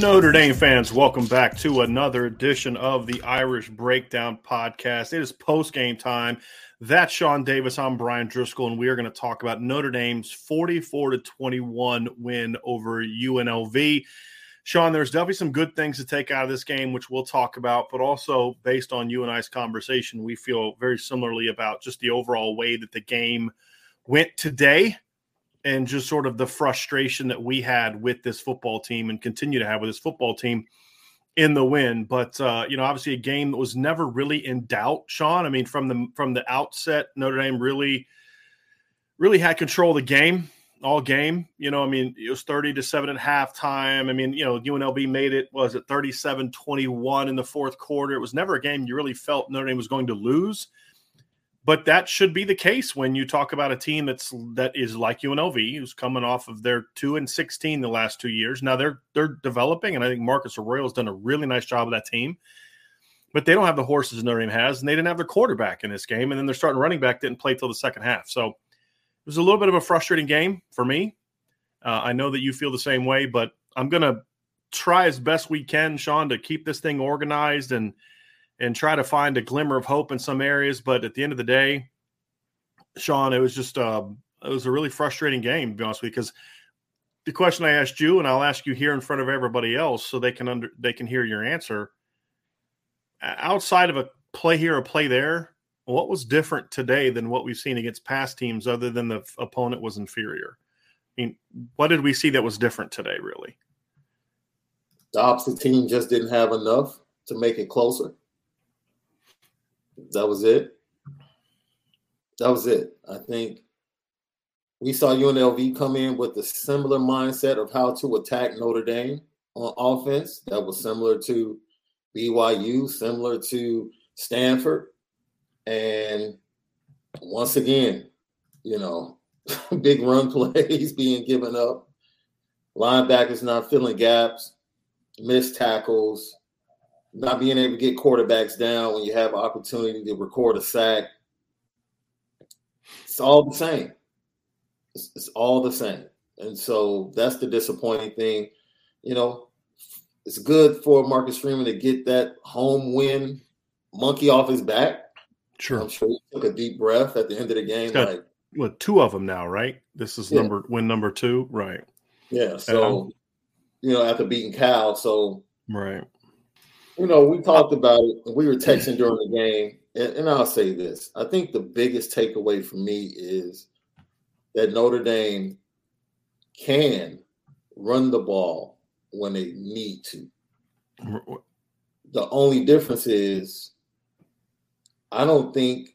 Notre Dame fans, welcome back to another edition of the Irish Breakdown Podcast. It is post game time. That's Sean Davis. I'm Bryan Driskell, and we are going to talk about Notre Dame's 44 to 21 win over UNLV. Sean, there's definitely some good things to take out of this game, which we'll talk about, but also based on you and I's conversation, we feel very similarly about just the overall way that the game went today and just sort of the frustration that we had with this football team and continue to have with this football team in the win. But uh, you know, obviously a game that was never really in doubt, Sean. I mean, from the from the outset, Notre Dame really really had control of the game all game. You know, I mean, it was 30 to 7 at halftime. I mean, you know, UNLV made it, was it 37 21 in the fourth quarter? It was never a game you really felt Notre Dame was going to lose but that should be the case when you talk about a team that's that is like UNLV, who's coming off of their two and sixteen the last two years. Now they're they're developing, and I think Marcus Arroyo has done a really nice job of that team. But they don't have the horses Notre Dame has, and they didn't have their quarterback in this game, and then their starting running back didn't play till the second half. So it was a little bit of a frustrating game for me. Uh, I know that you feel the same way, but I'm gonna try as best we can, Sean, to keep this thing organized and and try to find a glimmer of hope in some areas. But at the end of the day, Sean, it was just uh, it was a really frustrating game, to be honest with you, because the question I asked you, and I'll ask you here in front of everybody else, so they can under they can hear your answer. Outside of a play here, a play there, what was different today than what we've seen against past teams, other than the opponent was inferior? I mean, what did we see that was different today, really? The opposite team just didn't have enough to make it closer. That was it. That was it. I think we saw UNLV come in with a similar mindset of how to attack Notre Dame on offense. That was similar to BYU, similar to Stanford. And once again, you know, big run plays being given up, linebackers not filling gaps, missed tackles, not being able to get quarterbacks down when you have an opportunity to record a sack. It's all the same. It's, it's all the same. And so that's the disappointing thing. You know, it's good for Marcus Freeman to get that home win monkey off his back. Sure. I'm sure he took a deep breath at the end of the game. Got, like, well, two of them now, right? This is Yeah. number win number two, right? yeah. So, Um, you know, after beating Cal. So, Right. You know, we talked about it. We were texting during the game, and, and I'll say this: I think the biggest takeaway for me is that Notre Dame can run the ball when they need to. The only difference is, I don't think,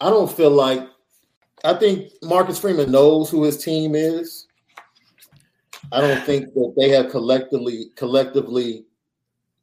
I don't feel like, I think Marcus Freeman knows who his team is. I don't think that they have collectively collectively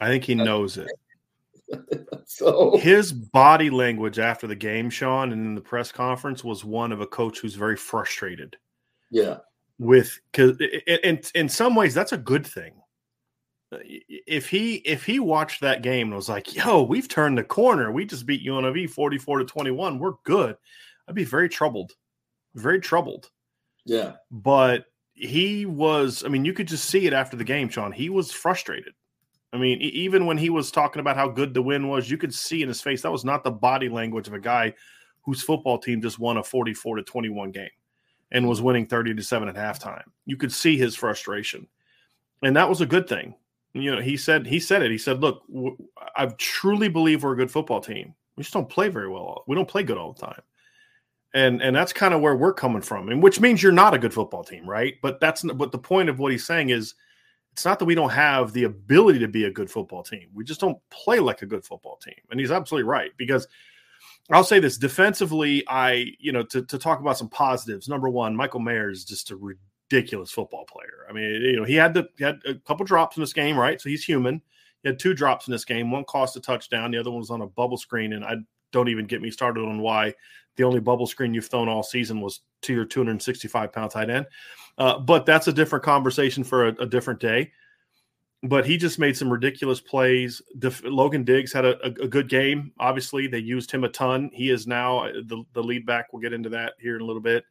I think he knows it. so His body language after the game, Sean, and in the press conference was one of a coach who's very frustrated yeah, with because in in some ways that's a good thing. Uh, if he if he watched that game and was like, "Yo, we've turned the corner. We just beat UNLV forty four to twenty one. We're good," I'd be very troubled, very troubled. yeah, But he was. I mean, you could just see it after the game, Sean. He was frustrated. I mean, even when he was talking about how good the win was, you could see in his face that was not the body language of a guy whose football team just won a 44 to 21 game and was winning 30 to 7 at halftime. You could see his frustration. And that was a good thing. You know, he said he said it. He said, "Look, I truly believe we're a good football team. We just don't play very well. We don't play good all the time." And and that's kind of where we're coming from. And which means you're not a good football team, right? But that's but the point of what he's saying is it's not that we don't have the ability to be a good football team. We just don't play like a good football team. And he's absolutely right because I'll say this defensively, I, you know, to, to talk about some positives. Number one, Michael Mayer is just a ridiculous football player. I mean, you know, he had the he had a couple drops in this game, right? So he's human. He had two drops in this game. One cost a touchdown, the other one was on a bubble screen. And I don't even get me started on why the only bubble screen you've thrown all season was to your 265 pound tight end. Uh, but that's a different conversation for a, a, different day. But he just made some ridiculous plays. Def- Logan Diggs had a, a, a, good game. Obviously, they used him a ton. He is now uh, the, the lead back. We'll get into that here in a little bit.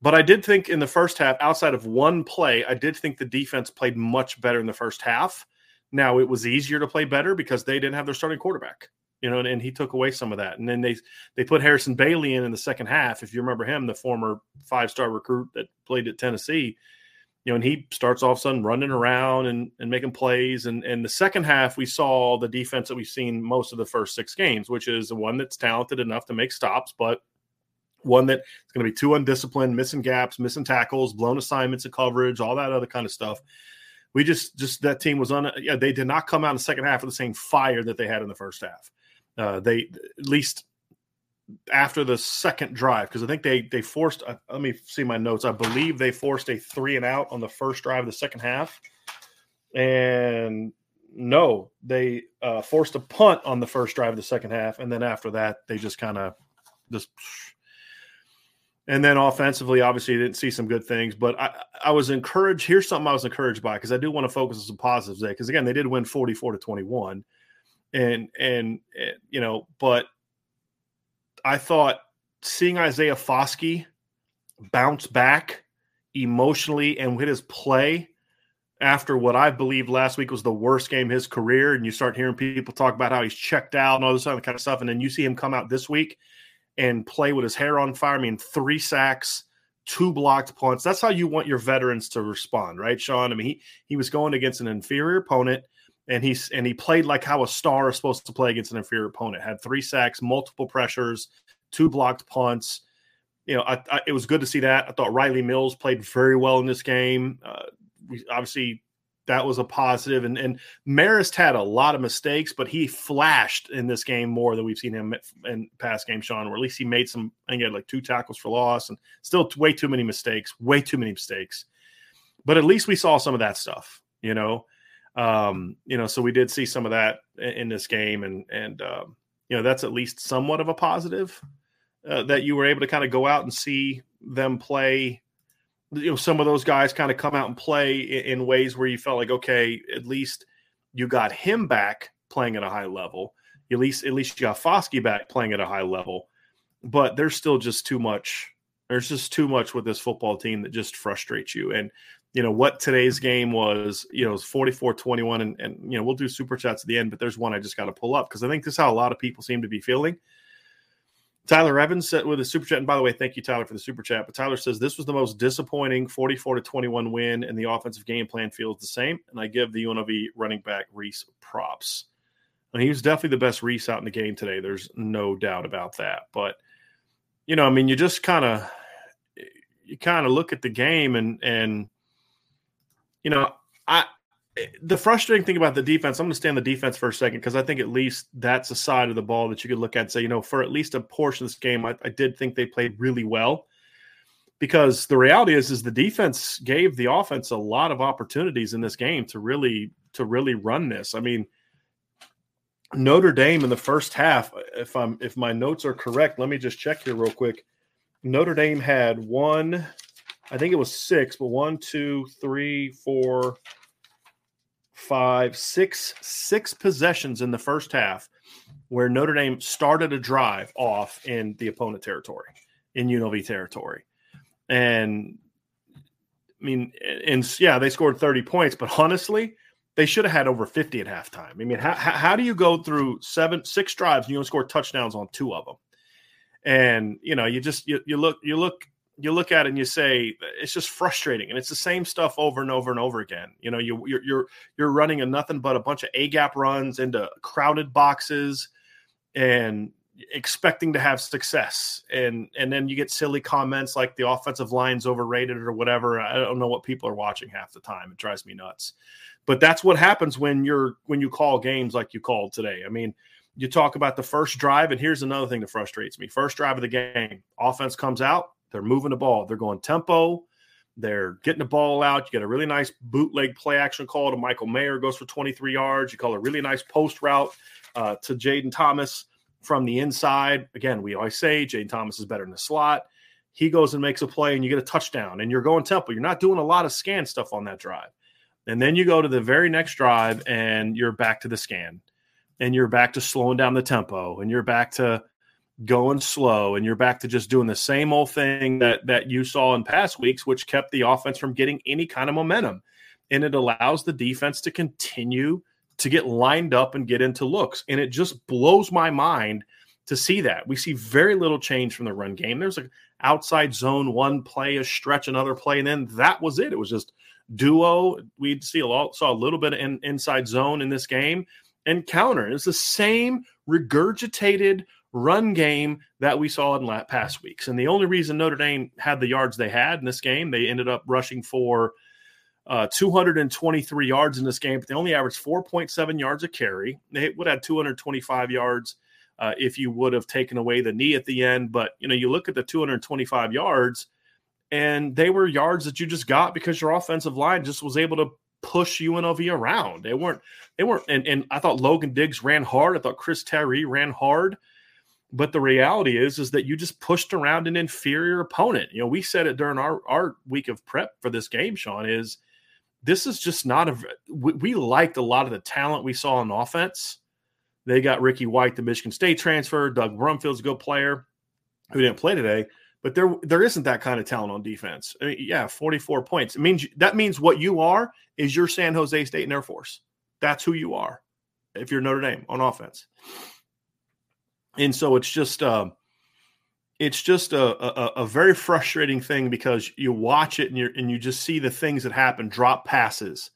But I did think in the first half, outside of one play, I did think the defense played much better in the first half. Now it was easier to play better because they didn't have their starting quarterback you know, and, and, he took away some of that. And then they they put Harrison Bailey in in the second half. If you remember him, the former five star recruit that played at Tennessee, you know, and he starts off sudden running around and, and making plays. And and the second half, we saw the defense that we've seen most of the first six games, which is the one that's talented enough to make stops, but one that is going to be too undisciplined, missing gaps, missing tackles, blown assignments of coverage, all that other kind of stuff. We just just that team was on. Yeah, they did not come out in the second half with the same fire that they had in the first half. Uh, they at least after the second drive because I think they they forced. Uh, let me see my notes. I believe they forced a three and out on the first drive of the second half, and no, they uh, forced a punt on the first drive of the second half, and then after that they just kind of just. And then offensively, obviously, you didn't see some good things, but I, I was encouraged. Here's something I was encouraged by because I do want to focus on some positives there. Because again, they did win 44 to 21 and, and and you know, but I thought seeing Isaiah Foskey bounce back emotionally and with his play after what I believe last week was the worst game his career, and you start hearing people talk about how he's checked out and all this other kind of stuff, and then you see him come out this week and play with his hair on fire. I mean, three sacks, two blocked punts. That's how you want your veterans to respond, right, Sean? I mean, he he was going against an inferior opponent and he's and he played like how a star is supposed to play against an inferior opponent. Had three sacks, multiple pressures, two blocked punts. you know, I, I, it was good to see that. I thought Rylie Mills played very well in this game. Uh, we obviously that was a positive. And and Marist had a lot of mistakes, but he flashed in this game more than we've seen him in past games, Sean. Or at least he made some. I think he had like two tackles for loss, and still way too many mistakes. Way too many mistakes. But at least we saw some of that stuff, you know. Um, you know, so we did see some of that in, this game, and and um, you know that's at least somewhat of a positive uh, that you were able to kind of go out and see them play. You know some of those guys kind of come out and play in, in, ways where you felt like okay at least you got him back playing at a high level. At least at least you got Foskey back playing at a high level. But there's still just too much there's just too much with this football team that just frustrates you. And you know what today's game was you know it was 44-21 and, and you know we'll do super chats at the end but there's one i just got to pull up because i think this is how a lot of people seem to be feeling Tyler Evans said with a super chat, and by the way, thank you, Tyler, for the super chat. But Tyler says this was the most disappointing 44 to 21 win, and the offensive game plan feels the same. And I give the UNLV running back Reese props. And he was definitely the best Reese out in the game today. There's no doubt about that. But you know, I mean, you just kind of you kind of look at the game and and you know, I the frustrating thing about the defense, I'm going to stay on the defense for a second because I think at least that's a side of the ball that you could look at and say, you know, for at least a portion of this game, I, I did think they played really well. Because the reality is, is the defense gave the offense a lot of opportunities in this game to really to really run this. I mean, Notre Dame in the first half, if I'm if my notes are correct, let me just check here real quick. Notre Dame had one, I think it was six, but one, two, three, four, five, six, six possessions in the first half where Notre Dame started a drive off in the opponent territory, in UNLV territory. And I mean, and yeah, they scored 30 points, but honestly, they should have had over 50 at halftime. I mean, how, how do you go through seven, six drives and you only score touchdowns on two of them? And you know, you just you, you look you look you look at it and you say it's just frustrating and it's the same stuff over and over and over again. You know you you're you're, you're running a nothing but a bunch of a gap runs into crowded boxes and expecting to have success. And and then you get silly comments like the offensive line's overrated or whatever. I don't know what people are watching half the time. It drives me nuts. But that's what happens when you're when you call games like you called today. I mean you talk about the first drive and here's another thing that frustrates me. First drive of the game offense comes out they're moving the ball. They're going tempo. They're getting the ball out. You get a really nice bootleg play action call to Michael Mayer, goes for 23 yards. You call a really nice post route uh, to Jayden Thomas from the inside. Again, we always say Jayden Thomas is better in the slot. He goes and makes a play, and you get a touchdown, and you're going tempo. You're not doing a lot of scan stuff on that drive. And then you go to the very next drive, and you're back to the scan, and you're back to slowing down the tempo, and you're back to going slow and you're back to just doing the same old thing that that you saw in past weeks which kept the offense from getting any kind of momentum. And it allows the defense to continue to get lined up and get into looks. And it just blows my mind to see that. We see very little change from the run game. There's an outside zone one play a stretch another play and then that was it. It was just duo. We see a lot saw a little bit in, inside zone in this game. And counter it's the same regurgitated run game that we saw in past weeks. And the only reason Notre Dame had the yards they had in this game, they ended up rushing for uh, 223 yards in this game, but they only averaged 4.7 yards a carry. They would have had 225 yards uh, if you would have taken away the knee at the end. But you know, you look at the 225 yards, and they were yards that you just got because your offensive line just was able to push UNLV around. They weren't, they weren't, and, and I thought Logan Diggs ran hard. I thought Chris Tyree ran hard. But the reality is, is that you just pushed around an inferior opponent. You know, we said it during our, our week of prep for this game, Sean, is this is just not a we, we liked a lot of the talent we saw on offense. They got Ricky White, the Michigan State transfer, Doug Brumfield's a good player who didn't play today, but there there isn't that kind of talent on defense. I mean, yeah, 44 points. It means that means what you are is your San Jose State and Air Force. That's who you are if you're Notre Dame on offense and so it's just uh, it's just a, a, a very frustrating thing because you watch it and you and you just see the things that happen drop passes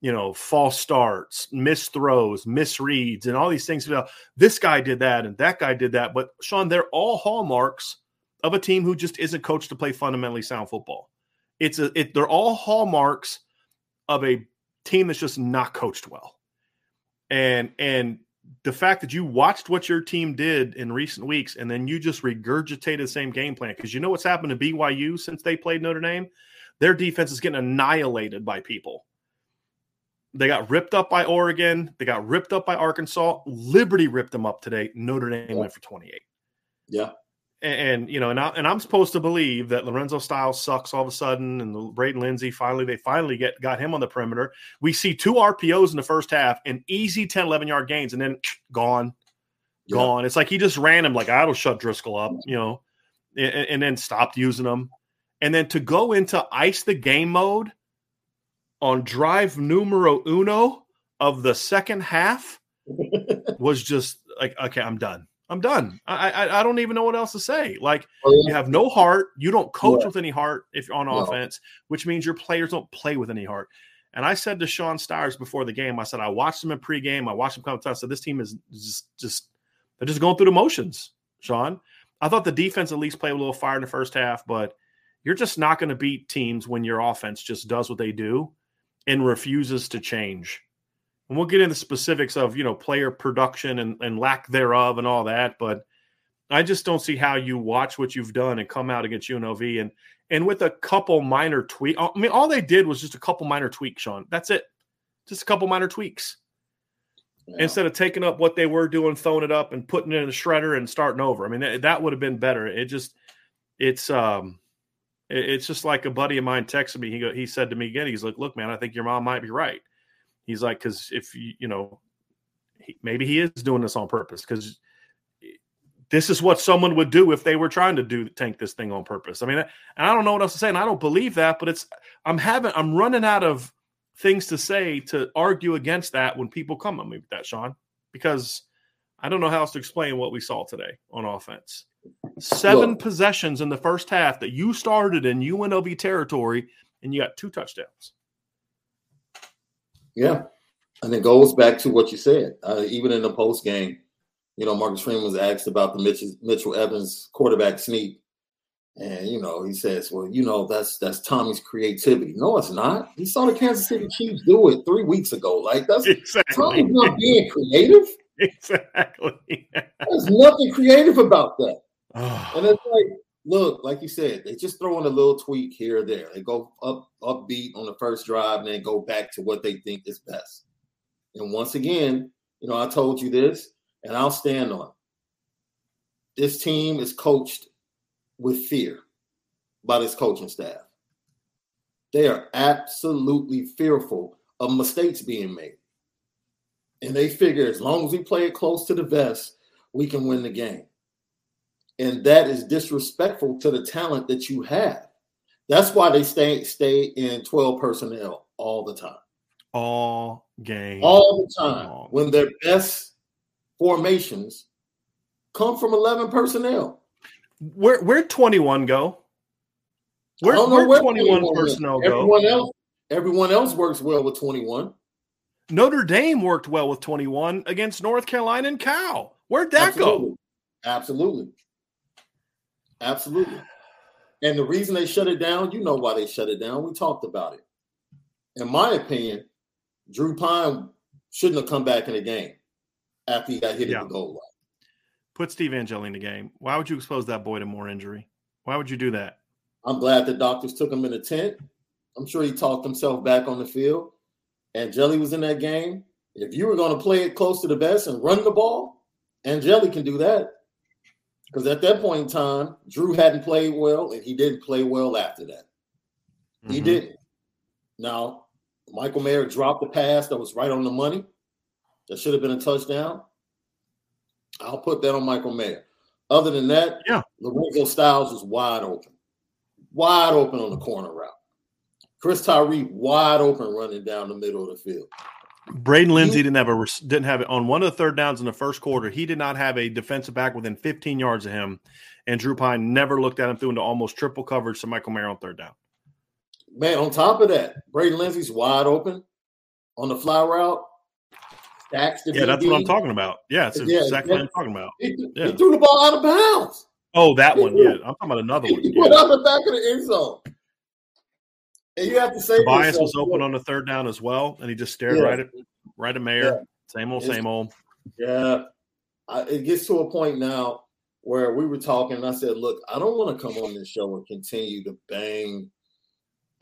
you know false starts missed throws misreads and all these things know, this guy did that and that guy did that but sean they're all hallmarks of a team who just isn't coached to play fundamentally sound football. It's a it, they're all hallmarks of a team that's just not coached well. And and the fact that you watched what your team did in recent weeks and then you just regurgitated the same game plan because you know what's happened to BYU since they played Notre Dame? Their defense is getting annihilated by people. They got ripped up by Oregon. They got ripped up by Arkansas. Liberty ripped them up today. Notre Dame yeah. went for 28. Yeah and, you know, and I, and I'm supposed to believe that Lorenzo Styles sucks all of a sudden, and the Braden Lenzy finally they finally get got him on the perimeter. We see two RPOs in the first half and easy 10, 11 yard gains, and then gone, gone. It's like he just ran him like ah, I'll shut Driskell up, you know, and, and then stopped using them, and then to go into ice the game mode on drive numero uno of the second half was just like okay, I'm done. I'm done. I, I, I don't even know what else to say. Like oh, yeah. you have no heart. You don't coach yeah. with any heart if you're on no. offense, which means your players don't play with any heart. And I said to Sean Stires before the game, I said I watched them in pregame. I watched them come to us. So this team is just just they're just going through the motions. Sean, I thought the defense at least played a little fire in the first half, but you're just not going to beat teams when your offense just does what they do and refuses to change and we'll get into specifics of you know player production and, and lack thereof and all that but i just don't see how you watch what you've done and come out against unlv and and with a couple minor tweak i mean all they did was just a couple minor tweaks sean. That's it. Just a couple minor tweaks. Yeah. instead of taking up what they were doing throwing it up and putting it in the shredder and starting over. I mean that, that would have been better. It just it's um it's just like a buddy of mine texted me. He go, he said to me again he's like look man i think your mom might be right He's like, because if you, you know, he, maybe he is doing this on purpose because this is what someone would do if they were trying to do tank this thing on purpose. I mean, and I don't know what else to say, and I don't believe that, but it's I'm having I'm running out of things to say to argue against that when people come at me with that, Sean, because I don't know how else to explain what we saw today on offense. Seven Look, possessions in the first half that you started in UNLV territory, and you got two touchdowns. Yeah. And it goes back to what you said. Uh, even in the post game, you know, Marcus Freeman was asked about the Mitchell, Mitchell Evans quarterback sneak. And you know, he says, "Well, you know, that's that's Tommy's creativity." No, it's not. He saw the Kansas City Chiefs do it three weeks ago. Like that's exactly. Tommy's not being creative. Exactly. There's nothing creative about that. Oh. And it's like look, like you said, they just throw in a little tweak here or there. They go up upbeat on the first drive and then go back to what they think is best. And once again, you know, I told you this, and I'll stand on it. This team is coached with fear by this coaching staff. They are absolutely fearful of mistakes being made. And they figure as long as we play it close to the vest, we can win the game. And that is disrespectful to the talent that you have. That's why they stay stay in 12 personnel all the time. All game. All the time. All when their best formations come from 11 personnel. Where where'd 21 go? Where, where where 21 personnel go? Everyone else, everyone else works well with 21. Notre Dame worked well with 21 against North Carolina and Cal. Where'd that Absolutely. go? Absolutely. Absolutely. And the reason they shut it down, you know why they shut it down. We talked about it. In my opinion, Drew Pyne shouldn't have come back in the game after he got hit yeah. at the goal line. Put Steve Angeli in the game. Why would you expose that boy to more injury? Why would you do that? I'm glad the doctors took him in the tent. I'm sure he talked himself back on the field. Angeli was in that game. If you were going to play it close to the best and run the ball, Angeli can do that. Because at that point in time, Drew hadn't played well, and he didn't play well after that. Mm-hmm. He didn't. Now, Michael Mayer dropped the pass that was right on the money. That should have been a touchdown. I'll put that on Michael Mayer. Other than that, yeah, Lorenzo Styles was wide open, wide open on the corner route. Chris Tyree wide open running down the middle of the field. Braden Lenzy didn't have a didn't have it on one of the third downs in the first quarter. He did not have a defensive back within 15 yards of him, and Drew Pyne never looked at him threw into almost triple coverage to Michael Mayer on third down. Man, on top of that, Braden Lenzy's wide open on the fly route. Stacks the yeah, that's what I'm talking about. Yeah, it's yeah, exactly yeah. what I'm talking about. He, yeah. he threw the ball out of bounds. Oh, that one. Yeah, I'm talking about another one. He Yeah. went out the back of the end zone. And you have to say to Tobias yourself, was open on the third down as well, and he just stared Yeah. right at right at Mayer. Yeah. Same old, It's- same old. Yeah, I, it gets to a point now where we were talking, and I said, "Look, I don't want to come on this show and continue to bang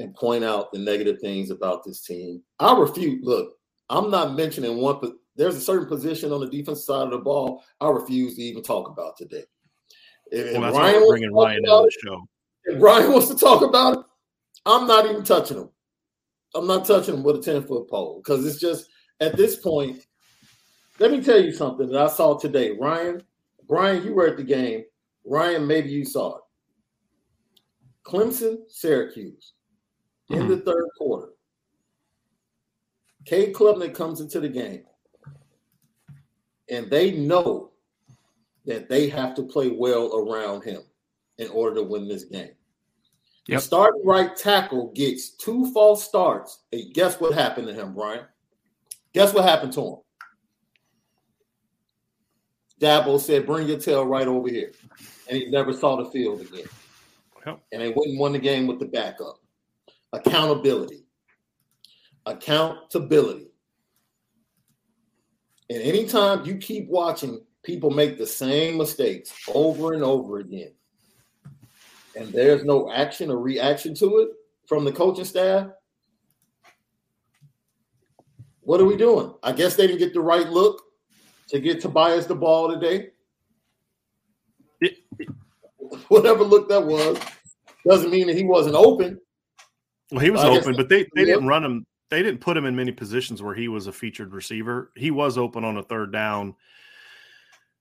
and point out the negative things about this team. I refute. Look, I'm not mentioning one, but there's a certain position on the defense side of the ball I refuse to even talk about today. If, if Well, that's Ryan why we're wants bringing Ryan into about the it, show. if Ryan wants to talk about it, I'm not even touching them. I'm not touching them with a 10 foot pole because it's just at this point. Let me tell you something that I saw today. Ryan, Brian, you were at the game. Ryan, maybe you saw it. Clemson, Syracuse in the mm-hmm. third quarter. Cade Klubnik comes into the game, and they know that they have to play well around him in order to win this game. The starting right tackle gets two false starts. Hey, guess what happened to him, Brian? Guess what happened to him? Dabo said, "Bring your tail right over here," and he never saw the field again. Yep. And they wouldn't won the game with the backup. Accountability, accountability. And anytime you keep watching people make the same mistakes over and over again, and there's no action or reaction to it from the coaching staff, what are we doing? I guess they didn't get the right look to get Tobias the ball today. Whatever look that was doesn't mean that he wasn't open. Well, he was I open, but they, they yeah. didn't run him. They didn't put him in many positions where he was a featured receiver. He was open on a third down,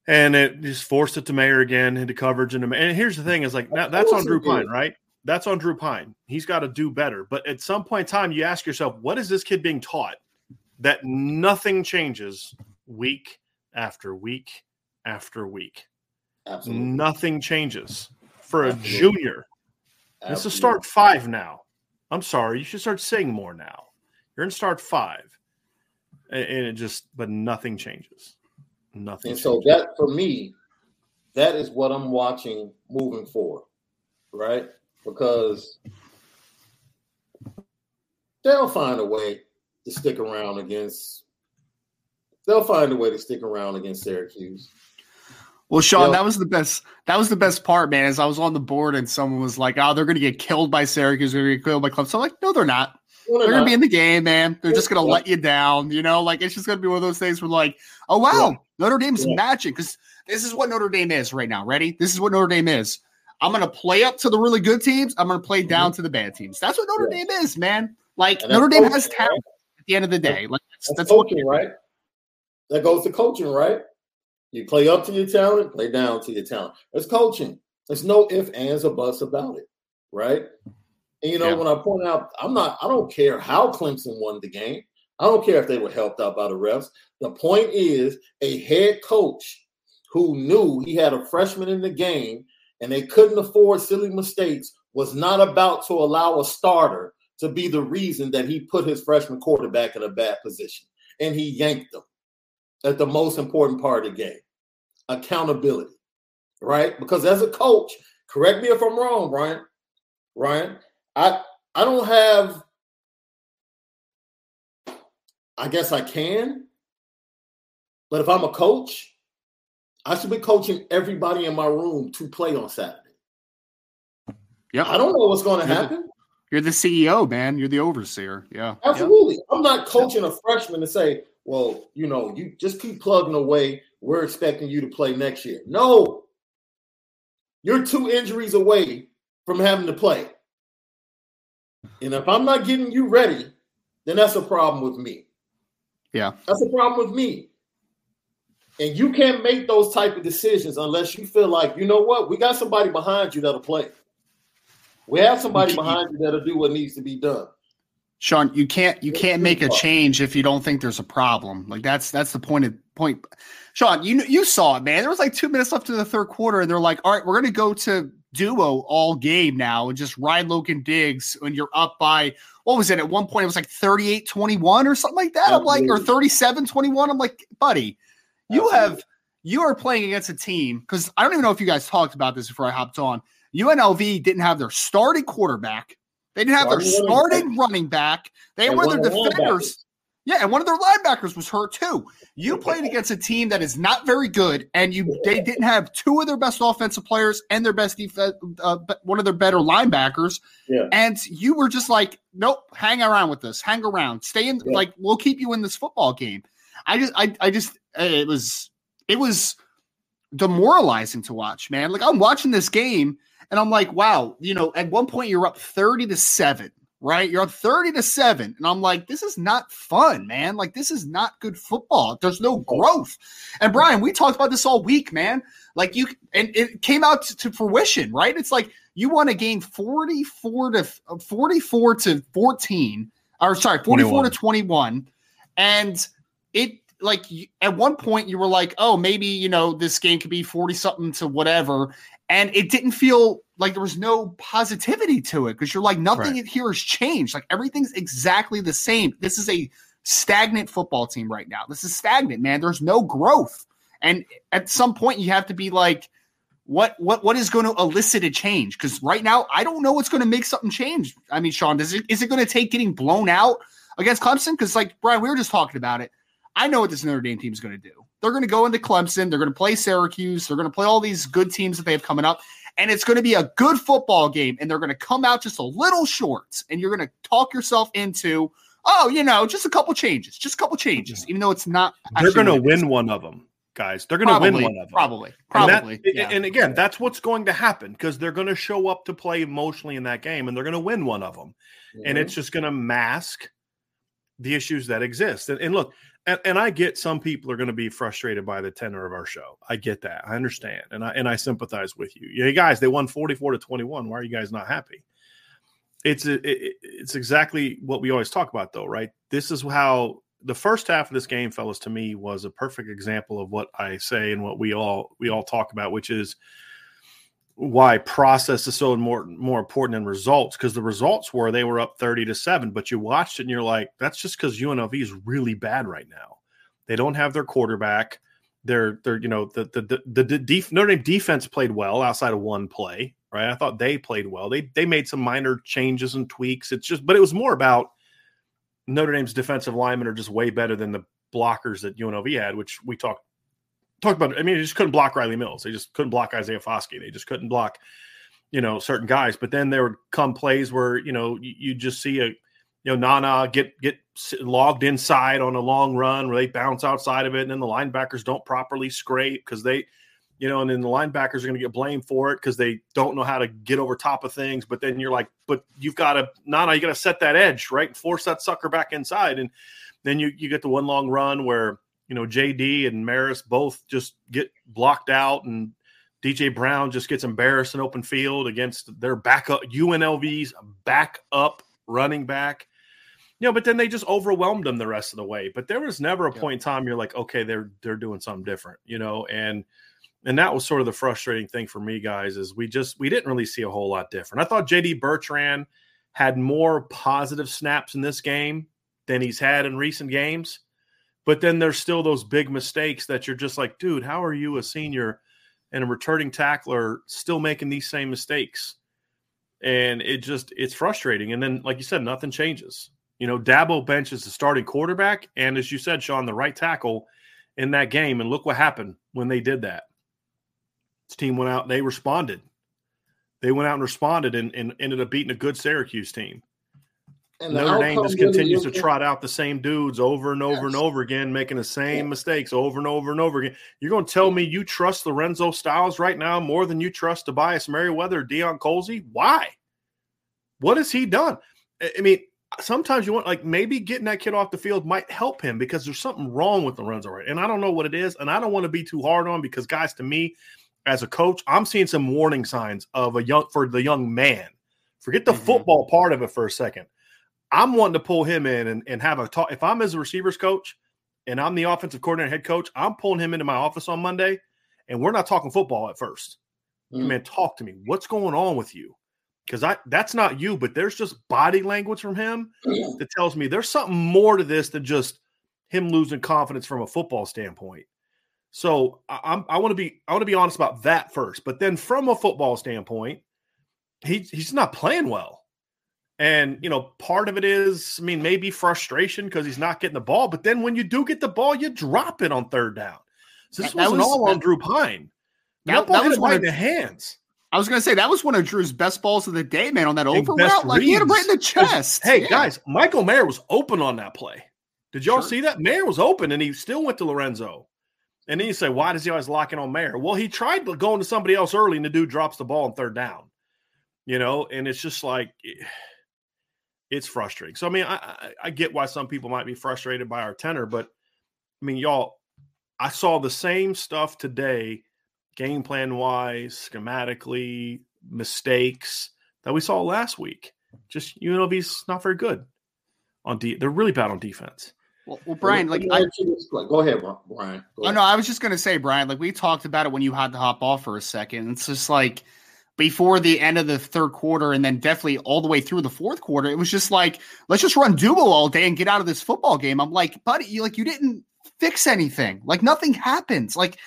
and it just forced it to Mayer again into coverage. And, and here's the thing: is like now, that's on Drew. Pyne, right? That's on Drew Pyne. He's got to do better. But at some point in time, you ask yourself, what is this kid being taught that nothing changes week after week after week? Absolutely. Nothing changes for a Absolutely. junior. This is start five now. I'm sorry, you should start saying more now. You're in start five, and it just, but nothing changes. Nothing. And so that for me, that is what I'm watching moving forward, right? Because they'll find a way to stick around against. They'll find a way to stick around against Syracuse. Well, Sean, Yeah. that was the best. That was the best part, man. As I was on the board and someone was like, "Oh, they're going to get killed by Syracuse. They're going to get killed by Clemson." I'm like, "No, they're not. Well, They're going to be in the game, man. They're just going to Yeah. let you down. You know, like it's just going to be one of those things where, like, oh wow, Notre Dame's Yeah. matching because this is what Notre Dame is right now. Ready? This is what Notre Dame is. I'm going to play up to the really good teams. I'm going to play down mm-hmm. to the bad teams. That's what Notre Yeah. Dame is, man. Like Notre Dame coaching, has talent at the end of the day. Like that's, That's, that's coaching, right? That goes to coaching, right? You play up to your talent, play down to your talent. It's coaching. There's no ifs, ands, or buts about it, right? And you know, Yeah. when I point out, I'm not, I don't care how Clemson won the game. I don't care if they were helped out by the refs. The point is a head coach who knew he had a freshman in the game and they couldn't afford silly mistakes was not about to allow a starter to be the reason that he put his freshman quarterback in a bad position. And he yanked them at the most important part of the game accountability, right? Because as a coach, correct me if I'm wrong, Brian. Ryan, I I don't have I guess I can, but if I'm a coach, I should be coaching everybody in my room to play on Saturday. Yeah. I don't know what's going to happen. You're the CEO, man. You're the overseer. Yeah. Yep. Absolutely. I'm not coaching a freshman to say, well, you know, you just keep plugging away. We're expecting you to play next year. No. You're two injuries away from having to play. And if I'm not getting you ready, then that's a problem with me. Yeah. That's a problem with me. And you can't make those type of decisions unless you feel like, you know what, we got somebody behind you that'll play. We have somebody behind you that'll do what needs to be done. Sean, you can't you can't make a change if you don't think there's a problem. Like that's that's the point of point. Sean, you you saw it, man. There was like two minutes left in the third quarter, and they're like, "All right, we're gonna go to duo all game now and just ride Logan Diggs." When you're up by what was it? At one point, it was like 38-21 or something like that. I'm like, or 37-21. I'm like, buddy, you have you are playing against a team because I don't even know if you guys talked about this before I hopped on. UNLV didn't have their starting quarterback. They didn't have their starting running back. They of their defenders. Yeah, and one of their linebackers was hurt too. You played against a team that is not very good, and you they didn't have two of their best offensive players and their best defense, uh, one of their better linebackers. Yeah. And you were just like, nope, hang around with this, hang around, stay in. Yeah. Like we'll keep you in this football game. I just, I, I just, it was, it was demoralizing to watch, man. Like I'm watching this game, and I'm like, wow, you know, at one point you're up thirty to seven right? You're up 30 to 7. And I'm like, this is not fun, man. Like, this is not good football. There's no growth. And Brian, we talked about this all week, man. Like, you, and it came out to, to fruition, right? It's like you want to gain 44 to uh, 44 to 14, or sorry, 44 21. to 21. And it, like at one point you were like, oh, maybe you know this game could be forty something to whatever, and it didn't feel like there was no positivity to it because you're like nothing right. here has changed. Like everything's exactly the same. This is a stagnant football team right now. This is stagnant, man. There's no growth. And at some point you have to be like, what what what is going to elicit a change? Because right now I don't know what's going to make something change. I mean, Sean, does it is it going to take getting blown out against Clemson? Because like Brian, we were just talking about it. I know what this Notre Dame team is going to do. They're going to go into Clemson. They're going to play Syracuse. They're going to play all these good teams that they have coming up and it's going to be a good football game, and they're going to come out just a little short, and you're going to talk yourself into, oh, you know, just a couple changes, just a couple changes, even though it's not. They're going to win one of them, guys. They're going to win one of them, probably, probably. And, that, yeah. and again, that's what's going to happen because they're going to show up to play emotionally in that game, and they're going to win one of them, mm-hmm. and it's just going to mask the issues that exist. And, and look, and, and I get some people are going to be frustrated by the tenor of our show. I get that. I understand. And I and I sympathize with you. You guys, they won 44 to 21. Why are you guys not happy? It's a, it, it's exactly what we always talk about though, right? This is how the first half of this game, fellas, to me was a perfect example of what I say and what we all we all talk about, which is why process is so more more important than results because the results were they were up 30 to 7 but you watched it and you're like that's just because UNLV is really bad right now. They don't have their quarterback. They're they're you know the the the, the def, Notre Dame defense played well outside of one play right? I thought they played well. They they made some minor changes and tweaks. It's just but it was more about Notre Dame's defensive linemen are just way better than the blockers that UNLV had which we talked talk about. I mean, they just couldn't block Rylie Mills. They just couldn't block Isaiah Foskey. They just couldn't block, you know, certain guys. But then there would come plays where you know you, just see a, you know, Nana get get logged inside on a long run where they bounce outside of it, and then the linebackers don't properly scrape because they. You know, and then the linebackers are going to get blamed for it because they don't know how to get over top of things. But then you're like, but you've got to, Nana, you got to set that edge, right? Force that sucker back inside. And then you, you get the one long run where you know, JD and Marist both just get blocked out, and DJ Brown just gets embarrassed in open field against their backup UNLV's backup running back. You know, but then they just overwhelmed them the rest of the way. But there was never a point in time you're like, okay, they're they're doing something different, you know, and and that was sort of the frustrating thing for me, guys, is we just we didn't really see a whole lot different. I thought JD Bertrand had more positive snaps in this game than he's had in recent games. But then there's still those big mistakes that you're just like, dude, how are you a senior and a returning tackler still making these same mistakes? And it just it's frustrating. And then, like you said, nothing changes. You know, Dabo bench is the starting quarterback, and as you said, Sean, the right tackle in that game. And look what happened when they did that. This team went out, they responded. They went out and responded and, and ended up beating a good Syracuse team. And Notre Dame just continues to trot out the same dudes over and over yes. and over again, making the same yeah. mistakes over and over and over again. You're going to tell me you trust Lorenzo Styles right now more than you trust Tobias Merriweather or Deion Colzie? Why? What has he done? I mean, sometimes you want like maybe getting that kid off the field might help him because there's something wrong with Lorenzo right. And I don't know what it is, and I don't want to be too hard on because guys, to me, as a coach, I'm seeing some warning signs of a young for the young man. Forget the mm-hmm. football part of it for a second I'm wanting to pull him in and, and have a talk. If I'm as a receivers coach and I'm the offensive coordinator head coach, I'm pulling him into my office on Monday and we're not talking football at first. Mm. Man, talk to me. What's going on with you? Because I that's not you, but there's just body language from him that tells me there's something more to this than just him losing confidence from a football standpoint. So I, I'm I want to be I want to be honest about that first. But then from a football standpoint, he he's not playing well. And you know, part of it is, I mean, maybe frustration because he's not getting the ball. But then when you do get the ball, you drop it on third down. So this That wasn't was- all on that- Drew Pyne. that- That, ball that was one right of- in the hands. I was gonna say that was one of Drew's best balls of the day, man. On that over route, like he hit him right in the reads. chest. Hey Yeah. guys, Michael Mayer was open on that play. Did y'all Sure. see that? Mayer was open and he still went to Lorenzo. And then you say, why does he always lock in on Mayer? Well, he tried going to somebody else early, and the dude drops the ball on third down. You know, and it's just like eh, it's frustrating. So I mean, I, I, I get why some people might be frustrated by our tenor, but I mean, y'all, I saw the same stuff today, game plan wise, schematically, mistakes that we saw last week. Just UNLV's not very good on de- they're really bad on defense. Well, well Brian, like I, ask you this question. go ahead, Brian. Go Oh no, I was just gonna say, Brian, like we talked about it when you had to hop off for a second. It's just like before the end of the third quarter and then definitely all the way through the fourth quarter, it was just like, let's just run duo all day and get out of this football game. I'm like, buddy, you like you didn't fix anything. Like nothing happens. Like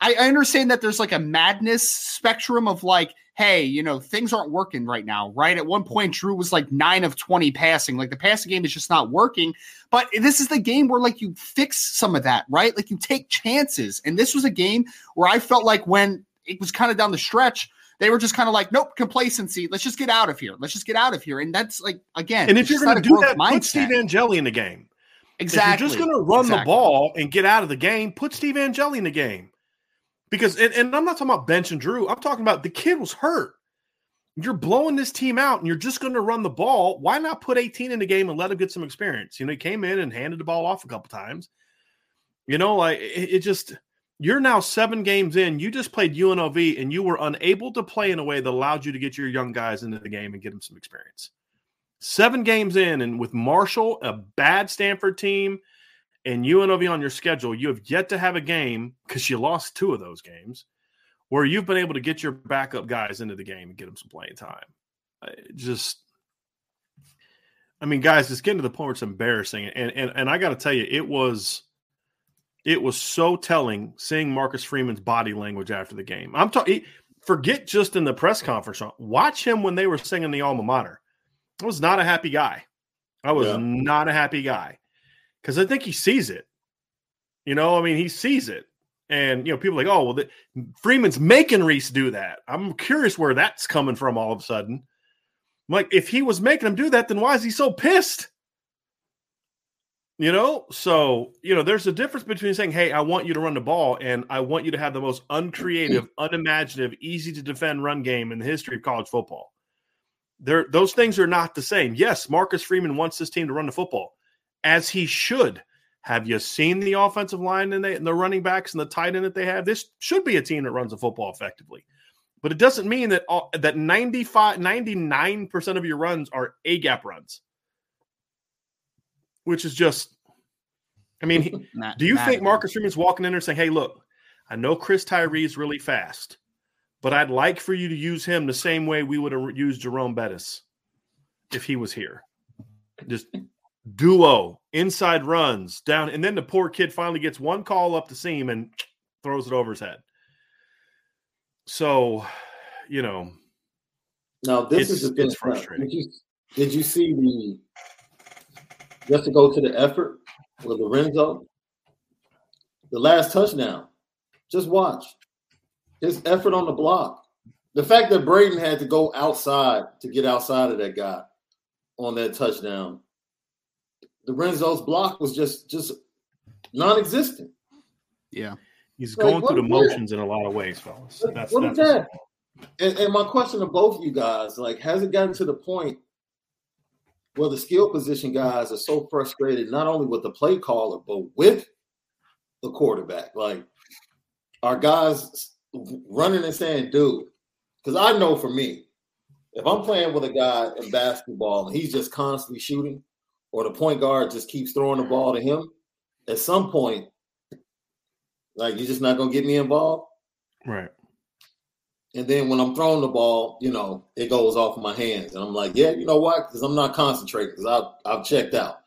I, I understand that there's like a madness spectrum of like, hey, you know, things aren't working right now, right? At one point, Drew was like nine of 20 passing. Like the passing game is just not working. But this is the game where like you fix some of that, right? Like you take chances. And this was a game where I felt like when it was kind of down the stretch, they were just kind of like, nope, complacency. Let's just get out of here. Let's just get out of here. And that's like again, And if you're going to do that, put mindset. Steve Angeli in the game. exactly. If you're just going to run the ball and get out of the game, put Steve Angeli in the game. Because, and, and I'm not talking about bench and Drew. I'm talking about the kid was hurt. You're blowing this team out and you're just going to run the ball. Why not put 18 in the game and let him get some experience? You know, he came in and handed the ball off a couple times. You know, like it, it just, you're now seven games in. You just played UNLV and you were unable to play in a way that allowed you to get your young guys into the game and get them some experience. Seven games in, and with Marshall, a bad Stanford team, and UNLV on your schedule, you have yet to have a game because you lost two of those games where you've been able to get your backup guys into the game and get them some playing time. I just, I mean, guys, it's getting to the point where it's embarrassing, and and and I got to tell you, it was, it was so telling seeing Marcus Freeman's body language after the game. I'm talking. Forget just in the press conference. Watch him when they were singing the alma mater. I was not a happy guy. I was Yeah. not a happy guy because I think he sees it. You know, I mean, he sees it, and you know, people are like, oh, well, the, Freeman's making Rees do that. I'm curious where that's coming from all of a sudden. I'm like, if he was making him do that, then why is he so pissed? You know, so you know, there's a difference between saying, "Hey, I want you to run the ball," and I want you to have the most uncreative, unimaginative, easy to defend run game in the history of college football. There, those things are not the same. Yes, Marcus Freeman wants this team to run the football, as he should. Have you seen the offensive line and, they, and the running backs and the tight end that they have? This should be a team that runs the football effectively. But it doesn't mean that all, that 95, 99% of your runs are A gap runs, which is just, I mean, he, Ma- do you think. Marcus Freeman's walking in there saying, hey, look, I know Chris Tyree is really fast, but I'd like for you to use him the same way we would have used Jerome Bettis if he was here? Just duo, inside runs down. And then the poor kid finally gets one call up the seam and throws it over his head. So, you know, Now this It's- is a thing. it's frustrating. Did you, did you see the just to go to the effort with Lorenzo? The last touchdown. Just watch his effort on the block. The fact that Braden had to go outside to get outside of that guy on that touchdown. Lorenzo's block was just just non-existent. Yeah. he's Like, going through the what- motions in a lot of ways, fellas. What- That's, what that's is that? And, and my question to both of you guys, like, has it gotten to the point where the skill position guys are so frustrated, not only with the play caller, but with the quarterback? Like, are guys running and saying, dude, because I know for me, if I'm playing with a guy in basketball and he's just constantly shooting, or the point guard just keeps throwing the ball to him, at some point, like, you're just not going to get me involved. right. And then when I'm throwing the ball, you know, it goes off my hands. And I'm like, yeah, you know what? Because I'm not concentrating because I've I've checked out.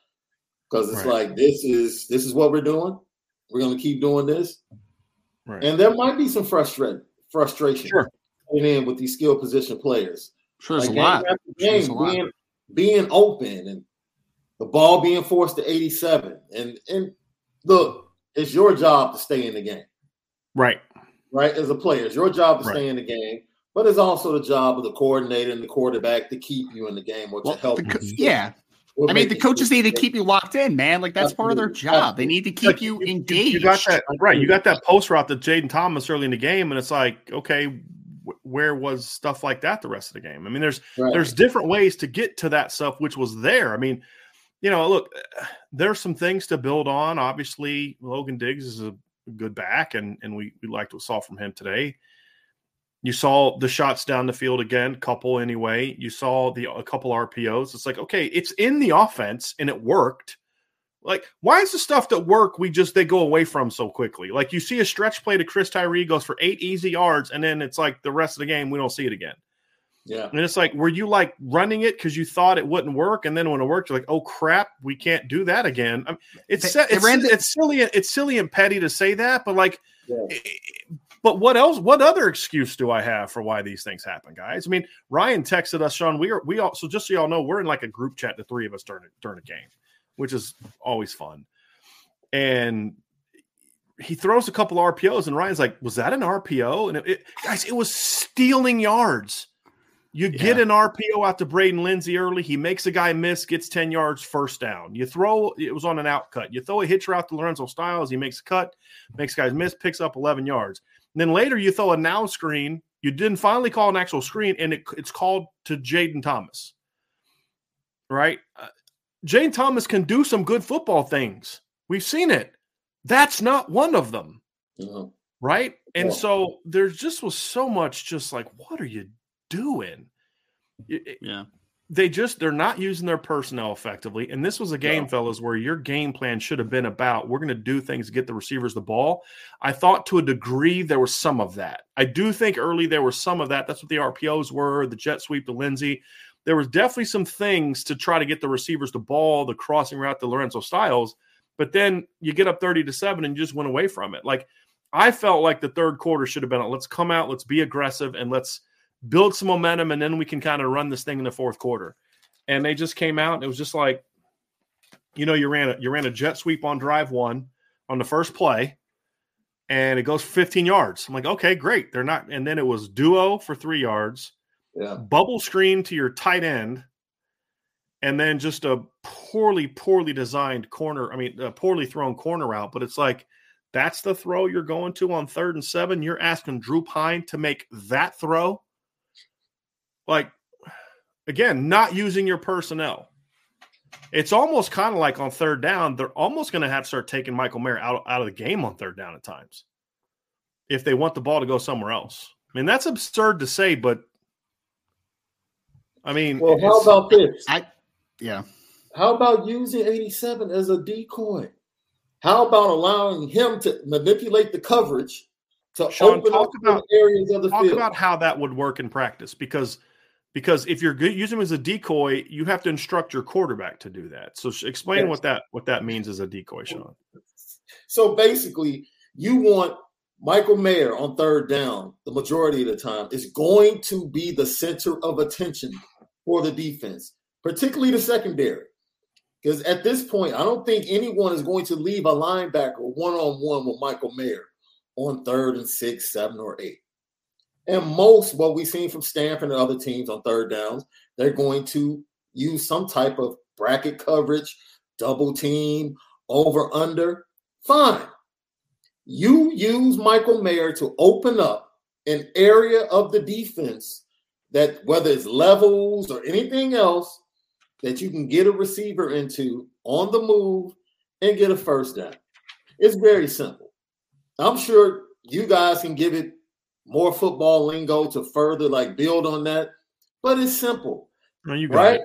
Because it's Right. like this is this is what we're doing. We're gonna keep doing this. Right. And there might be some frustration frustration sure. in with these skill position players. Sure, like a lot. Game, sure being, lot. being open and the ball being forced to 87. And and look, it's your job to stay in the game. Right. Right. As a player, it's your job to right. stay in the game, but it's also the job of the coordinator and the quarterback to keep you in the game or well, to help co- Yeah. I mean, the coaches need to keep you locked in, man. Like that's part of their job. They need to keep you engaged. You got that right. You got that post route that Jayden Thomas early in the game, and it's like, okay, where was stuff like that the rest of the game? I mean, there's right. there's different ways to get to that stuff, which was there. I mean, you know, look, there's some things to build on. Obviously, Logan Diggs is a good back, and and we we liked what we saw from him today. You saw the shots down the field again, couple anyway. You saw the a couple RPOs. It's like, okay, it's in the offense and it worked. Like, why is the stuff that work we just they go away from so quickly? Like you see a stretch play to Chris Tyree goes for eight easy yards, and then it's like the rest of the game we don't see it again. Yeah. And it's like, were you like running it because you thought it wouldn't work, and then when it worked, you're like, oh crap, we can't do that again. I mean, it's it's, it's, it's silly, it's silly and petty to say that, but like, yeah. but what else? What other excuse do I have for why these things happen, guys? I mean, Ryan texted us, Sean. We are we all so just so y'all know, we're in like a group chat, the three of us during during a game, which is always fun, and he throws a couple RPOs, and Ryan's like, "Was that an RPO?" And it, it, guys, it was stealing yards. You get an RPO out to Braden Lenzy early. He makes a guy miss, gets 10 yards, first down. You throw, it was on an out cut. You throw a hitch route to Lorenzo Styles. He makes a cut, makes guys miss, picks up 11 yards. And then later you throw a now screen. You didn't finally call an actual screen, and it, it's called to Jayden Thomas. Right? Uh, Jayden Thomas can do some good football things. We've seen it. That's not one of them. Mm-hmm. Right? And yeah. so there just was so much just like, what are you doing? Yeah. They just they're not using their personnel effectively. And this was a game, fellas, where your game plan should have been about we're going to do things to get the receivers the ball. I thought to a degree there was some of that. I do think early there was some of that. That's what the RPOs were, the jet sweep to Lenzy. There was definitely some things to try to get the receivers the ball, the crossing route to Lorenzo Styles. But then you get up 30 to 7 and you just went away from it. Like I felt like the third quarter should have been let's come out, let's be aggressive, and let's build some momentum, and then we can kind of run this thing in the fourth quarter. And they just came out, and it was just like, you know, you ran a you ran a jet sweep on drive one on the first play, and it goes 15 yards. I'm like, okay, great. They're not, and then it was duo for three yards, yeah. bubble screen to your tight end, and then just a poorly, poorly designed corner. I mean, a poorly thrown corner out. But it's like that's the throw you're going to on third and seven. You're asking Drew Pyne to make that throw like again, not using your personnel. It's almost kind of like on third down, they're almost going to have to start taking Michael Mayer out, out of the game on third down at times if they want the ball to go somewhere else. I mean, that's absurd to say, but I mean, well, how about this? I, yeah. How about using 87 as a decoy? How about allowing him to manipulate the coverage to Sean, open up about, areas of the talk field? about how that would work in practice because – because if you're good using him as a decoy, you have to instruct your quarterback to do that. So explain yes. what that what that means as a decoy, Sean. So basically, you want Michael Mayer on third down the majority of the time is going to be the center of attention for the defense, particularly the secondary. Because at this point, I don't think anyone is going to leave a linebacker one on one with Michael Mayer on third and six, seven, or eight. And most what we've seen from Stanford and other teams on third downs, they're going to use some type of bracket coverage, double team, over under. Fine. You use Michael Mayer to open up an area of the defense that, whether it's levels or anything else, that you can get a receiver into on the move and get a first down. It's very simple. I'm sure you guys can give it more football lingo to further like build on that. But it's simple. No, you right?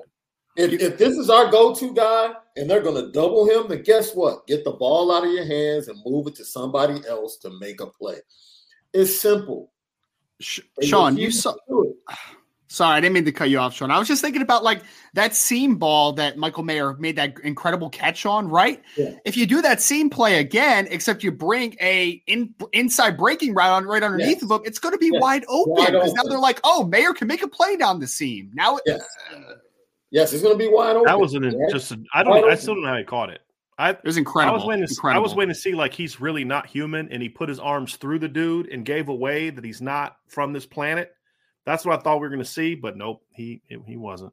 If, if this is our go-to guy and they're going to double him, then guess what? Get the ball out of your hands and move it to somebody else to make a play. It's simple. Sean, you saw. Sorry, I didn't mean to cut you off, Sean. I was just thinking about like that seam ball that Michael Mayer made that incredible catch on, right? Yeah. If you do that seam play again, except you bring a in, inside breaking route on right underneath yes. of them, it's going to be yes. wide open because now they're like, oh, Mayer can make a play down the seam. Now, yes, uh, yes it's going to be wide open. That was an right? just I don't I still don't know how he caught it. I, it was incredible. I was waiting. To, incredible. I was waiting to see like he's really not human, and he put his arms through the dude and gave away that he's not from this planet. That's what I thought we were going to see, but nope, he he wasn't.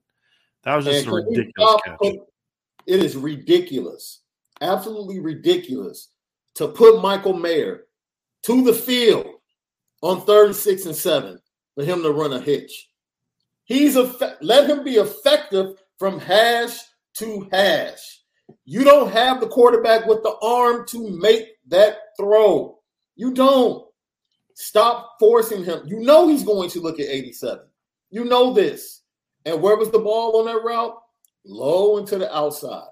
That was just and a ridiculous catch. it is ridiculous, absolutely ridiculous, to put Michael Mayer to the field on third and six and seven for him to run a hitch. He's a let him be effective from hash to hash. You don't have the quarterback with the arm to make that throw. You don't. Stop forcing him. You know he's going to look at 87. You know this. And where was the ball on that route? Low into the outside.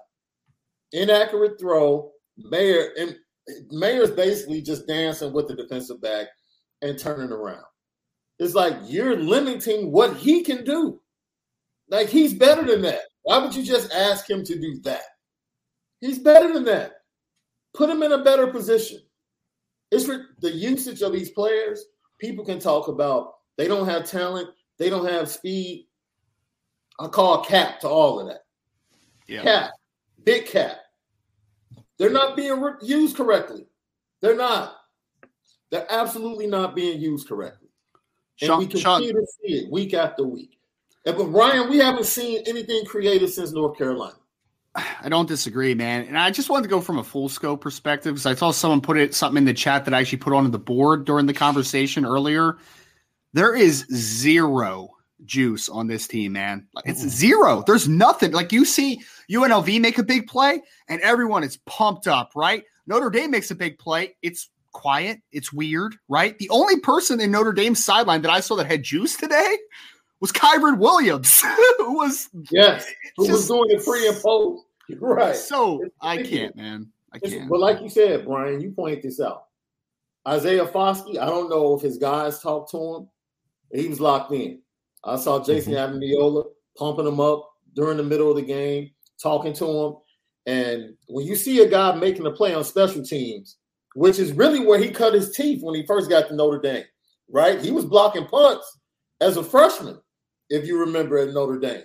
Inaccurate throw. Mayer and Mayer's basically just dancing with the defensive back and turning around. It's like you're limiting what he can do. Like he's better than that. Why would you just ask him to do that? He's better than that. Put him in a better position. It's for the usage of these players. People can talk about they don't have talent, they don't have speed. I call cap to all of that. Yeah. Cap, big cap. They're not being used correctly. They're not. They're absolutely not being used correctly. And Sean, we continue Sean. to see it week after week. And, but Ryan, we haven't seen anything creative since North Carolina. I don't disagree, man. And I just wanted to go from a full scope perspective because I saw someone put it something in the chat that I actually put onto the board during the conversation earlier. There is zero juice on this team, man. It's mm. zero. There's nothing. Like you see UNLV make a big play and everyone is pumped up, right? Notre Dame makes a big play. It's quiet. It's weird, right? The only person in Notre Dame's sideline that I saw that had juice today was Kyren Williams, who was yes, who just, was doing the pre and post. Right. So I can't, man. I can't. But like you said, Brian, you point this out. Isaiah Foskey, I don't know if his guys talked to him. He was locked in. I saw Jason mm pumping him up during the middle of the game, talking to him. And when you see a guy making a play on special teams, which is really where he cut his teeth when he first got to Notre Dame, right? He was blocking punts as a freshman if you remember at Notre Dame.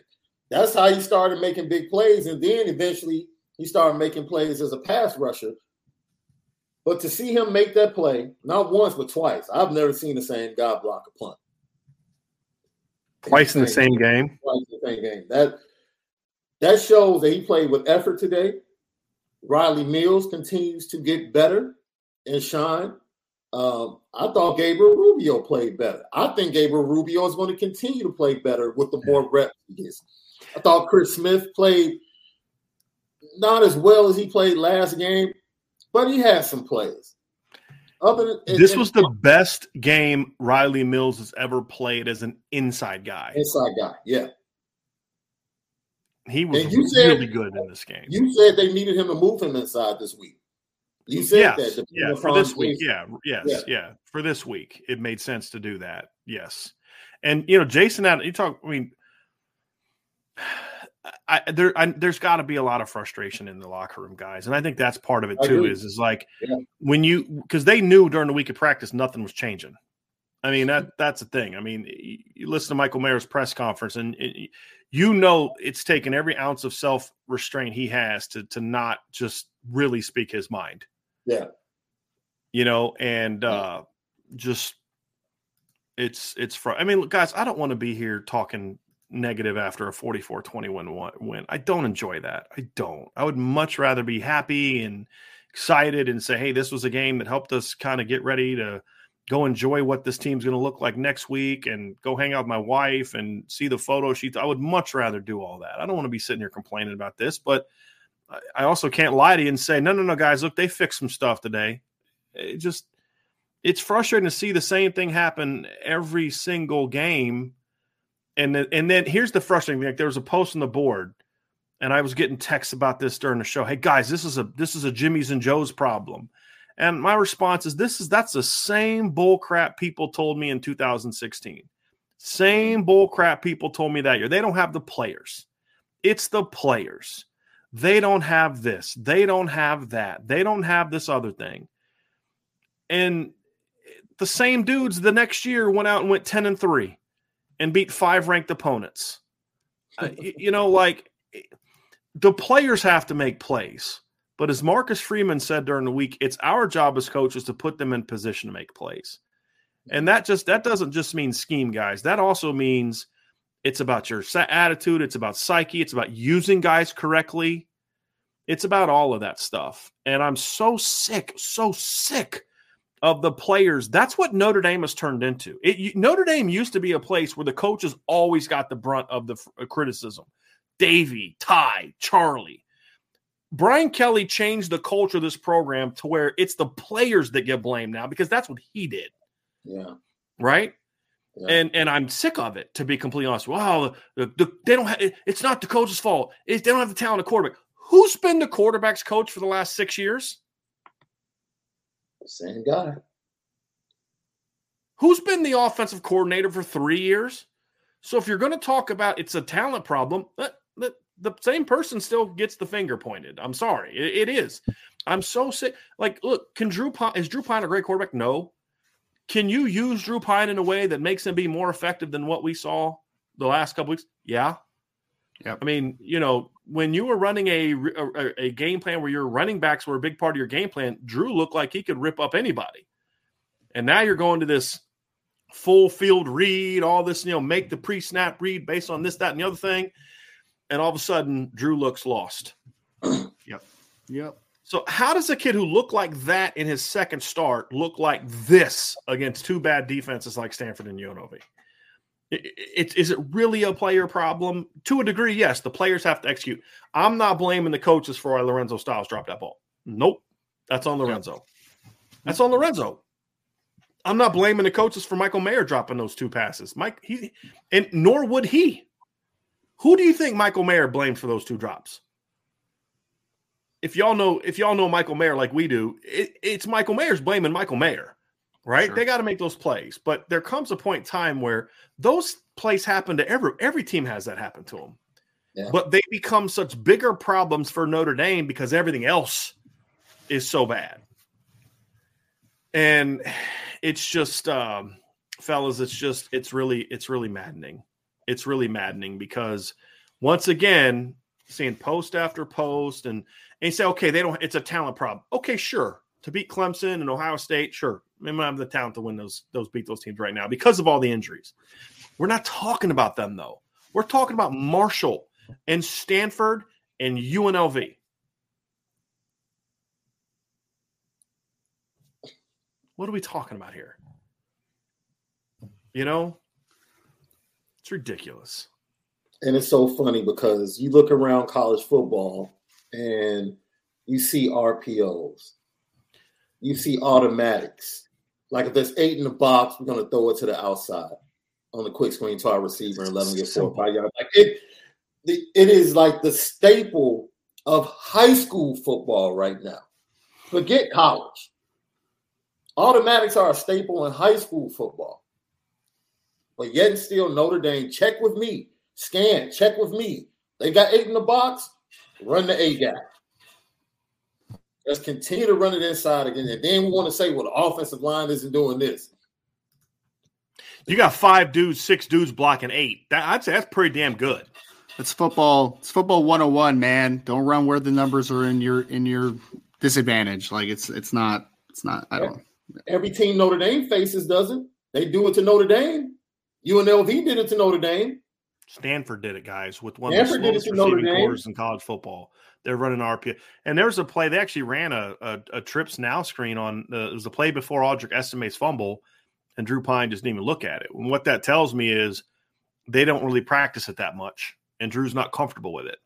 That's how he started making big plays, and then eventually he started making plays as a pass rusher. But to see him make that play, not once but twice, I've never seen the same guy block a punt. Twice in the same game. Twice in the same game. That that shows that he played with effort today. Rylie Mills continues to get better and shine. Um, I thought Gabriel Rubio played better. I think Gabriel Rubio is going to continue to play better with the more reps he gets. I thought Chris Smith played not as well as he played last game, but he had some plays. Other than, this and, was the best game Rylie Mills has ever played as an inside guy. Inside guy, yeah. He was you really said, good in this game. You said they needed him to move him inside this week. You said yes, that. Yeah, for this week. Yeah, yes, yeah. yeah. For this week, it made sense to do that. Yes. And, you know, Jason, out you talk, I mean, I, there, I, there's got to be a lot of frustration in the locker room, guys, and I think that's part of it too. Is is like yeah. when you because they knew during the week of practice nothing was changing. I mean that that's the thing. I mean, you listen to Michael Mayer's press conference, and it, you know it's taken every ounce of self restraint he has to to not just really speak his mind. Yeah. You know, and uh just it's it's fr- I mean, guys, I don't want to be here talking negative after a 44-21 win. I don't enjoy that. I don't. I would much rather be happy and excited and say, "Hey, this was a game that helped us kind of get ready to go enjoy what this team's going to look like next week and go hang out with my wife and see the photo sheets." I would much rather do all that. I don't want to be sitting here complaining about this, but I also can't lie to you and say, no, no, no, guys, look, they fixed some stuff today. It just, it's frustrating to see the same thing happen every single game. And then, and then here's the frustrating thing: like there was a post on the board, and I was getting texts about this during the show. Hey guys, this is a this is a Jimmy's and Joe's problem. And my response is this is that's the same bull crap people told me in 2016. Same bullcrap people told me that year. They don't have the players. It's the players. They don't have this. They don't have that. They don't have this other thing. And the same dudes the next year went out and went 10 and 3 and beat five ranked opponents. uh, you know, like the players have to make plays. But as Marcus Freeman said during the week, it's our job as coaches to put them in position to make plays. And that just that doesn't just mean scheme guys. That also means it's about your set attitude, it's about psyche, it's about using guys correctly. It's about all of that stuff. And I'm so sick, so sick of the players. That's what Notre Dame has turned into. It, Notre Dame used to be a place where the coaches always got the brunt of the uh, criticism. Davie, Ty, Charlie. Brian Kelly changed the culture of this program to where it's the players that get blamed now because that's what he did. Yeah. Right. Yeah. And and I'm sick of it to be completely honest. Wow, the, the, they don't. Have, it's not the coach's fault. It, they don't have the talent of quarterback. Who's been the quarterback's coach for the last six years? Same guy. Who's been the offensive coordinator for three years? So if you're going to talk about it's a talent problem, the, the, the same person still gets the finger pointed. I'm sorry, it, it is. I'm so sick. Like, look, can Drew Pyne, is Drew Pyne a great quarterback? No. Can you use Drew Pyne in a way that makes him be more effective than what we saw the last couple weeks? Yeah. Yeah. I mean, you know, when you were running a, a, a game plan where your running backs were a big part of your game plan, Drew looked like he could rip up anybody. And now you're going to this full field read, all this, you know, make the pre snap read based on this, that, and the other thing. And all of a sudden, Drew looks lost. yep. Yep. So, how does a kid who looked like that in his second start look like this against two bad defenses like Stanford and UNLV? It, is it really a player problem? To a degree, yes. The players have to execute. I'm not blaming the coaches for why Lorenzo Styles dropped that ball. Nope. That's on Lorenzo. That's on Lorenzo. I'm not blaming the coaches for Michael Mayer dropping those two passes. Mike, he and nor would he. Who do you think Michael Mayer blamed for those two drops? If y'all know if y'all know Michael Mayer like we do, it, it's Michael Mayer's blaming Michael Mayer, right? Sure. They got to make those plays, but there comes a point in time where those plays happen to every every team has that happen to them. Yeah. But they become such bigger problems for Notre Dame because everything else is so bad. And it's just um, fellas, it's just it's really it's really maddening. It's really maddening because once again, seeing post after post and and you say, okay, they don't. It's a talent problem. Okay, sure. To beat Clemson and Ohio State, sure. They might have the talent to win those those beat those teams right now because of all the injuries. We're not talking about them though. We're talking about Marshall and Stanford and UNLV. What are we talking about here? You know, it's ridiculous. And it's so funny because you look around college football and you see RPOs, you see automatics. Like if there's eight in the box, we're gonna throw it to the outside on the quick screen to our receiver and let him get four five yards. Like it, it is like the staple of high school football right now. Forget college. Automatics are a staple in high school football. But yet and still, Notre Dame, check with me. Scan, check with me. They got eight in the box. Run the A gap. Let's continue to run it inside again. And then we want to say, well, the offensive line isn't doing this. You got five dudes, six dudes blocking eight. That, I'd say that's pretty damn good. It's football. It's football 101, man. Don't run where the numbers are in your in your disadvantage. Like it's it's not it's not. I don't. Every team Notre Dame faces doesn't. They do it to Notre Dame. UNLV did it to Notre Dame. Stanford did it, guys, with one Stanford of the slowest receiving cores in college football. They're running RPA, and there was a play. They actually ran a, a, a trips now screen on. Uh, it was the play before Audric Estime's fumble, and Drew Pyne just didn't even look at it. And what that tells me is they don't really practice it that much, and Drew's not comfortable with it.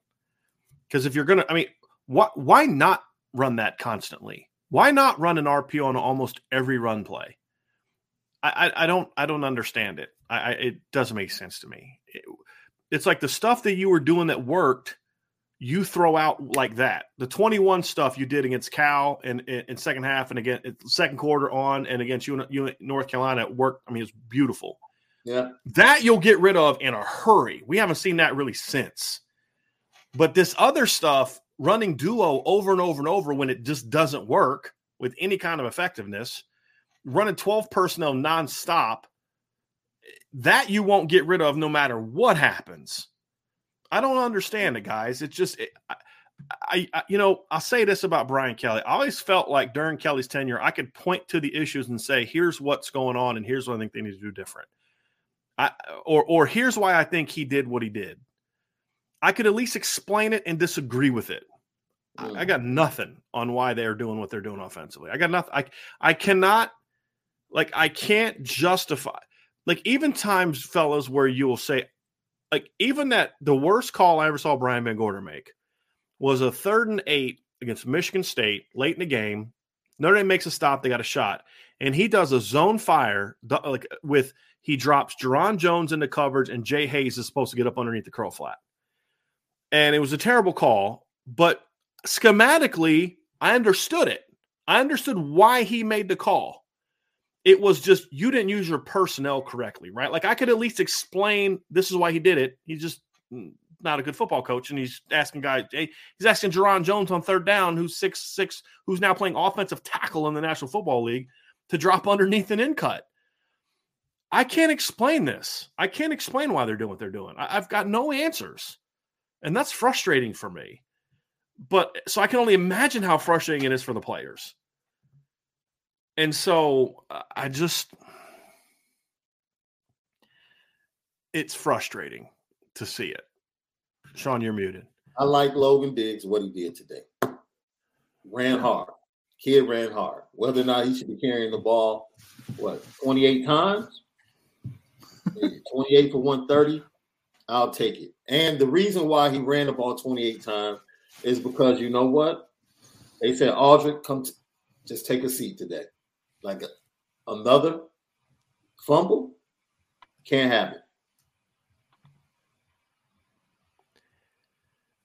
Because if you're gonna, I mean, what? Why not run that constantly? Why not run an RPO on almost every run play? I, I, I don't I don't understand it. I, I, it doesn't make sense to me. It, it's like the stuff that you were doing that worked, you throw out like that. The 21 stuff you did against Cal in, in, in second half and again second quarter on and against you, you North Carolina worked. I mean, it's beautiful. Yeah. That you'll get rid of in a hurry. We haven't seen that really since. But this other stuff, running duo over and over and over when it just doesn't work with any kind of effectiveness, running 12 personnel nonstop, that you won't get rid of no matter what happens. I don't understand it, guys. It's just, it, I, I, you know, I'll say this about Brian Kelly. I always felt like during Kelly's tenure, I could point to the issues and say, here's what's going on, and here's what I think they need to do different. I, or, or here's why I think he did what he did. I could at least explain it and disagree with it. I, I mm-hmm. got nothing on why they're doing what they're doing offensively. I got nothing. I, I cannot, like, I can't justify, like, even times, fellas, where you will say, like, even that the worst call I ever saw Brian VanGorder make was a third and eight against Michigan State late in the game. Notre Dame makes a stop. They got a shot. And he does a zone fire like with he drops Jarron Jones into coverage, and Jay Hayes is supposed to get up underneath the curl flat. And it was a terrible call, but schematically, I understood it. I understood why he made the call. It was just you didn't use your personnel correctly, right? Like I could at least explain this is why he did it. He's just mm, not a good football coach, and he's asking guys. He's asking Jarron Jones on third down, who's six six, who's now playing offensive tackle in the National Football League, to drop underneath an in cut. I can't explain this. I can't explain why they're doing what they're doing. I, I've got no answers, and that's frustrating for me. But so I can only imagine how frustrating it is for the players. And so uh, I just, it's frustrating to see it. Sean, you're muted. I like Logan Diggs, what he did today. Ran hard. Kid ran hard. Whether or not he should be carrying the ball, what, 28 times? 28 for 130. I'll take it. And the reason why he ran the ball 28 times is because you know what? They said, Audric, come t- just take a seat today. Like another fumble, can't have it.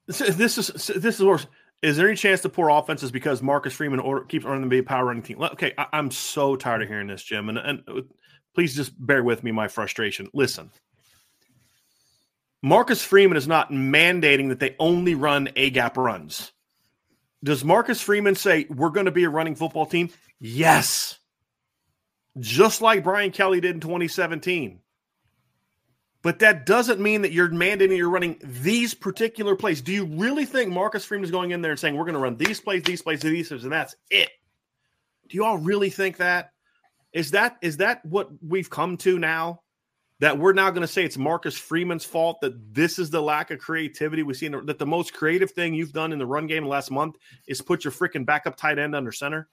This is this is worse. Is there any chance to poor offenses because Marcus Freeman or keeps running to be a power running team? Okay, I, am so tired of hearing this, Jim, and, and uh, please just bear with me my frustration. Listen, Marcus Freeman is not mandating that they only run A gap runs. Does Marcus Freeman say we're going to be a running football team? Yes, just like Brian Kelly did in 2017. But that doesn't mean that you're mandating you're running these particular plays. Do you really think Marcus Freeman is going in there and saying we're going to run these plays, these plays, these plays, and that's it? Do you all really think that? Is that is that what we've come to now? That we're now going to say it's Marcus Freeman's fault that this is the lack of creativity we've seen. That the most creative thing you've done in the run game last month is put your freaking backup tight end under center.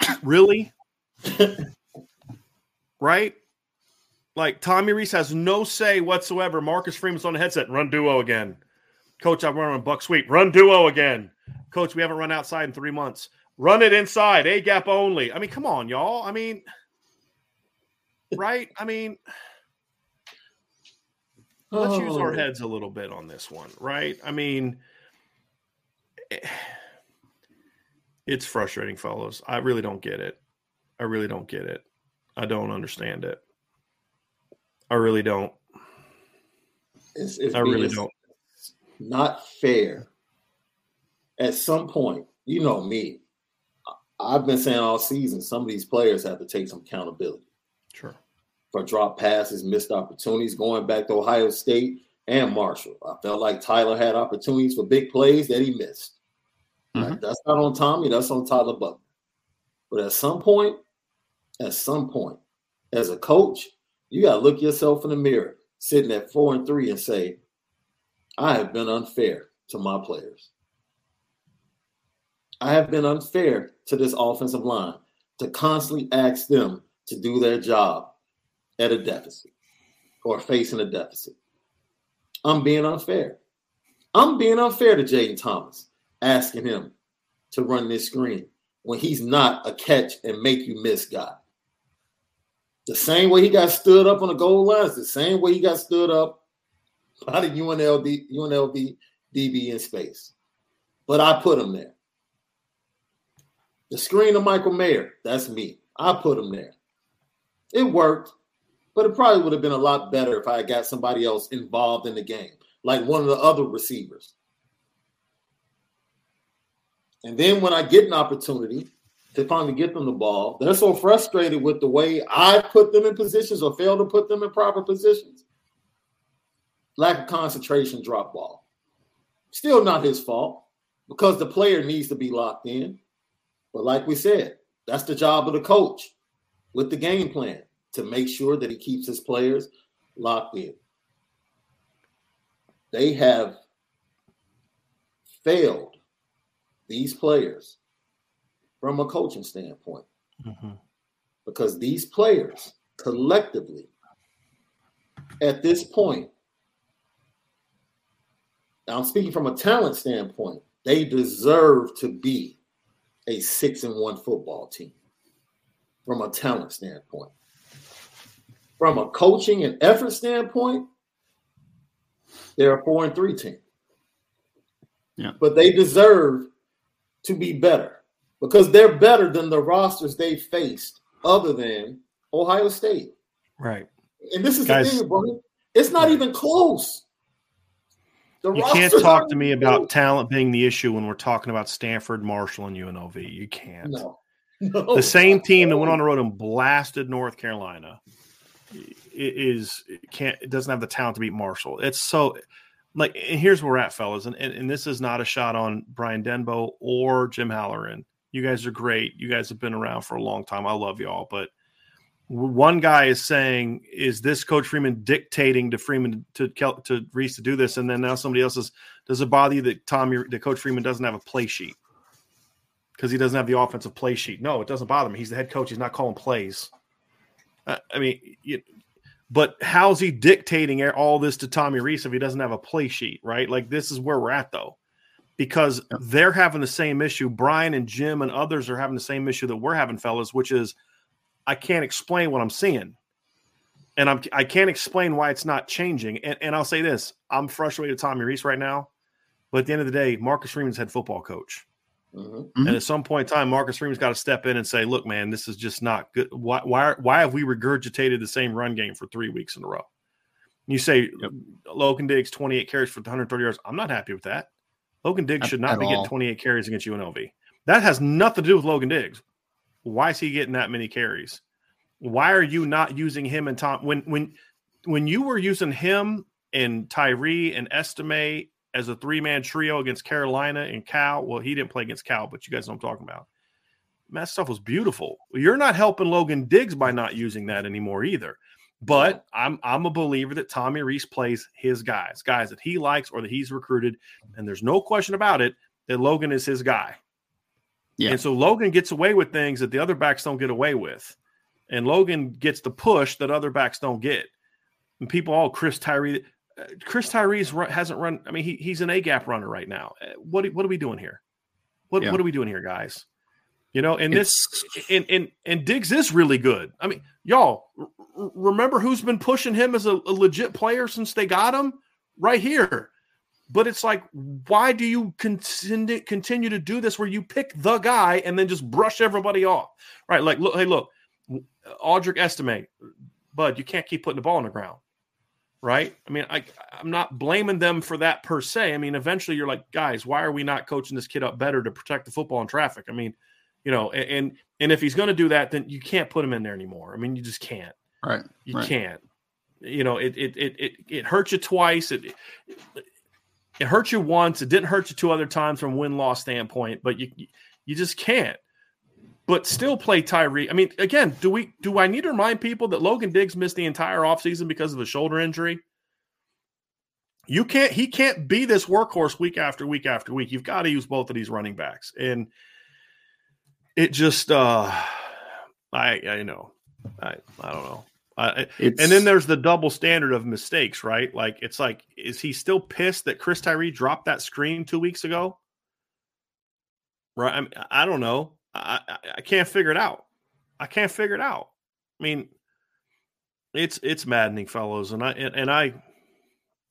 really? Right? Like Tommy Rees has no say whatsoever. Marcus Freeman's on the headset. Run duo again. Coach, I'm running buck sweep. Run duo again. Coach, we haven't run outside in three months. Run it inside. A gap only. I mean, come on, y'all. I mean, right? I mean, let's oh. use our oh. heads a little bit on this one, right? I mean, eh, it's frustrating, fellows. I really don't get it. I really don't get it. I don't understand it. I really don't. It's, it's I really don't. Not fair. At some point, you know me. I've been saying all season, some of these players have to take some accountability. Sure. For drop passes, missed opportunities, going back to Ohio State and Marshall. I felt like Tyler had opportunities for big plays that he missed. Mm-hmm. Right? That's not on Tommy, that's on Tyler Buchner. But at some point, at some point, as a coach, you got to look yourself in the mirror, sitting at four and three, and say, I have been unfair to my players. I have been unfair to this offensive line to constantly ask them to do their job at a deficit or facing a deficit. I'm being unfair. I'm being unfair to Jayden Thomas, asking him to run this screen when he's not a catch and make you miss guy. The same way he got stood up on the goal line, the same way he got stood up by the UNLV, UNLV DB in space. But I put him there. The screen of Michael Mayer, that's me. I put him there. It worked. but it probably would have been a lot better if I had got somebody else involved in the game, like one of the other receivers. And then when I get an opportunity to finally get them the ball, they're so frustrated with the way I put them in positions or fail to put them in proper positions. Lack of concentration, drop ball. Still not his fault because the player needs to be locked in. But like we said, that's the job of the coach with the game plan to make sure that he keeps his players locked in. They have failed these players from a coaching standpoint mm-hmm. because these players collectively at this point I'm speaking from a talent standpoint they deserve to be a six and one football team from a talent standpoint. From a coaching and effort standpoint, they're a four and three team. Yeah. But they deserve to be better because they're better than the rosters they faced other than Ohio State. Right. And this is Guys, the thing, bro. It's not even close. The you can't talk to me about talent being the issue when we're talking about Stanford, Marshall, and UNLV. You can't. No. no. The same team that went on the road and blasted North Carolina is can't it doesn't have the talent to beat Marshall. It's so like and here's where we're at, fellas, and, and, and this is not a shot on Brian Denbo or Jim Halloran. You guys are great. You guys have been around for a long time. I love y'all, but one guy is saying, "Is this Coach Freeman dictating to Freeman to to Rees to do this?" And then now somebody else is, "Does it bother you that Tommy, that Coach Freeman doesn't have a play sheet because he doesn't have the offensive play sheet?" No, it doesn't bother me. He's the head coach. He's not calling plays. I, I mean, you, but how's he dictating all this to Tommy Rees if he doesn't have a play sheet? Right? Like this is where we're at though, because they're having the same issue. Brian and Jim and others are having the same issue that we're having, fellas, which is I can't explain what I'm seeing. And I'm I can't explain why it's not changing. And, and I'll say this: I'm frustrated with Tommy Rees right now, but at the end of the day, Marcus Freeman's head football coach. Mm-hmm. And at some point in time, Marcus Freeman's got to step in and say, "Look, man, this is just not good. Why, why, why have we regurgitated the same run game for three weeks in a row?" And you say yep. Logan Diggs 28 carries for 130 yards. I'm not happy with that. Logan Diggs should not be all. getting 28 carries against UNLV. That has nothing to do with Logan Diggs. Why is he getting that many carries? Why are you not using him and Tom when when when you were using him and Tyree and Estime as a three man trio against Carolina and Cal? Well, he didn't play against Cal, but you guys know what I'm talking about. that stuff was beautiful. You're not helping Logan Diggs by not using that anymore either. But I'm I'm a believer that Tommy Rees plays his guys, guys that he likes or that he's recruited, and there's no question about it that Logan is his guy. Yeah. And so Logan gets away with things that the other backs don't get away with. And Logan gets the push that other backs don't get. And people, all oh, Chris Tyree, uh, Chris Tyree hasn't run. I mean, he, he's an A gap runner right now. Uh, what, what are we doing here? What, yeah. what are we doing here, guys? You know, and this, and, and, and Diggs is really good. I mean, y'all r- remember who's been pushing him as a, a legit player since they got him? Right here. But it's like, why do you continue continue to do this where you pick the guy and then just brush everybody off? Right? Like, look, hey, look, Audric Estime, Bud, you can't keep putting the ball on the ground. Right? I mean, I I'm not blaming them for that per se. I mean, eventually you're like, guys, why are we not coaching this kid up better to protect the football in traffic? I mean, you know, and and if he's going to do that, then you can't put him in there anymore. I mean, you just can't. Right. You right. can't. You know, it it it it, it hurt you twice. It, it it hurt you once. It didn't hurt you two other times from win loss standpoint, but you you just can't. But still play Tyree. I mean, again, do we do I need to remind people that Logan Diggs missed the entire offseason because of a shoulder injury? You can't he can't be this workhorse week after week after week. You've got to use both of these running backs. And it just uh I I know. I I don't know. Uh, and then there's the double standard of mistakes, right? Like it's like, is he still pissed that Chris Tyree dropped that screen two weeks ago? Right? I, mean, I don't know. I, I, I can't figure it out. I can't figure it out. I mean, it's it's maddening, fellows, and I and, and I.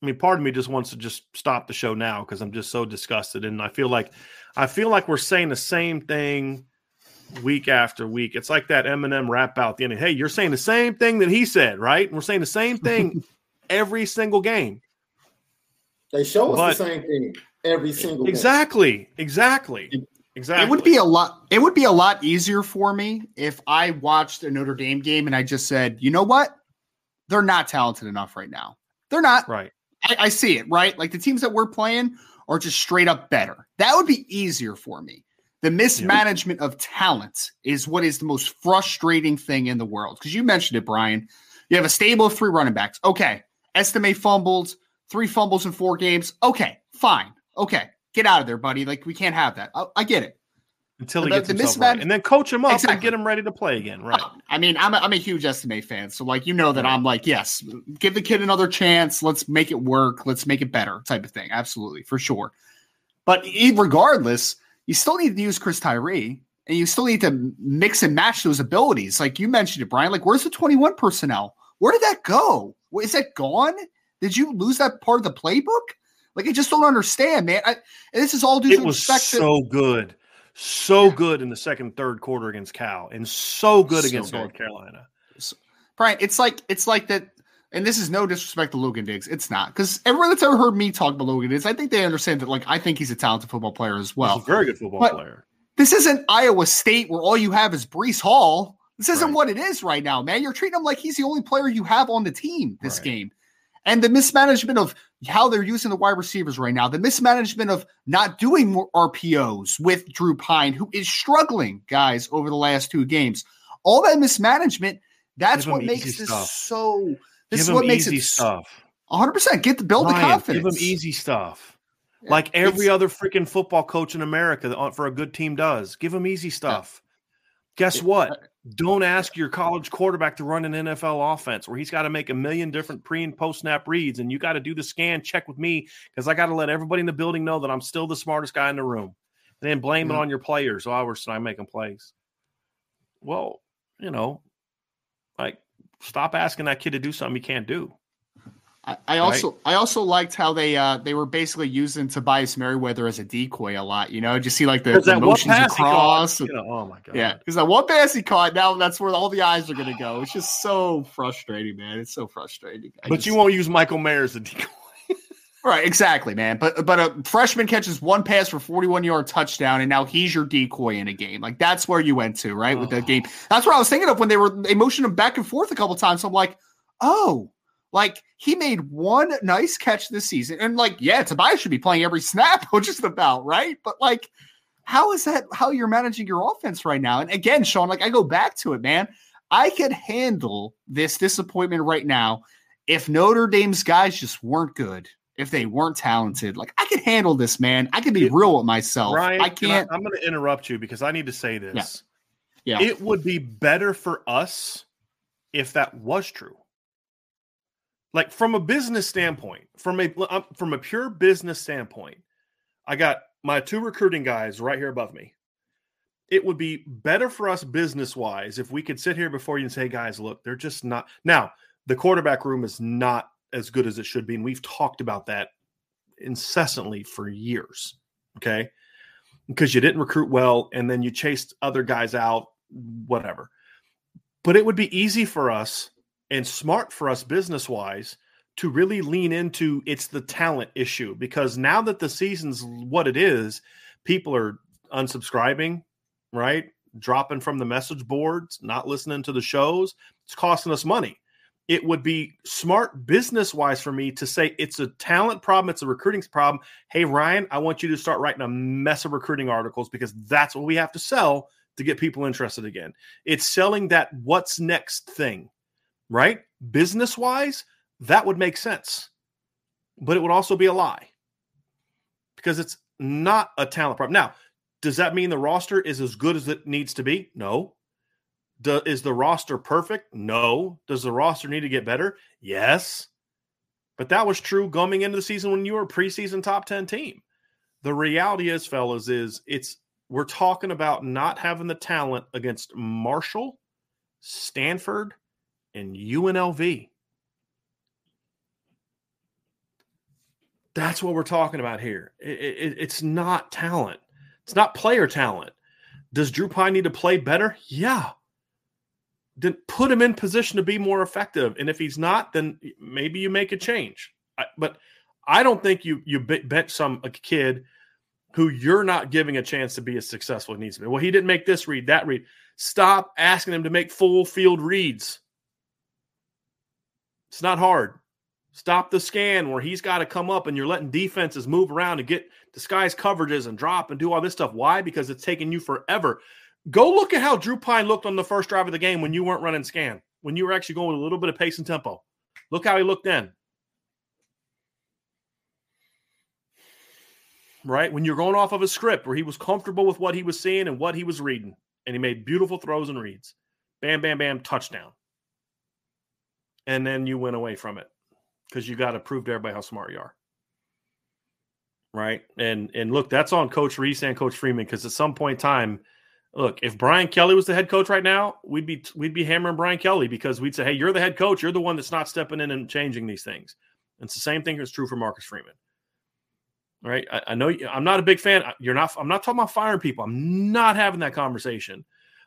I mean, part of me just wants to just stop the show now because I'm just so disgusted, and I feel like I feel like we're saying the same thing week after week. It's like that Eminem rap out the end. Hey, you're saying the same thing that he said, right? And we're saying the same thing every single game. They show us but, the same thing every single exactly, game. exactly, exactly. It would be a lot. It would be a lot easier for me if I watched a Notre Dame game and I just said, you know what, they're not talented enough right now. They're not. Right. I, I see it. Right. Like the teams that we're playing are just straight up better. That would be easier for me. The mismanagement yeah. of talent is what is the most frustrating thing in the world. Because you mentioned it, Brian. You have a stable of three running backs. Okay. Estime fumbled, three fumbles in four games. Okay, fine. Okay. Get out of there, buddy. Like, we can't have that. I, I get it. Until he the, gets the himself misman- right. And then coach him up exactly. and get him ready to play again. Right. Uh, I mean, I'm a, I'm a huge Estime fan. So, like, you know that right. I'm like, yes, give the kid another chance. Let's make it work. Let's make it better type of thing. Absolutely. For sure. But regardless, you still need to use Chris Tyree and you still need to mix and match those abilities. Like you mentioned it, Brian. Like, where's the 21 personnel? Where did that go? Is that gone? Did you lose that part of the playbook? Like, I just don't understand, man. I, this is all due to it was so to- good so good in the second, third quarter against Cal, and so good so against good. North Carolina. Brian, it's like it's like that, and this is no disrespect to Logan Diggs. It's not because everyone that's ever heard me talk about Logan Diggs, I think they understand that. Like, I think he's a talented football player as well. He's a very good football but player. This isn't Iowa State where all you have is Breece Hall. This isn't right. what it is right now, man. You're treating him like he's the only player you have on the team this right. game. And the mismanagement of how they're using the wide receivers right now, the mismanagement of not doing more RPOs with Drew Pyne, who is struggling, guys, over the last two games. All that mismanagement, that's what makes this stuff. so. This give is what makes it stuff. 100%. Get the build Ryan, the confidence. Give them easy stuff. Like every it's, other freaking football coach in America for a good team does. Give them easy stuff. Yeah. Guess what? Don't ask your college quarterback to run an NFL offense where he's got to make a million different pre and post snap reads, and you got to do the scan check with me because I got to let everybody in the building know that I'm still the smartest guy in the room. And then blame mm-hmm. it on your players. Oh, we're not making plays. Well, you know, like stop asking that kid to do something he can't do. I, I also right? I also liked how they uh they were basically using Tobias Merriweather as a decoy a lot. You know, just see like the, the motions across. Caught, you know, oh my god! Yeah, because that one pass he caught, now that's where all the eyes are going to go. It's just so frustrating, man. It's so frustrating. I but just, you won't use Michael Mayer as a decoy. Right, exactly, man. But but a freshman catches one pass for 41 yard touchdown, and now he's your decoy in a game. Like that's where you went to, right? Oh. With that game. That's what I was thinking of when they were they motioned him back and forth a couple times. So I'm like, oh like he made one nice catch this season, and like, yeah, Tobias should be playing every snap, or just about right. But like, how is that how you're managing your offense right now? And again, Sean, like I go back to it, man. I could handle this disappointment right now if Notre Dame's guys just weren't good, if they weren't talented. Like I could handle this, man. I could be real with myself. Ryan, I can't. I, am going to interrupt you because I need to say this. Yeah. yeah. It would be better for us if that was true like from a business standpoint, from a um, from a pure business standpoint, I got my two recruiting guys right here above me. It would be better for us business wise if we could sit here before you and say, guys, look, they're just not. Now, the quarterback room is not as good as it should be. And we've talked about that incessantly for years. Okay. Because you didn't recruit well and then you chased other guys out, whatever. But it would be easy for us and smart for us business wise to really lean into it's the talent issue because now that the season's what it is, people are unsubscribing, right? Dropping from the message boards, not listening to the shows. It's costing us money. It would be smart business wise for me to say it's a talent problem, it's a recruiting problem. Hey, Ryan, I want you to start writing a mess of recruiting articles because that's what we have to sell to get people interested again. It's selling that what's next thing right? Business wise, that would make sense. But it would also be a lie because it's not a talent problem. Now, does that mean the roster is as good as it needs to be? No. Do, is the roster perfect? No. Does the roster need to get better? Yes. But that was true going into the season when you were a preseason top 10 team. The reality is, fellas, is it's we're talking about not having the talent against Marshall, Stanford, and UNLV. That's what we're talking about here. It, it, it's not talent. It's not player talent. Does Drew Pyne need to play better? Yeah. Then put him in position to be more effective. And if he's not, then maybe you make a change. I, but I don't think you you bet some a kid who you're not giving a chance to be as successful as needs to be. Well, he didn't make this read, that read. Stop asking him to make full field reads. It's not hard. Stop the scan where he's got to come up and you're letting defenses move around and get disguise coverages and drop and do all this stuff. Why? Because it's taking you forever. Go look at how Drew Pyne looked on the first drive of the game when you weren't running scan, when you were actually going with a little bit of pace and tempo. Look how he looked then. Right? When you're going off of a script where he was comfortable with what he was seeing and what he was reading, and he made beautiful throws and reads. Bam, bam, bam, touchdown. And then you went away from it because you got to prove to everybody how smart you are. Right. And and look, that's on Coach Rees and Coach Freeman because at some point in time, look, if Brian Kelly was the head coach right now, we'd be we'd be hammering Brian Kelly because we'd say, Hey, you're the head coach, you're the one that's not stepping in and changing these things. And it's the same thing that's true for Marcus Freeman. Right. I, I know I'm not a big fan. You're not I'm not talking about firing people. I'm not having that conversation.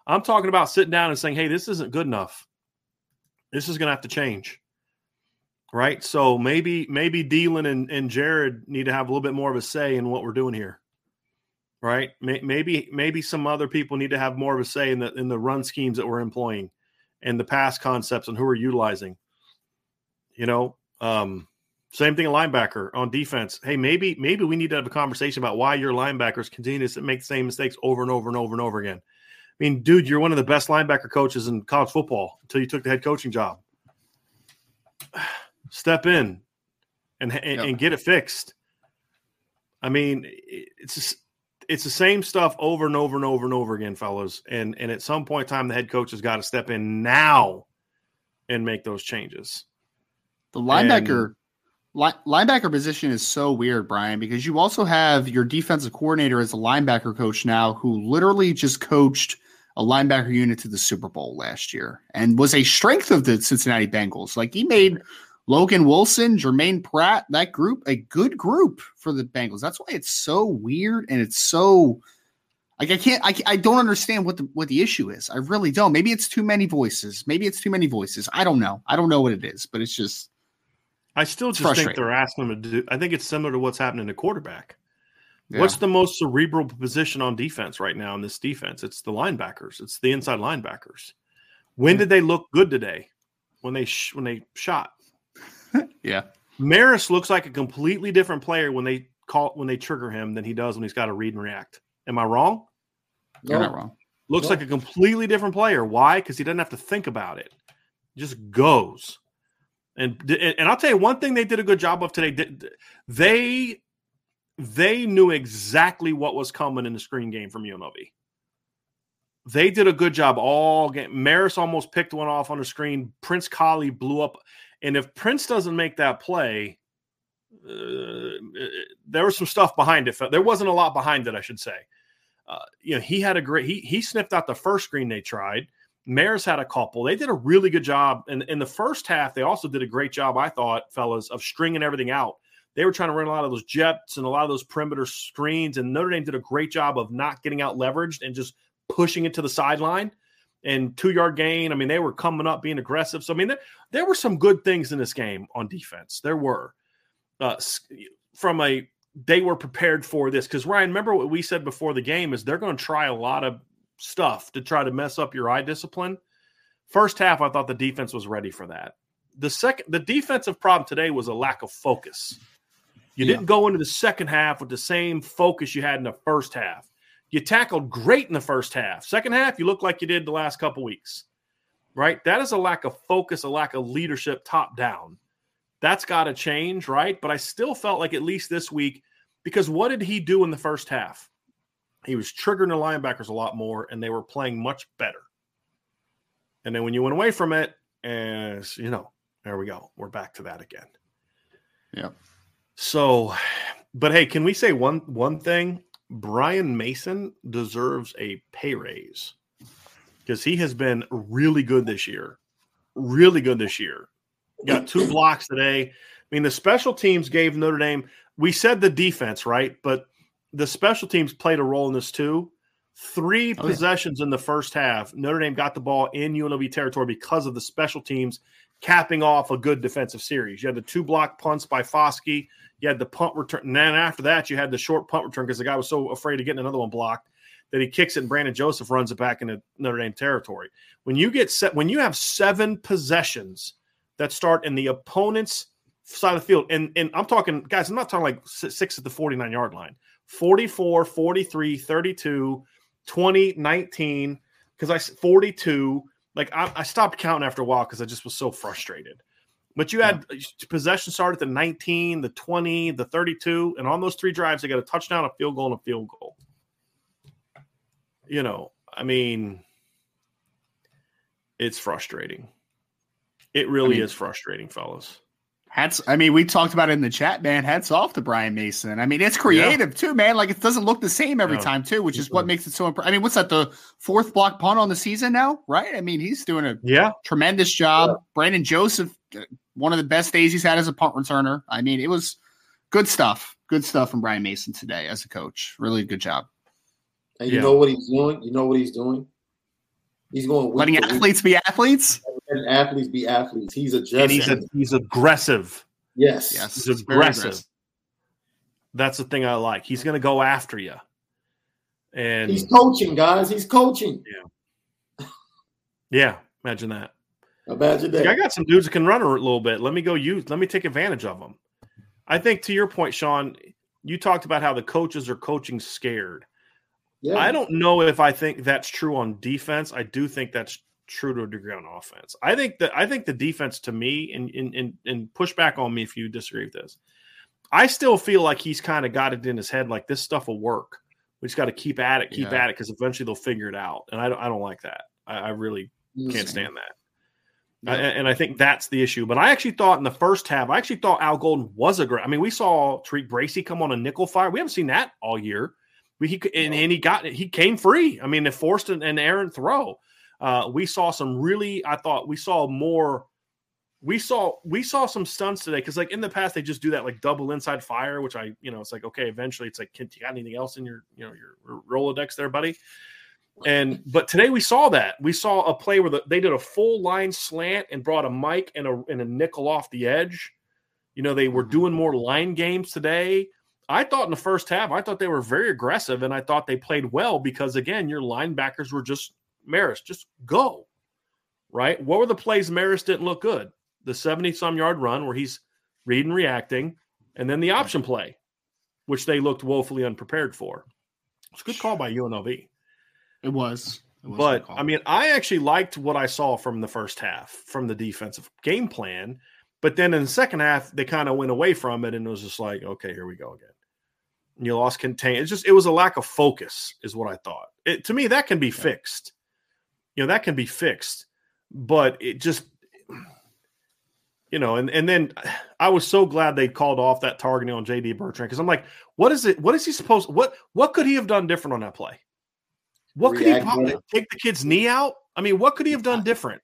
I'm talking about sitting down and saying, Hey, this isn't good enough. This is gonna have to change right? So maybe maybe Deland and, and Jared need to have a little bit more of a say in what we're doing here, right? Maybe maybe some other people need to have more of a say in the in the run schemes that we're employing, and the pass concepts and who we're utilizing. You know, um, same thing a linebacker on defense. Hey, maybe maybe we need to have a conversation about why your linebackers continue to make the same mistakes over and over and over and over again. I mean, dude, you're one of the best linebacker coaches in college football until you took the head coaching job step in and and, yep. and get it fixed. I mean, it's just, it's the same stuff over and over and over and over again, fellas. And and at some point in time, the head coach has got to step in now and make those changes. The linebacker and, li- linebacker position is so weird, Brian, because you also have your defensive coordinator as a linebacker coach now, who literally just coached a linebacker unit to the Super Bowl last year and was a strength of the Cincinnati Bengals. Like he made Logan Wilson, Germaine Pratt, that group, a good group for the Bengals. That's why it's so weird and it's so like I can't I, I don't understand what the what the issue is. I really don't. Maybe it's too many voices. Maybe it's too many voices. I don't know. I don't know what it is, but it's just I still just think they're asking them to do I think it's similar to what's happening to quarterback. Yeah. What's the most cerebral position on defense right now in this defense? It's the linebackers. It's the inside linebackers. When did they look good today? When they sh- when they shot yeah. Maris looks like a completely different player when they call when they trigger him than he does when he's got to read and react. Am I wrong? You're not wrong. Looks no. like a completely different player. Why? Because he doesn't have to think about it. He just goes. And and I'll tell you one thing they did a good job of today. They they knew exactly what was coming in the screen game from UNLV. They did a good job all game. Maris almost picked one off on the screen. Prince Kollie blew up. And if Prince doesn't make that play, uh, there was some stuff behind it. There wasn't a lot behind it, I should say. Uh, you know, he had a great. He he sniffed out the first screen they tried. Maris had a couple. They did a really good job. And in the first half, they also did a great job, I thought, fellas, of stringing everything out. They were trying to run a lot of those jets and a lot of those perimeter screens. And Notre Dame did a great job of not getting out leveraged and just pushing it to the sideline and two yard gain. I mean, they were coming up being aggressive. So, I mean, there, there were some good things in this game on defense. There were. Uh, from a, they were prepared for this. Because, Ryan, remember what we said before the game is they're going to try a lot of stuff to try to mess up your eye discipline. First half, I thought the defense was ready for that. The second, the defensive problem today was a lack of focus. You yeah. didn't go into the second half with the same focus you had in the first half. You tackled great in the first half. Second half, you look like you did the last couple weeks, right? That is a lack of focus, a lack of leadership top down. That's got to change, right? But I still felt like at least this week, because what did he do in the first half? He was triggering the linebackers a lot more, and they were playing much better. And then when you went away from it, as you know, there we go. We're back to that again. Yeah. So, but hey, can we say one one thing? Brian Mason deserves a pay raise because he has been really good this year. Really good this year. Got two blocks today. I mean, the special teams gave Notre Dame, we said the defense, right? But the special teams played a role in this too. Three Oh, yeah. possessions in the first half. Notre Dame got the ball in UNLV territory because of the special teams capping off a good defensive series. You had the two block punts by Foskey. You had the punt return. And then after that, you had the short punt return because the guy was so afraid of getting another one blocked that he kicks it and Brandon Joseph runs it back into Notre Dame territory. When you get set, when you have seven possessions that start in the opponent's side of the field, and, and I'm talking, guys, I'm not talking like six at the 49 yard line, 44, 43, 32, 20, 19, because I 42. Like I, I stopped counting after a while because I just was so frustrated. But you had possession start at the 19, the 20, the 32, and on those three drives, they got a touchdown, a field goal, and a field goal. You know, I mean, it's frustrating. It really mean- is frustrating, fellas. Hats. I mean, we talked about it in the chat, man. Hats off to Brian Mason. I mean, it's creative too, man. Like it doesn't look the same every No. time too, which is what makes it so. Imp- I mean, what's that? The fourth block punt on the season now, right? I mean, he's doing a Yeah, tremendous job. Brandon Joseph, uh, one of the best days he's had as a punt returner. I mean, it was good stuff. Good stuff from Brian Mason today as a coach. Really good job. And you Yeah. know what he's doing? You know what he's doing? He's going week Letting to week, athletes be athletes. Letting athletes be athletes. He's adjusting. and he's a, he's aggressive. yes. Yes, He's it's very aggressive. That's the thing I like. He's going to go after you. And He's coaching, guys. He's coaching. Yeah. Yeah, imagine that. Imagine that. I got some dudes that can run a little bit. Let me go use. Let me take advantage of them. I think to your point, Sean, you talked about how the coaches are coaching scared. yeah. I don't know if I think that's true on defense. I do think that's true to a degree on offense. I think that I think the defense to me and and and, and push back on me if you disagree with this. I still feel like he's kind of got it in his head like this stuff will work. We just got to keep at it, keep Yeah. at it because eventually they'll figure it out. And I don't, I don't like that. I, I really can't stand that. Yeah. I- and I think that's the issue. But I actually thought in the first half, I actually thought Al Golden was a great. I mean, we saw Tariq Bracy come on a nickel fire. We haven't seen that all year. We, he and, and he got he came free. I mean, they forced an, an errant throw. Uh, we saw some really. I thought we saw more. We saw we saw some stunts today because like in the past they just do that like double inside fire, which I you know it's like okay eventually it's like can you got anything else in your you know your Rolodex there, buddy? And but today we saw that we saw a play where the, they did a full line slant and brought a mic and a and a nickel off the edge. You know they were doing more line games today. I thought in the first half, I thought they were very aggressive, and I thought they played well because again, your linebackers were just Maris, just go. Right? What were the plays Maris didn't look good? The 70 some yard run where he's reading, reacting, and then the option play, which they looked woefully unprepared for. It's a good call by UNLV. It was. It was But. I mean, I actually liked what I saw from the first half from the defensive game plan. But then in the second half, they kind of went away from it and it was just like, okay, here we go again. And you lost contain. It's just it was a lack of focus, is what I thought. It, to me, that can be fixed. You know, that can be fixed. But it just you know, and and then I was so glad they called off that targeting on JD Bertrand because I'm like, what is it? What is he supposed? What what could he have done different on that play? What could he React probably better. take the kid's knee out? I mean, what could he have done different?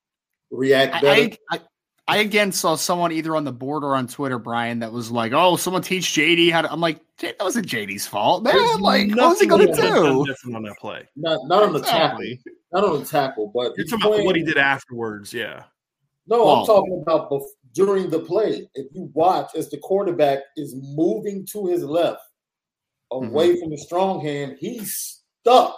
React better. I, I, I, I again saw someone either on the board or on Twitter, Brian, that was like, "Oh, someone teach JD how to." I'm like, "That wasn't JD's fault, man. There's like, what was he going to could have been done do?" different on that play? not not on the tackle. Exactly. Not on the tackle, but You're he's talking about what he did afterwards, yeah. No, Well- I'm talking about bef- during the play. If you watch as the quarterback is moving to his left, away Mm-hmm. from the strong hand, he's stuck.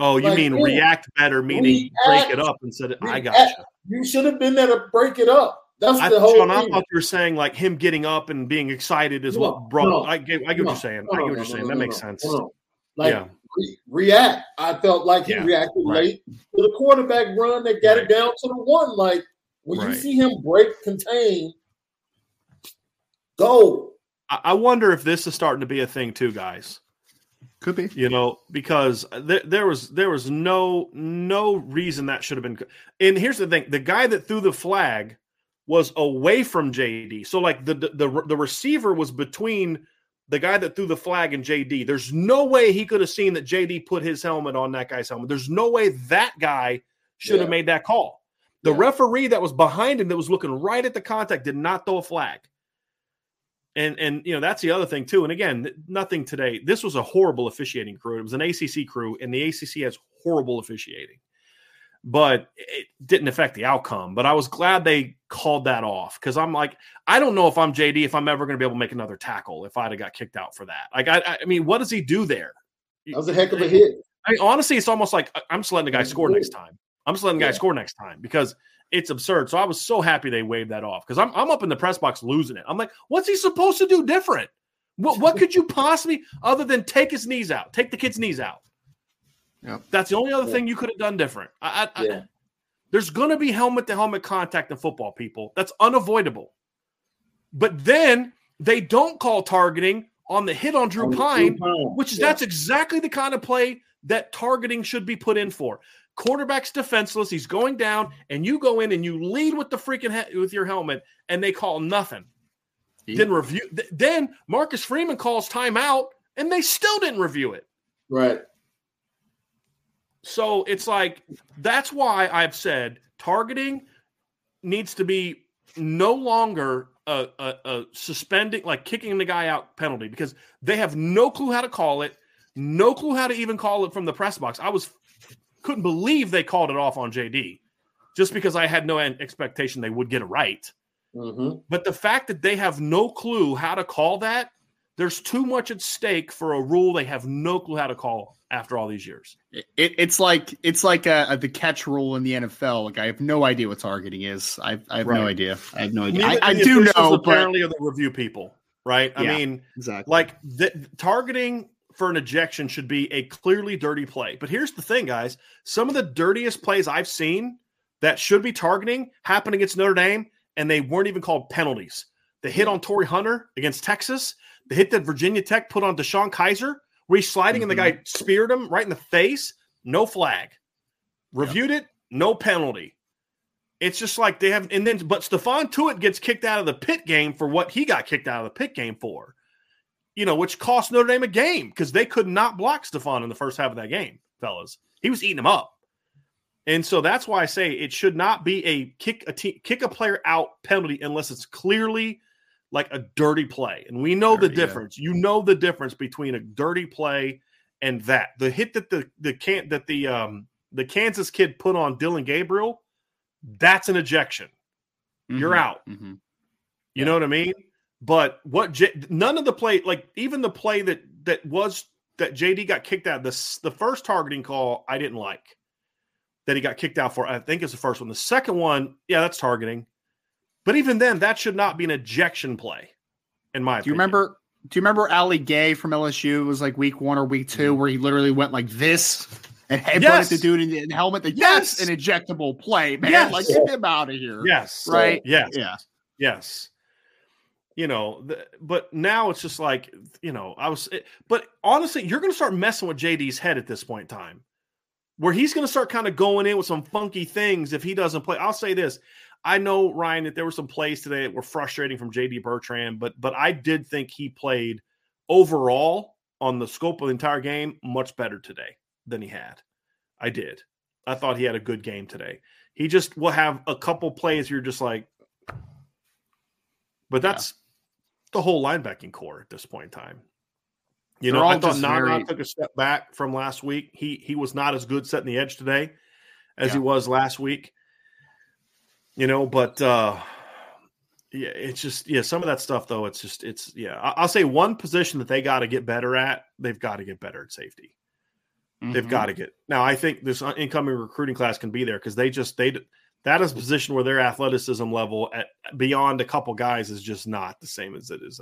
Oh, you Like, mean yeah. react better, meaning break it up instead of I React. got you. You should have been there to break it up. That's I, the whole Sean, I thing. thought you were saying like him getting up and being excited is No, what brought. no, I get, I get No, what you're saying. no, I get what no, you're no, saying. no, that no, makes no, sense. no, no. Like yeah, re- react. I felt like he Yeah, reacted right. late to the quarterback run that got Right. it down to the one. Like when you see him break contain, go. I, I wonder if this is starting to be a thing too, guys. Could be. you know because there, there was there was no no reason that should have been and here's the thing the guy that threw the flag was away from jd so like the the the receiver was between the guy that threw the flag and jd there's no way he could have seen that jd put his helmet on that guy's helmet there's no way that guy should have Yeah. made that call the Yeah. referee that was behind him that was looking right at the contact did not throw a flag And and you know that's the other thing too. And again, nothing today. This was a horrible officiating crew. It was an ACC crew, and the ACC has horrible officiating. But it didn't affect the outcome. But I was glad they called that off because I'm like, I don't know if I'm JD if I'm ever going to be able to make another tackle if I'd have got kicked out for that. Like I, I mean, what does he do there? That was a heck of a hit. I mean, honestly, it's almost like I'm just letting the guy score next time. I'm just letting the guy yeah. score next time because it's absurd. So I was so happy they waved that off because I'm, I'm up in the press box losing it. I'm like, what's he supposed to do different? What, what could you possibly, other than take his knees out, take the kid's knees out? Yep. That's the only other thing you could have done different. I, I, yeah. I, there's going to be helmet to helmet contact in football, people. That's unavoidable. But then they don't call targeting on the hit on Drew on Pyne, Drew Pyne, which is yeah. that's exactly the kind of play that targeting should be put in for. Quarterback's defenseless. He's going down, and you go in and you lead with the freaking he- with your helmet, and they call nothing. Yeah. Didn't review. Th- then Marcus Freeman calls timeout, and they still didn't review it. Right. So it's like that's why I've said targeting needs to be no longer a, a, a, suspending, like kicking the guy out penalty because they have no clue how to call it, no clue how to even call it from the press box. I was couldn't believe they called it off on JD just because I had no expectation they would get it right. Mm-hmm. But the fact that they have no clue how to call that, there's too much at stake for a rule they have no clue how to call after all these years. It, it's like it's like a, a, the catch rule in the NFL. Like I have no idea what targeting is. I, I have right. no idea. I have no idea. I, I do know. Apparently, but... are the review people, right? I yeah, mean, exactly. Like the, targeting for an ejection should be a clearly dirty play. But here's the thing, guys. Some of the dirtiest plays I've seen that should be targeting happen against Notre Dame, and they weren't even called penalties. The hit on Torii Hunter against Texas, the hit that Virginia Tech put on DeShone Kizer, where he's sliding mm-hmm. and the guy mm-hmm. speared him right in the face, no flag. Reviewed yep. it, no penalty. It's just like they have, and then, but Stephon Tuitt gets kicked out of the Pitt game for what he got kicked out of the Pitt game for you know, which cost Notre Dame a game because they could not block Stephon in the first half of that game, fellas. He was eating him up. And so that's why I say it should not be a kick a te- kick a player out penalty unless it's clearly like a dirty play. And we know dirty, the difference. Yeah. You know the difference between a dirty play and that. The hit that the the can that the um the Kansas kid put on Dillon Gabriel, that's an ejection. Mm-hmm. You're out. Mm-hmm. You yeah. know what I mean? But what J, none of the play, like even the play that that was that JD got kicked out. The the first targeting call I didn't like that he got kicked out for. I think it's the first one. The second one, yeah, that's targeting. But even then, that should not be an ejection play, in my. Do you remember? Do you remember Ali Gaye from LSU? It was like week one or week two mm-hmm. where he literally went like this and headbutted yes. the dude in the helmet. Like, yes, an ejectable play, man. Yes. Like get him out of here. Yes, right. Yes, yeah, yes you know the, but now it's just like you know i was it, but honestly you're going to start messing with jd's head at this point in time where he's going to start kind of going in with some funky things if he doesn't play i'll say this i know ryan that there were some plays today that were frustrating from jd bertrand but but i did think he played overall on the scope of the entire game much better today than he had i did i thought he had a good game today he just will have a couple plays you're just like but that's the whole linebacking core at this point in time. You They're know, I thought Nana very... took a step back from last week. He he was not as good setting the edge today as yeah. he was last week. You know, but uh yeah, it's just yeah, some of that stuff though, it's just it's yeah. I'll say one position that they got to get better at, they've got to get better at safety. Mm-hmm. They've got to get now. I think this incoming recruiting class can be there because they just they that is a position where their athleticism level at beyond a couple guys is just not the same as it is.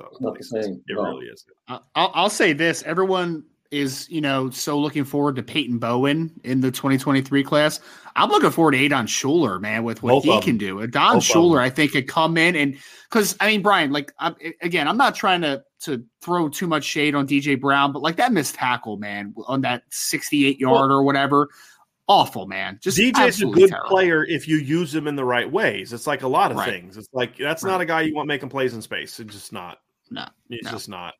It no. really is. I'll, I'll say this: everyone is you know so looking forward to Peyton Bowen in the 2023 class. I'm looking forward to Adon Shuler, man, with what Both he can do. Adon Shuler, I think, could come in and because I mean, Brian, like I'm, again, I'm not trying to to throw too much shade on DJ Brown, but like that missed tackle, man, on that 68 yard well, or whatever awful, man. Just DJ's a good terrible. player if you use him in the right ways. It's like a lot of right. things. It's like that's right. not a guy you want making plays in space. It's just not. No, he's no. just not.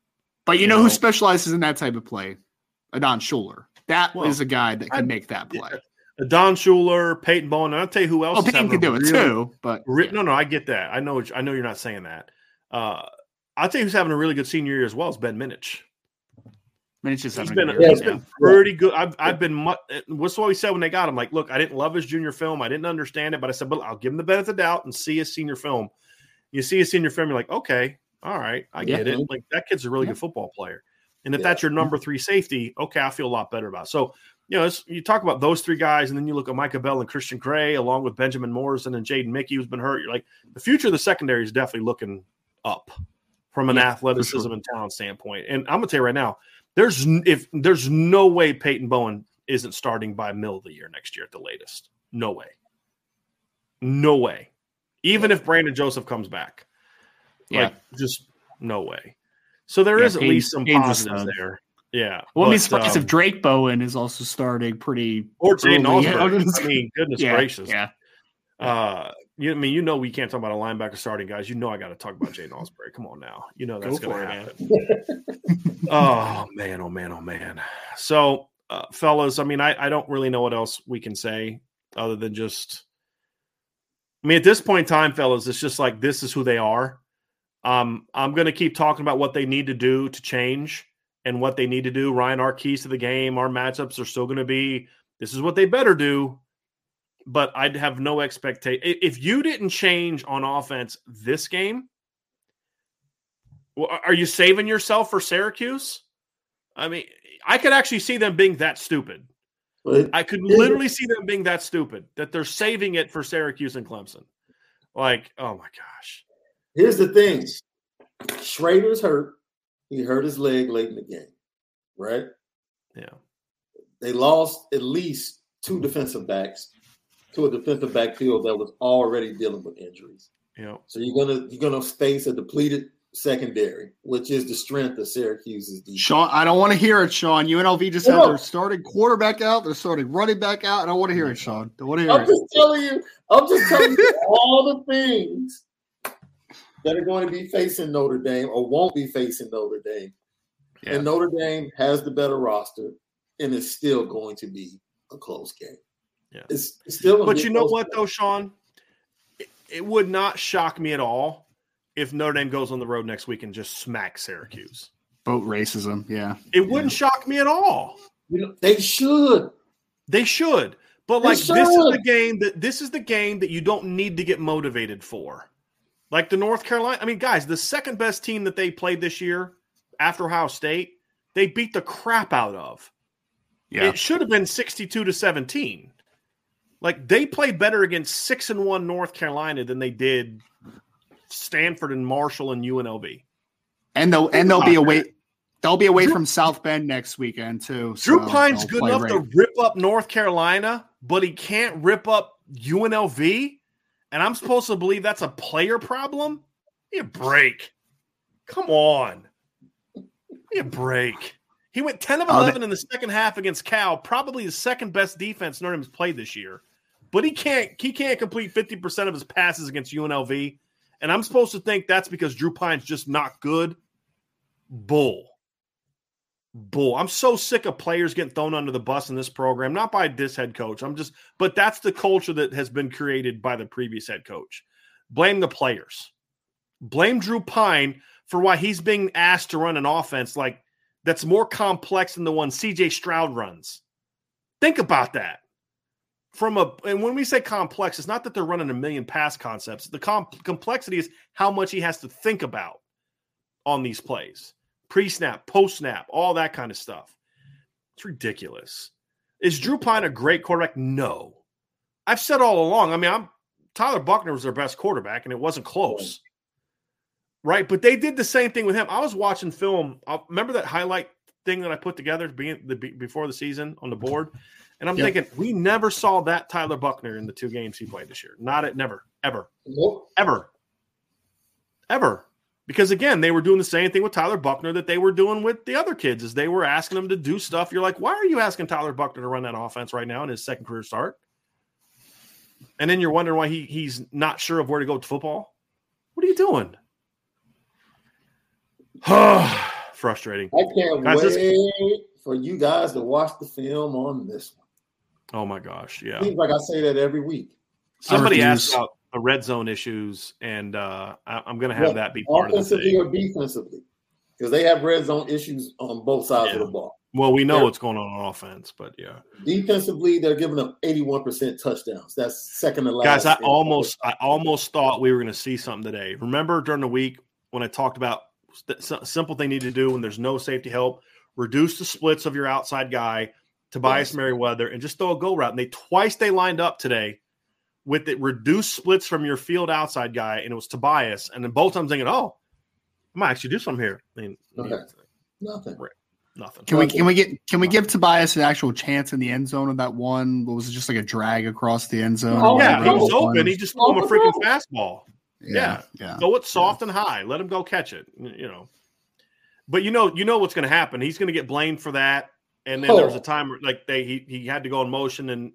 But you, you know, know, who specializes in that type of play? Adon Shuler. That well, is a guy that can I, make that play. Yeah. Don Shuler, Peyton Bowen. I'll tell you who else. Oh, Peyton can do it too. But yeah. no, no, I get that. I know. I know you're not saying that. Uh, I think who's having a really good senior year as well is Ben Minich. Minich is having been a good year, he's yeah. been pretty good. I've I've been mu- what's what we said when they got him. Like, look, I didn't love his junior film. I didn't understand it, but I said, but I'll give him the benefit of the doubt and see his senior film. You see his senior film, you're like, okay, all right, I Yeah. get it. Like that kid's a really Yeah. good football player. And if Yeah. that's your number three safety, okay, I feel a lot better about. It. So you know, you talk about those three guys, and then you look at Micah Bell and Christian Gray, along with Benjamin Morrison and Jaden Mickey, who's been hurt. You're like, the future of the secondary is definitely looking up from an athleticism and talent standpoint. And I'm gonna tell you right now, there's if there's no way Peyton Bowen isn't starting by middle of the year next year at the latest. No way. No way. Even if Brandon Joseph comes back. Yeah. Like just no way. So there Yeah, is at Payne- least some positives there. Yeah. Be but, surprised um, if Drake Bowen is also starting pretty. or Jaden. I mean, goodness yeah, gracious. Yeah, Uh, you, I mean, you know, we can't talk about a linebacker starting guys. You know, I got to talk about Jaden Osprey. Come on now, you know that's Go going to happen. oh man, oh man, oh man. So, uh, fellas, I mean, I, I don't really know what else we can say other than just. I mean, at this point in time, fellas, it's just like this is who they are. Um, I'm going to keep talking about what they need to do to change and what they need to do. Ryan, our keys to the game, our matchups are still going to be this is what they better do but I'd have no expectation. If you didn't change on offense this game, are you saving yourself for Syracuse? I mean, I could actually see them being that stupid. But I could literally see them being that stupid that they're saving it for Syracuse and Clemson. Like, oh my gosh. Here's the thing: Shrader's hurt. He hurt his leg late in the game, right? Yeah. They lost at least two defensive backs to a defensive backfield that was already dealing with injuries. Yeah. So you're gonna you're gonna face a depleted secondary, which is the strength of Syracuse's defense. Sean. I don't want to hear it, Sean. UNLV just had their starting quarterback out. They're starting running back out. I don't want to hear it, Sean. Don't want to hear I'm it. just telling you, I'm just telling you all the things that are going to be facing Notre Dame or won't be facing Notre Dame. Yeah. And Notre Dame has the better roster, and it's still going to be a close game. Yeah. It's, it's still. But you know what, game. though, Sean? It, it would not shock me at all if Notre Dame goes on the road next week and just smacks Syracuse. Boat racism. Yeah. It wouldn't shock me at all. You know, they should. They should. But like this is the game that this is the game that you don't need to get motivated for. Like the North Carolina, I mean, guys, the second best team that they played this year after Ohio State, they beat the crap out of. Yeah. It should have been 62 to 17. Like they played better against six and one North Carolina than they did Stanford and Marshall and UNLV. And they'll and they'll be away. They'll be away Drew- from South Bend next weekend too. Drew so Pyne's good enough right. to rip up North Carolina, but he can't rip up UNLV. And I'm supposed to believe that's a player problem? Give me a break. Come on. Give me a break. He went 10 of Oh, 11 in the second half against Cal, probably the second best defense Notre Dame's played this year. But he can't he can't complete 50% of his passes against UNLV. And I'm supposed to think that's because Drew Pyne's just not good. Bull. Bull. I'm so sick of players getting thrown under the bus in this program, not by this head coach. I'm just, but that's the culture that has been created by the previous head coach. Blame the players. Blame Drew Pyne for why he's being asked to run an offense like that's more complex than the one CJ Stroud runs. Think about that. From a and when we say complex, it's not that they're running a million pass concepts. The com- complexity is how much he has to think about on these plays pre snap, post snap, all that kind of stuff. It's ridiculous. Is Drew Pyne a great quarterback? No. I've said all along. I mean, I'm Tyler Buchner was their best quarterback, and it wasn't close. Right. But they did the same thing with him. I was watching film. I remember that highlight thing that I put together being the before the season on the board. And I'm Yep. thinking, we never saw that Tyler Buchner in the two games he played this year. Not at never, ever Nope. ever, ever. Because again, they were doing the same thing with Tyler Buchner that they were doing with the other kids, is they were asking them to do stuff. You're like, why are you asking Tyler Buchner to run that offense right now in his second career start? And then you're wondering why he he's not sure of where to go with football. What are you doing? Frustrating. I can't Guys, this- wait for you guys to watch the film on this one. Oh my gosh, yeah. Seems like I say that every week. Somebody refuse. asked about the red zone issues, and uh, I, am going to have that be part of the thing. or defensively, because they have red zone issues on both sides yeah. of the ball. Well, we know they're, what's going on on offense, but yeah. Defensively, they're giving up 81% touchdowns. That's second to last. Guys, I almost I almost thought we were going to see something today. Remember during the week when I talked about the simple thing need to do when there's no safety help, reduce the splits of your outside guy, Tobias yes. Merriweather, and just throw a go route. And they twice they lined up today with it reduced splits from your field outside guy, and it was Tobias. And then both times thinking, oh, I might actually do something here. I mean, okay. nothing. Nothing. Can we can we get can we give Tobias an actual chance in the end zone of that one? What was it just like a drag across the end zone? Oh, yeah, he was open. He just threw him a freaking fastball. Yeah, yeah. Go it soft yeah. and high. Let him go catch it. You know. But you know, you know what's going to happen. He's going to get blamed for that. And then oh. there was a time where, like they he, he had to go in motion, and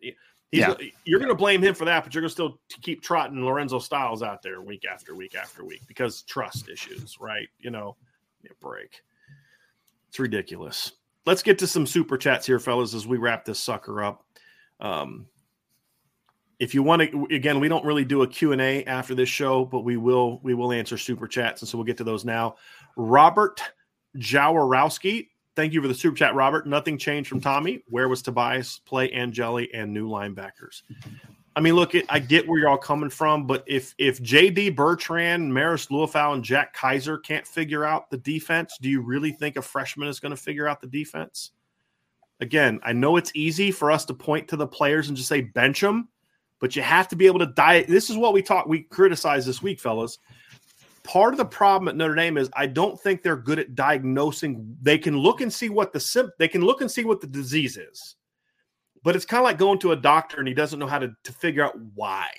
yeah. you're going to blame him for that, but you're going to still keep trotting Lorenzo Styles out there week after week after week because trust issues, right? You know, break. It's ridiculous. Let's get to some super chats here, fellas, as we wrap this sucker up. Um, if you want to, again, we don't really do a Q and A after this show, but we will we will answer super chats, and so we'll get to those now. Robert Jaworowski, thank you for the super chat, Robert. Nothing changed from Tommy. Where was Tobias? Play Angeli and new linebackers. I mean, look, I get where you're all coming from, but if if JD Bertrand, Maris Liufau, and Jack Kiser can't figure out the defense, do you really think a freshman is going to figure out the defense? Again, I know it's easy for us to point to the players and just say bench them, but you have to be able to diet. This is what we talk, we criticize this week, fellas. Part of the problem at Notre Dame is I don't think they're good at diagnosing. They can look and see what the sim- they can look and see what the disease is but it's kind of like going to a doctor and he doesn't know how to, to figure out why.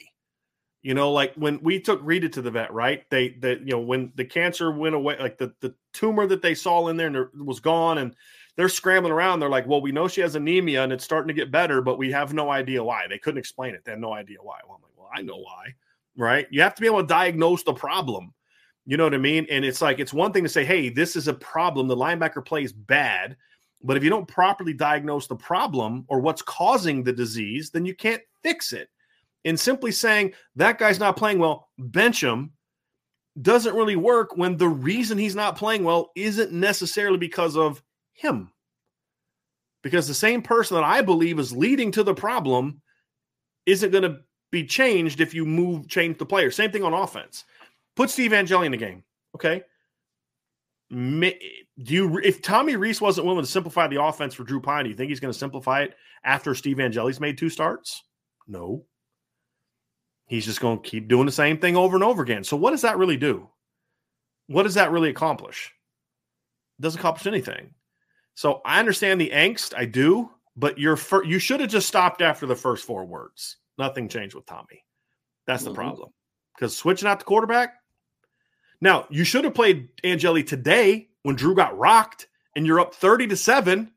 You know, like when we took Rita to the vet, right? They, they, you know, when the cancer went away, like the, the tumor that they saw in there and there was gone, and they're scrambling around. They're like, well, we know she has anemia and it's starting to get better, but we have no idea why. They couldn't explain it. They had no idea why. Well, I'm like, well, I know why, right? You have to be able to diagnose the problem. You know what I mean? And it's like, it's one thing to say, hey, this is a problem. The linebacker plays bad but if you don't properly diagnose the problem or what's causing the disease, then you can't fix it. And simply saying that guy's not playing well, bench him, doesn't really work when the reason he's not playing well isn't necessarily because of him. Because the same person that I believe is leading to the problem isn't going to be changed if you move, change the player. Same thing on offense. Put Steve Angeli in the game. Okay do you if Tommy Rees wasn't willing to simplify the offense for Drew Pyne, do you think he's going to simplify it after Steve Angeli's made two starts? No. He's just going to keep doing the same thing over and over again. So what does that really do? What does that really accomplish? It doesn't accomplish anything. So I understand the angst, I do, but you're fir- you should have just stopped after the first four words. Nothing changed with Tommy. That's the mm-hmm. problem. Because switching out the quarterback, now, you should have played Angeli today when Drew got rocked and you're up 30 to 7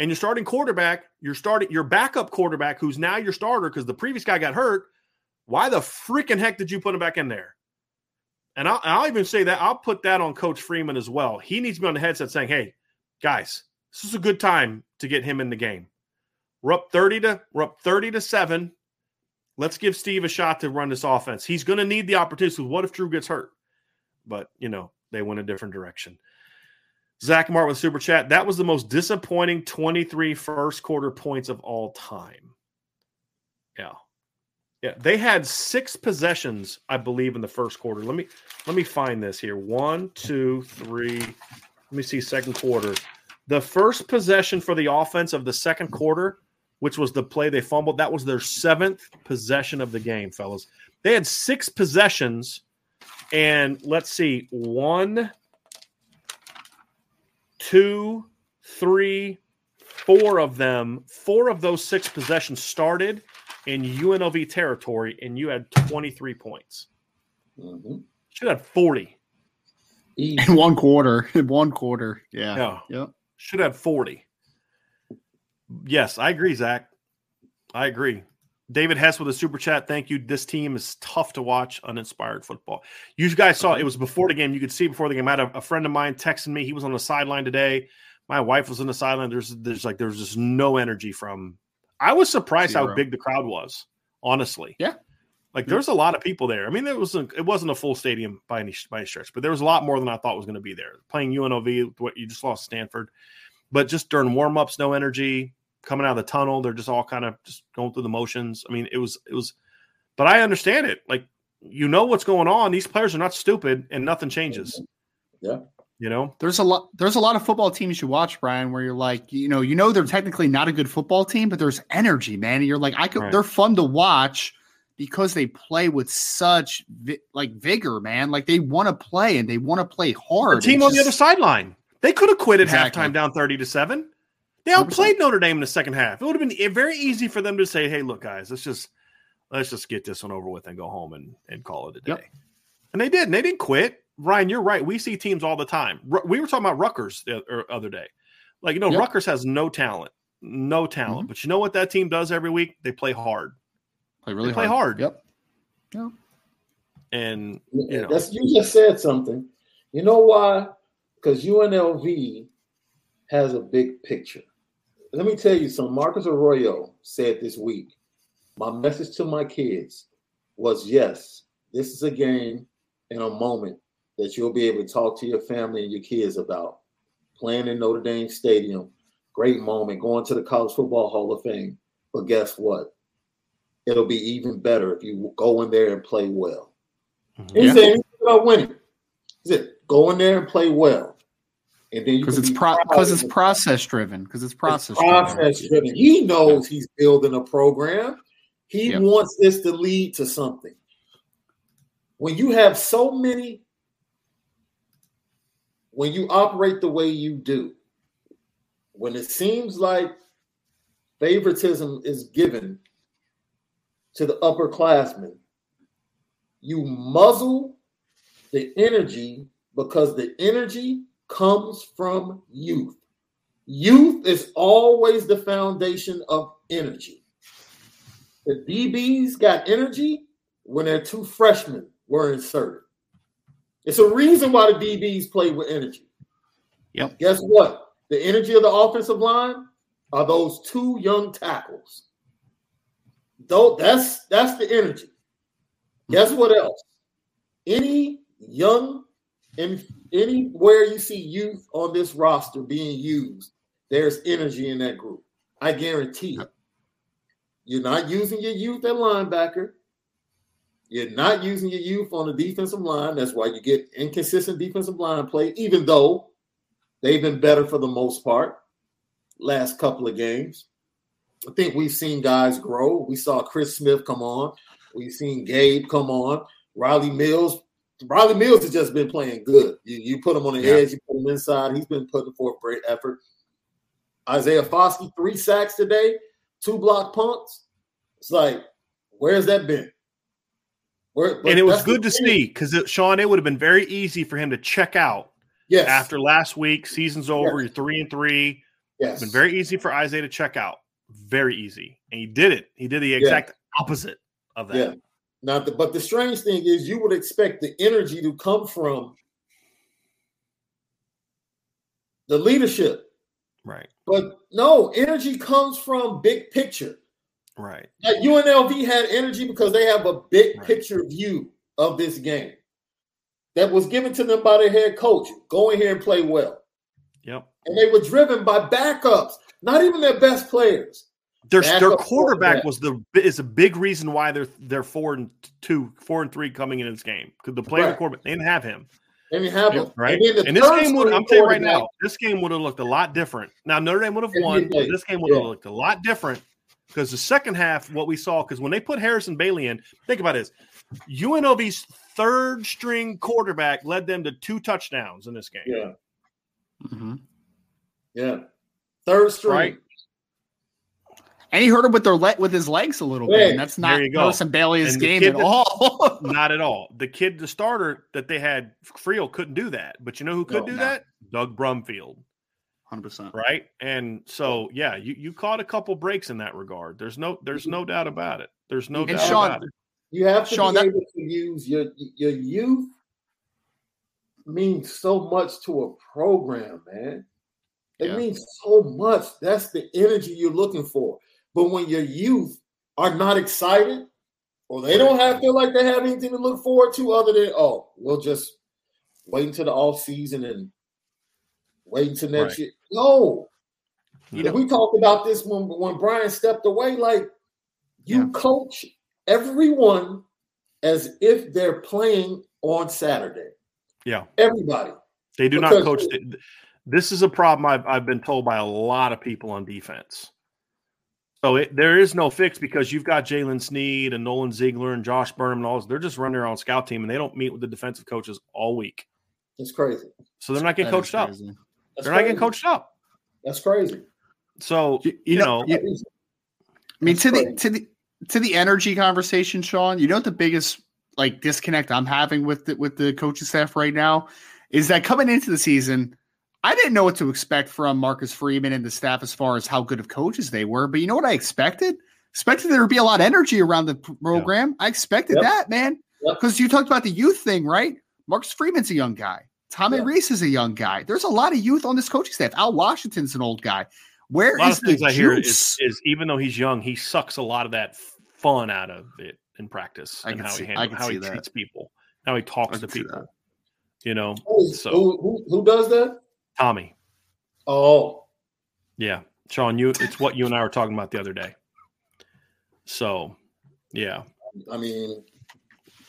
and you're starting quarterback, you're starting your backup quarterback who's now your starter because the previous guy got hurt. Why the freaking heck did you put him back in there? And I'll, I'll even say that I'll put that on Coach Freeman as well. He needs to be on the headset saying, "Hey, guys, this is a good time to get him in the game. We're up 30 to we're up 30 to 7. Let's give Steve a shot to run this offense. He's going to need the opportunity. So what if Drew gets hurt? But you know they went a different direction. Zach Mart with super chat. That was the most disappointing 23 first quarter points of all time. Yeah. Yeah. They had six possessions, I believe, in the first quarter. Let me let me find this here. One, two, three. Let me see second quarter. The first possession for the offense of the second quarter, which was the play they fumbled, that was their seventh possession of the game, fellas. They had six possessions and let's see, one, two, three, four of them, four of those six possessions started in UNLV territory, and you had 23 points. Mm-hmm. Should have 40. In one quarter. In one quarter. Yeah. Yeah. Yep. Should have 40. Yes, I agree, Zach. I agree. David Hess with a super chat. Thank you. This team is tough to watch. Uninspired football. You guys saw it was before the game. You could see before the game. I had a, a friend of mine texting me. He was on the sideline today. My wife was on the sideline. There's there's like there's just no energy from. I was surprised Zero. how big the crowd was. Honestly, yeah. Like there's a lot of people there. I mean, it was a, it wasn't a full stadium by any by any stretch, but there was a lot more than I thought was going to be there. Playing UNLV, what you just lost Stanford, but just during warm ups, no energy. Coming out of the tunnel, they're just all kind of just going through the motions. I mean, it was it was, but I understand it. Like you know what's going on. These players are not stupid, and nothing changes. Yeah. You know, there's a lot. There's a lot of football teams you watch, Brian, where you're like, you know, you know, they're technically not a good football team, but there's energy, man. And you're like, I could. Right. They're fun to watch because they play with such vi- like vigor, man. Like they want to play and they want to play hard. The team on the other sideline, they could have quit at exactly. halftime down thirty to seven. They outplayed 100%. Notre Dame in the second half. It would have been very easy for them to say, "Hey, look, guys, let's just let's just get this one over with and go home and and call it a day." Yep. And they did. And they didn't quit. Ryan, you're right. We see teams all the time. We were talking about Rutgers the other day. Like, you know, yep. Rutgers has no talent, no talent. Mm-hmm. But you know what that team does every week? They play hard. Play really they play hard. hard. Yep. Yep. And you know, That's, you just said something. You know why? Because UNLV has a big picture. Let me tell you something. Marcus Arroyo said this week. My message to my kids was yes, this is a game and a moment that you'll be able to talk to your family and your kids about. Playing in Notre Dame Stadium, great moment, going to the College Football Hall of Fame. But guess what? It'll be even better if you go in there and play well. Mm-hmm. He's saying about winning. He said, go in there and play well. And then because it's because pro- it's process driven. Because it's process process driven. He knows he's building a program. He yep. wants this to lead to something. When you have so many when you operate the way you do, when it seems like favoritism is given to the upperclassmen, you muzzle the energy because the energy comes from youth. Youth is always the foundation of energy. The DBs got energy when their two freshmen were inserted. It's a reason why the DBs play with energy. Yep. Guess what? The energy of the offensive line are those two young tackles. Though that's that's the energy. Guess what else? Any young and anywhere you see youth on this roster being used, there's energy in that group. I guarantee it. You're not using your youth at linebacker. You're not using your youth on the defensive line. That's why you get inconsistent defensive line play, even though they've been better for the most part last couple of games. I think we've seen guys grow. We saw Chris Smith come on. We've seen Gabe come on. Rylie Mills. Rylie Mills has just been playing good. You, you put him on the yeah. edge, you put him inside. He's been putting forth great effort. Isaiah Foskey, three sacks today, two block punts. It's like, where's that been? Where, and it was good to see because Sean, it would have been very easy for him to check out. Yes. After last week, season's over. Yes. You're three and three. Yes. It's been very easy for Isaiah to check out. Very easy, and he did it. He did the exact yeah. opposite of that. Yeah. Now, the, but the strange thing is, you would expect the energy to come from the leadership, right? But no, energy comes from big picture. Right. Like UNLV had energy because they have a big right. picture view of this game that was given to them by their head coach. Go in here and play well. Yep. And they were driven by backups, not even their best players. Their, their quarterback was the is a big reason why they're they're four and two, four and three coming in this game because the player right. quarterback they didn't have him. They didn't have him, right? And, and this game would I'm telling you right now, this game would have looked a lot different. Now Notre Dame would have won, but this game would have yeah. looked a lot different because the second half, what we saw, because when they put Harrison Bailey in, think about this: UNLV's third string quarterback led them to two touchdowns in this game. Yeah. Mm-hmm. Yeah. Third string. Right. And he hurt him with their le- with his legs a little bit. And that's not Harrison Bailey's game at that, all. not at all. The kid, the starter that they had, Friel couldn't do that. But you know who could no, do no. that? Doug Brumfield. 100%. Right? And so yeah, you you caught a couple breaks in that regard. There's no there's no doubt about it. There's no and doubt Sean, about it. You have to Sean, be that, able to use your your youth means so much to a program, man. It yeah. means so much. That's the energy you're looking for. But when your youth are not excited, or they don't have feel like they have anything to look forward to other than oh, we'll just wait until the off season and wait until next right. year. No, you know, we talked about this when when Brian stepped away. Like you yeah. coach everyone as if they're playing on Saturday. Yeah, everybody. They do because not coach. This is a problem I've, I've been told by a lot of people on defense. So it, there is no fix because you've got Jaylen Sneed and Nolan Ziegler and Josh Burnham and all those. They're just running their own scout team and they don't meet with the defensive coaches all week. It's crazy. So they're not getting that coached up. They're crazy. not getting coached up. That's crazy. So you, you know, know you, I mean, to the to the to the energy conversation, Sean. You know what the biggest like disconnect I'm having with the, with the coaching staff right now is that coming into the season, I didn't know what to expect from Marcus Freeman and the staff as far as how good of coaches they were. But you know what I expected? Expected there would be a lot of energy around the program. Yeah. I expected yep. that, man. Because yep. you talked about the youth thing, right? Marcus Freeman's a young guy. Tommy yep. Rees is a young guy. There's a lot of youth on this coaching staff. Al Washington's an old guy. Where is the I hear is, is, even though he's young, he sucks a lot of that fun out of it in practice I and how see, he handles, how he that. treats people, how he talks to people. You know, so who, who, who does that? Tommy. Oh, yeah, Sean. You it's what you and I were talking about the other day. So, yeah. I mean,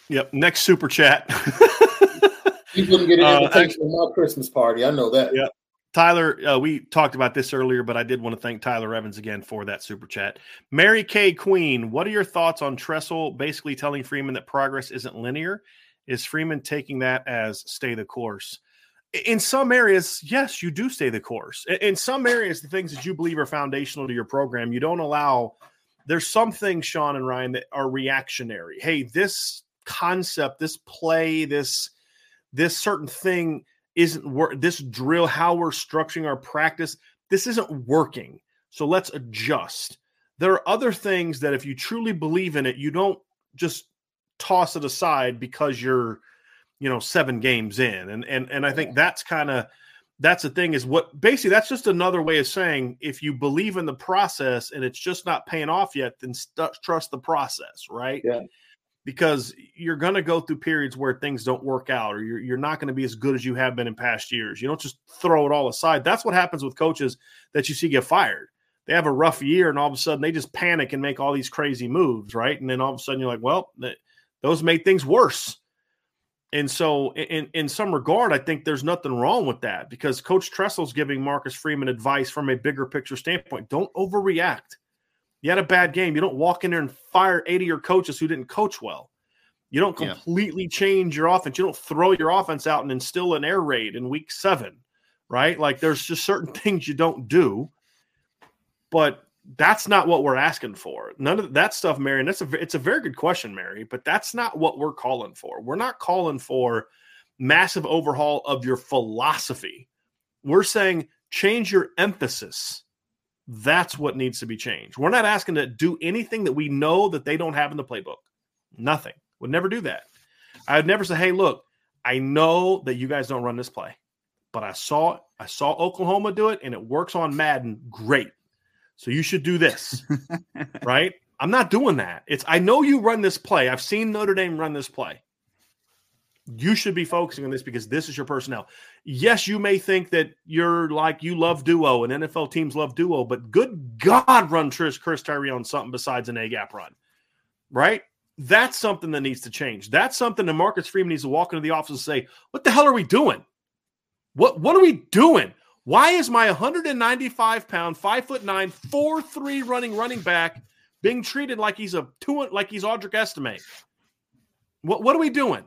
yep. Next super chat. he wouldn't get an uh, invitation to my Christmas party. I know that. Yeah. Tyler, uh, we talked about this earlier, but I did want to thank Tyler Evans again for that super chat. Mary Kay Queen, what are your thoughts on Tressel basically telling Freeman that progress isn't linear? Is Freeman taking that as stay the course? In some areas, yes, you do stay the course. In some areas, the things that you believe are foundational to your program, you don't allow. There's some things, Sean and Ryan, that are reactionary. Hey, this concept, this play, this this certain thing isn't work. This drill, how we're structuring our practice, this isn't working. So let's adjust. There are other things that if you truly believe in it, you don't just toss it aside because you're, you know, seven games in. And and and I think that's kind of that's the thing is what basically that's just another way of saying if you believe in the process and it's just not paying off yet, then st- trust the process, right? Yeah because you're going to go through periods where things don't work out or you're, you're not going to be as good as you have been in past years. You don't just throw it all aside. That's what happens with coaches that you see get fired. They have a rough year and all of a sudden they just panic and make all these crazy moves, right? And then all of a sudden you're like, well, those made things worse. And so, in, in some regard, I think there's nothing wrong with that because Coach Tressel's giving Marcus Freeman advice from a bigger picture standpoint. Don't overreact you had a bad game. You don't walk in there and fire 80 of your coaches who didn't coach well. You don't completely yeah. change your offense. You don't throw your offense out and instill an air raid in week seven, right? Like there's just certain things you don't do. But that's not what we're asking for. None of that stuff, Mary. And that's a it's a very good question, Mary. But that's not what we're calling for. We're not calling for massive overhaul of your philosophy. We're saying change your emphasis that's what needs to be changed. We're not asking to do anything that we know that they don't have in the playbook. Nothing. Would never do that. I would never say, "Hey, look, I know that you guys don't run this play, but I saw. I saw Oklahoma do it, and it works on Madden. Great. So you should do this, right? I'm not doing that. It's I know you run this play. I've seen Notre Dame run this play you should be focusing on this because this is your personnel. Yes, you may think that you're like you love duo and NFL teams love duo, but good God, run Chris, Chris Tyree on something besides an A gap run, right? That's something that needs to change. That's something that Marcus Freeman needs to walk into the office and say, "What the hell are we doing? What what are we doing? Why is my 195 pound, five foot nine, four three running running back being treated like he's a two like he's Audric Estime? What what are we doing?"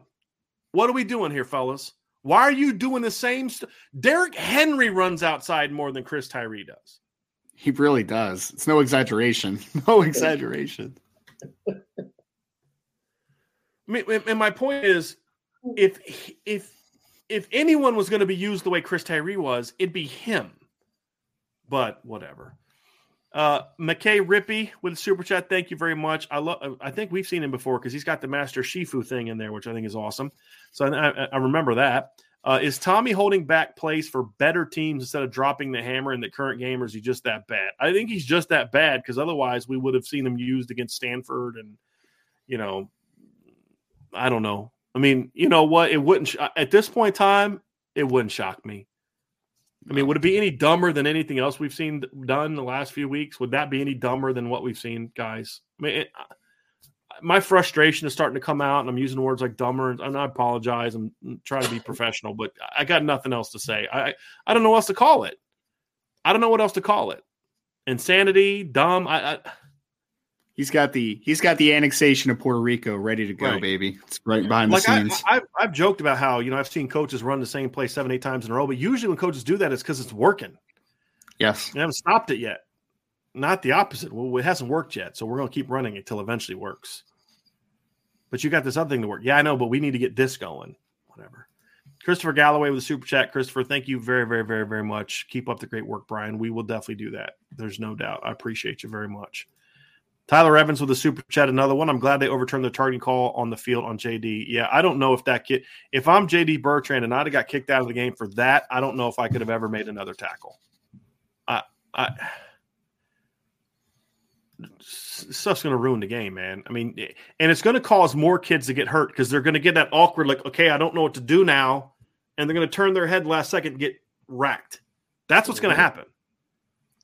What are we doing here, fellas? Why are you doing the same stuff? Derrick Henry runs outside more than Chris Tyree does. He really does. It's no exaggeration. No exaggeration. I mean, and my point is, if if if anyone was going to be used the way Chris Tyree was, it'd be him. But whatever. Uh, McKay Rippy with super chat. Thank you very much. I love. I think we've seen him before because he's got the Master Shifu thing in there, which I think is awesome. So I, I remember that. Uh, is Tommy holding back plays for better teams instead of dropping the hammer in the current game, or is he just that bad? I think he's just that bad because otherwise we would have seen him used against Stanford and you know, I don't know. I mean, you know what? It wouldn't sh- at this point in time. It wouldn't shock me. I mean, would it be any dumber than anything else we've seen done the last few weeks? Would that be any dumber than what we've seen, guys? I mean, it, my frustration is starting to come out, and I'm using words like dumber, and I apologize. I'm trying to be professional, but I got nothing else to say. I I don't know what else to call it. I don't know what else to call it. Insanity, dumb. I, I He's got the he's got the annexation of Puerto Rico ready to go, right. baby. It's right behind like the scenes. I, I, have joked about how you know I've seen coaches run the same play seven, eight times in a row, but usually when coaches do that, it's because it's working. Yes, they haven't stopped it yet. Not the opposite. Well, it hasn't worked yet, so we're going to keep running it till eventually works. But you got this other thing to work. Yeah, I know, but we need to get this going. Whatever. Christopher Galloway with a super chat. Christopher, thank you very, very, very, very much. Keep up the great work, Brian. We will definitely do that. There's no doubt. I appreciate you very much. Tyler Evans with a super chat, another one. I'm glad they overturned the targeting call on the field on JD. Yeah, I don't know if that kid, if I'm JD Bertrand and I'd have got kicked out of the game for that, I don't know if I could have ever made another tackle. I, I, stuff's going to ruin the game, man. I mean, and it's going to cause more kids to get hurt because they're going to get that awkward, like, okay, I don't know what to do now, and they're going to turn their head last second and get racked. That's what's going to mm-hmm. happen.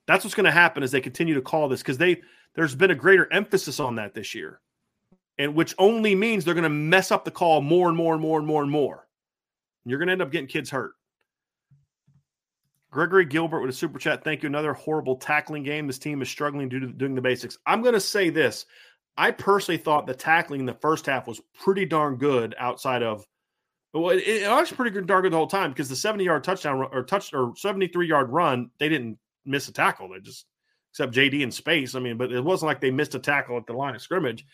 That's what's going to happen as they continue to call this because they there's been a greater emphasis on that this year, and which only means they're going to mess up the call more and more and more and more and more. And you're going to end up getting kids hurt. Gregory Gilbert with a super chat. Thank you. Another horrible tackling game. This team is struggling due to doing the basics. I'm going to say this. I personally thought the tackling in the first half was pretty darn good outside of well, it, it was pretty good, darn good the whole time because the 70 yard touchdown or touch or 73 yard run, they didn't miss a tackle. They just except JD in space. I mean, but it wasn't like they missed a tackle at the line of scrimmage.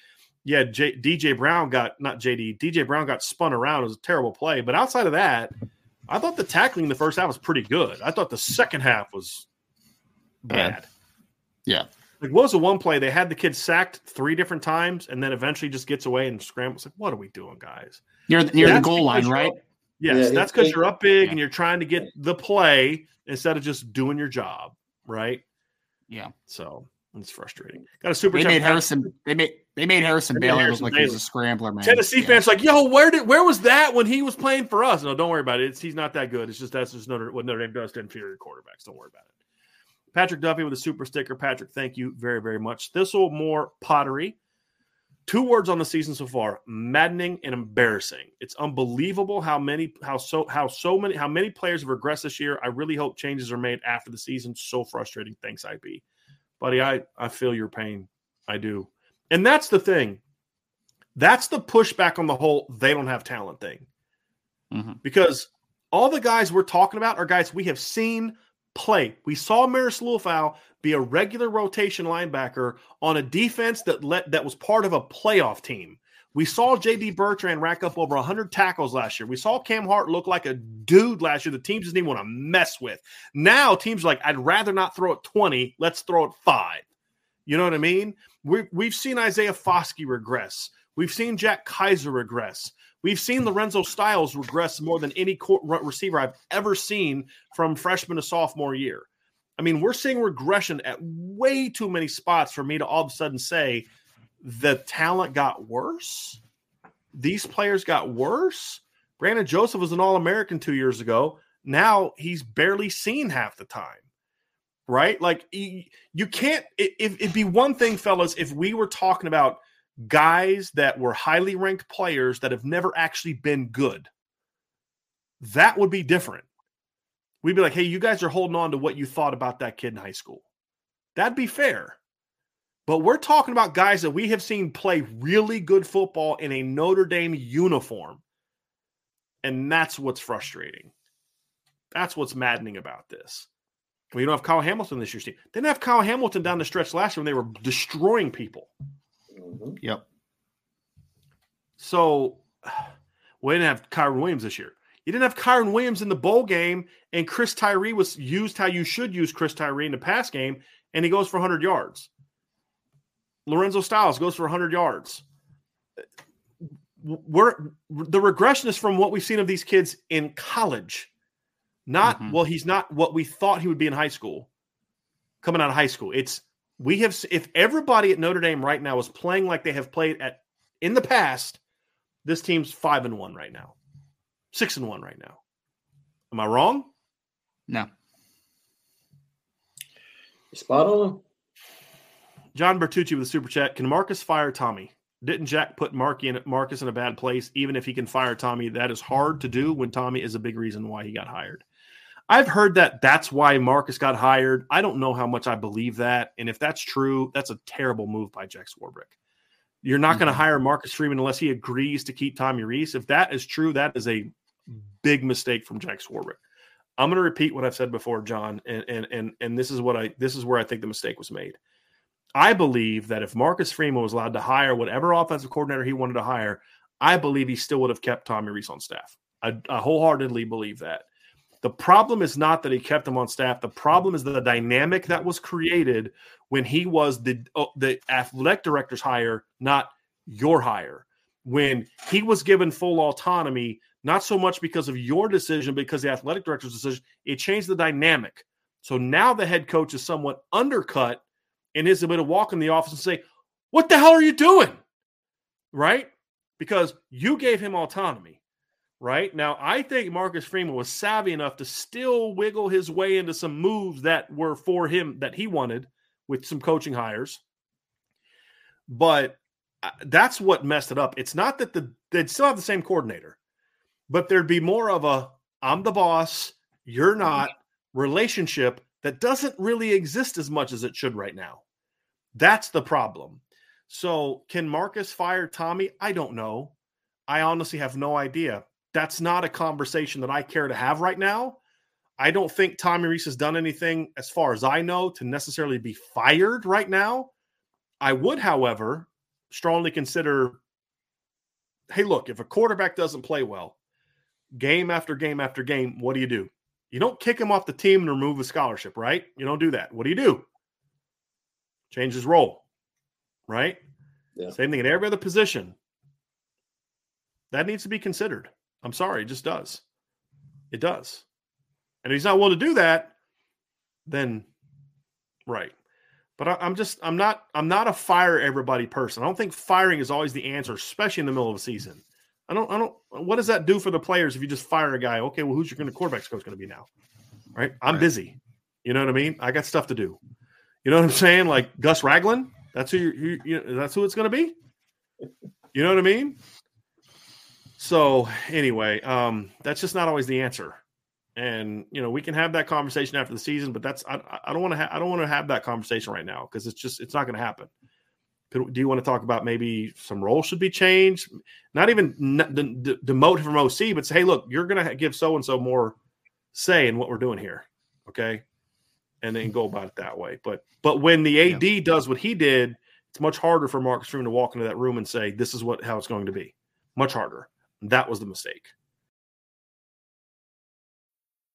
Yeah, J, DJ Brown got not JD. DJ Brown got spun around. It was a terrible play. But outside of that, I thought the tackling in the first half was pretty good. I thought the second half was bad. Yeah. Like, what was the one play? They had the kid sacked three different times and then eventually just gets away and scrambles. Like, what are we doing, guys? Near, near the goal line, right? Yes, yeah, that's because you're up big yeah. and you're trying to get the play instead of just doing your job, right? Yeah. So it's frustrating. Got a super. They made Harrison. They made they made Harrison Bailey look like Bailey. he was a scrambler, man. Tennessee yeah. fans like, yo, where did where was that when he was playing for us? No, don't worry about it. It's, he's not that good. It's just that's just Notre, what Notre Dame does to inferior quarterbacks. Don't worry about it. Patrick Duffy with a super sticker. Patrick, thank you very very much. Thistle more pottery. Two words on the season so far: maddening and embarrassing. It's unbelievable how many how so how so many how many players have regressed this year. I really hope changes are made after the season. So frustrating. Thanks, IB buddy, I, I feel your pain. I do. And that's the thing. That's the pushback on the whole they don't have talent thing. Mm-hmm. Because all the guys we're talking about are guys we have seen play. We saw Marist Liufau be a regular rotation linebacker on a defense that let that was part of a playoff team. We saw JD Bertrand rack up over 100 tackles last year. We saw Cam Hart look like a dude last year the teams didn't even want to mess with. Now teams like, I'd rather not throw it 20. Let's throw it five. You know what I mean? we we've seen Isaiah Foskey regress. We've seen Jack Kiser regress. We've seen Lorenzo Styles regress more than any receiver I've ever seen from freshman to sophomore year. I mean, we're seeing regression at way too many spots for me to all of a sudden say – the talent got worse. These players got worse. Brandon Joseph was an All American two years ago. Now he's barely seen half the time. Right? Like you can't. It, it'd be one thing, fellas, if we were talking about guys that were highly ranked players that have never actually been good. That would be different. We'd be like, hey, you guys are holding on to what you thought about that kid in high school. That'd be fair. But we're talking about guys that we have seen play really good football in a Notre Dame uniform. And that's what's frustrating. That's what's maddening about this. We don't have Kyle Hamilton this year, Steve. They didn't have Kyle Hamilton down the stretch last year when they were destroying people. Mm-hmm. Yep. So we didn't have Kyren Williams this year. You didn't have Kyren Williams in the bowl game, and Chris Tyree was used how you should use Chris Tyree in the pass game, and he goes for 100 yards. Lorenzo Styles goes for 100 yards. We're the regression is from what we've seen of these kids in college. Not mm-hmm. well, he's not what we thought he would be in high school. Coming out of high school, it's we have if everybody at Notre Dame right now is playing like they have played at in the past, this team's five and one right now, six and one right now. Am I wrong? No. Spot on. John Bertucci with a super chat. Can Marcus fire Tommy? Didn't Jack put Marky in, Marcus in a bad place? Even if he can fire Tommy, that is hard to do when Tommy is a big reason why he got hired. I've heard that that's why Marcus got hired. I don't know how much I believe that. And if that's true, that's a terrible move by Jack Swarbrick. You're not mm-hmm. going to hire Marcus Freeman unless he agrees to keep Tommy Rees. If that is true, that is a big mistake from Jack Swarbrick. I'm going to repeat what I've said before, John, and and and and this is what I this is where I think the mistake was made. I believe that if Marcus Freeman was allowed to hire whatever offensive coordinator he wanted to hire, I believe he still would have kept Tommy Rees on staff. I, I wholeheartedly believe that. The problem is not that he kept him on staff. The problem is the dynamic that was created when he was the uh, the athletic director's hire, not your hire. When he was given full autonomy, not so much because of your decision, because the athletic director's decision, it changed the dynamic. So now the head coach is somewhat undercut in his ability to walk in the office and say, What the hell are you doing? Right? Because you gave him autonomy. Right? Now, I think Marcus Freeman was savvy enough to still wiggle his way into some moves that were for him that he wanted with some coaching hires. But uh, that's what messed it up. It's not that the they'd still have the same coordinator, but there'd be more of a I'm the boss, you're not relationship that doesn't really exist as much as it should right now. That's the problem. So, can Marcus fire Tommy? I don't know. I honestly have no idea. That's not a conversation that I care to have right now. I don't think Tommy Rees has done anything, as far as I know, to necessarily be fired right now. I would, however, strongly consider hey, look, if a quarterback doesn't play well, game after game after game, what do you do? You don't kick him off the team and remove the scholarship, right? You don't do that. What do you do? Change his role, right? Yeah. Same thing in every other position. That needs to be considered. I'm sorry, it just does. It does. And if he's not willing to do that, then right. But I, am just I'm not I'm not a fire everybody person. I don't think firing is always the answer, especially in the middle of a season. I don't, I don't, what does that do for the players if you just fire a guy? Okay, well, who's your quarterback coach going to be now? Right. I'm right. busy. You know what I mean? I got stuff to do. You know what I'm saying? Like Gus Ragland, that's who you, you know, that's who it's going to be. You know what I mean? So anyway, um, that's just not always the answer. And you know, we can have that conversation after the season, but that's I, I don't want to ha- I don't want to have that conversation right now because it's just it's not going to happen do you want to talk about maybe some roles should be changed? Not even n- d- demote from OC, but say, hey, look, you're going to give so and so more say in what we're doing here, okay? And then go about it that way. But but when the AD yeah. does what he did, it's much harder for Marcus Freeman to walk into that room and say, this is what how it's going to be. Much harder. That was the mistake.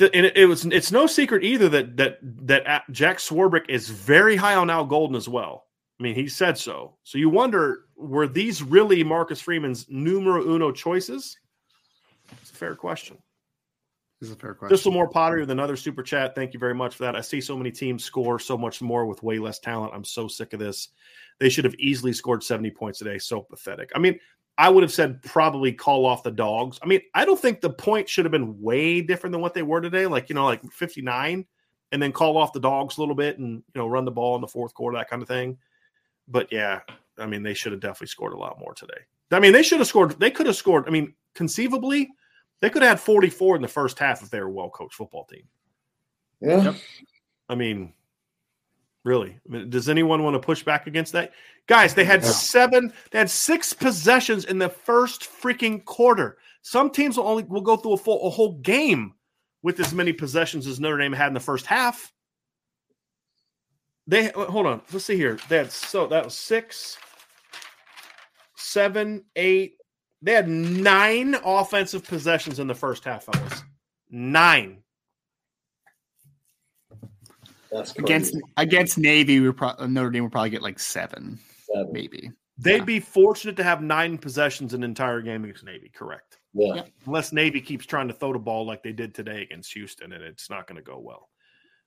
And it, was it's no secret either that that that Jack Swarbrick is very high on Al Golden as well. I mean, he said so. So you wonder were these really Marcus Freeman's numero uno choices? It's a fair question. This is a fair question. Just a more pottery with another super chat. Thank you very much for that. I see so many teams score so much more with way less talent. I'm so sick of this. They should have easily scored 70 points today. So pathetic. I mean, I would have said probably call off the dogs. I mean, I don't think the point should have been way different than what they were today, like, you know, like 59 and then call off the dogs a little bit and, you know, run the ball in the fourth quarter, that kind of thing. but yeah, I mean, they should have definitely scored a lot more today. I mean, they should have scored. They could have scored. I mean, conceivably, they could have had 44 in the first half if they were a well coached football team. Yeah. Yep. I mean, really, I mean, does anyone want to push back against that? Guys, they had seven, they had six possessions in the first freaking quarter. Some teams will only will go through a full a whole game with as many possessions as Notre Dame had in the first half. They uh, hold on, let's see here. They had so that was six, seven, eight. They had nine offensive possessions in the first half, fellas. Nine. That's crazy. against against Navy. We pro- Notre Dame would probably get like seven, seven. maybe. They'd yeah. be fortunate to have nine possessions in an entire game against Navy. Correct. Yeah. Unless Navy keeps trying to throw the ball like they did today against Houston, and it's not going to go well.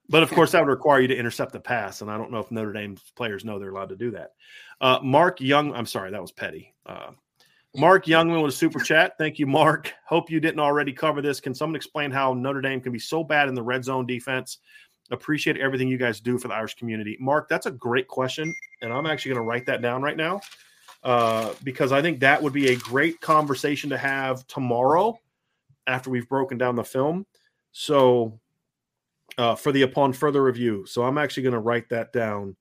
But of course, that would require you to intercept the pass, and I don't know if Notre Dame's players know they're allowed to do that. Uh, Mark Young, I'm sorry, that was petty. Uh, Mark Youngman with a super chat. Thank you, Mark. Hope you didn't already cover this. Can someone explain how Notre Dame can be so bad in the red zone defense? Appreciate everything you guys do for the Irish community. Mark, that's a great question. And I'm actually going to write that down right now uh, because I think that would be a great conversation to have tomorrow after we've broken down the film. So, uh, for the upon further review. So, I'm actually going to write that down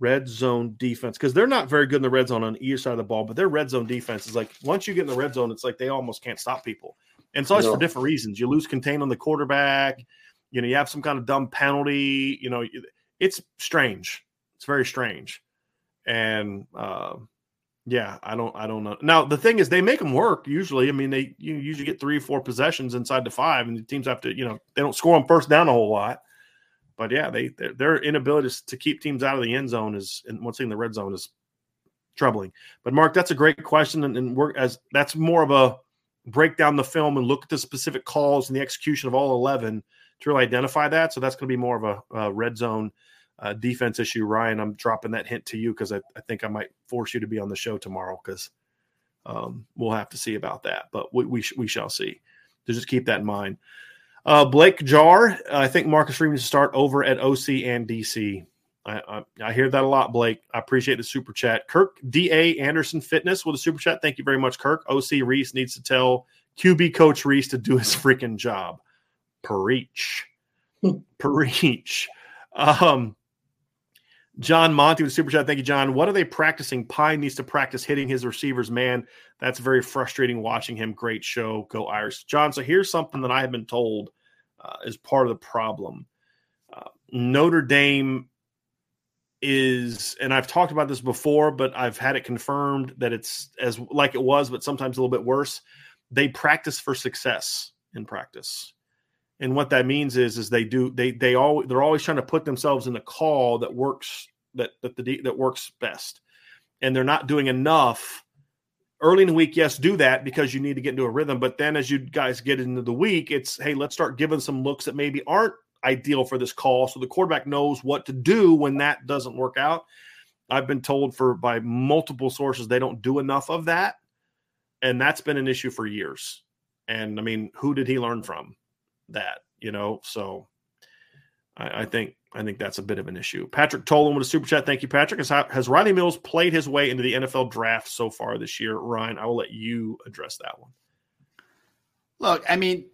red zone defense because they're not very good in the red zone on either side of the ball, but their red zone defense is like once you get in the red zone, it's like they almost can't stop people. And so it's always no. for different reasons. You lose contain on the quarterback, you know, you have some kind of dumb penalty, you know, it's strange. It's very strange. And uh, yeah, I don't I don't know. Now the thing is they make them work usually. I mean, they you usually get three or four possessions inside the five, and the teams have to, you know, they don't score on first down a whole lot but yeah, they their inability to keep teams out of the end zone is, and once in the red zone is troubling. But Mark, that's a great question, and, and we're as that's more of a break down the film and look at the specific calls and the execution of all eleven to really identify that. So that's going to be more of a, a red zone uh, defense issue. Ryan, I'm dropping that hint to you because I, I, think I might force you to be on the show tomorrow because um, we'll have to see about that. But we we, sh- we shall see. To just keep that in mind. Uh, Blake Jar, I think Marcus Freeman to start over at OC and DC. I, I, I, hear that a lot, Blake. I appreciate the super chat. Kirk D.A. Anderson Fitness with a super chat. Thank you very much, Kirk. OC Rees needs to tell QB coach Rees to do his freaking job. Preach. Preach. Um, John Monty with super chat. Thank you, John. What are they practicing? Pyne needs to practice hitting his receivers. Man, that's very frustrating watching him. Great show. Go Irish. John, so here's something that I have been told uh, is part of the problem. Uh, Notre Dame is, and I've talked about this before, but I've had it confirmed that it's as like it was, but sometimes a little bit worse. They practice for success in practice. And what that means is, is they do they they all they're always trying to put themselves in the call that works that that the that works best, and they're not doing enough early in the week, yes, do that because you need to get into a rhythm. But then as you guys get into the week, it's hey, let's start giving some looks that maybe aren't ideal for this call. So the quarterback knows what to do when that doesn't work out. I've been told for by multiple sources they don't do enough of that. And that's been an issue for years. And I mean, who did he learn from that? You know, so I, I think I think that's a bit of an issue. Patrick Tolan with a super chat. Thank you, Patrick. Has, has Rylie Mills played his way into the NFL draft so far this year? Ryan, I will let you address that one. Look, I mean,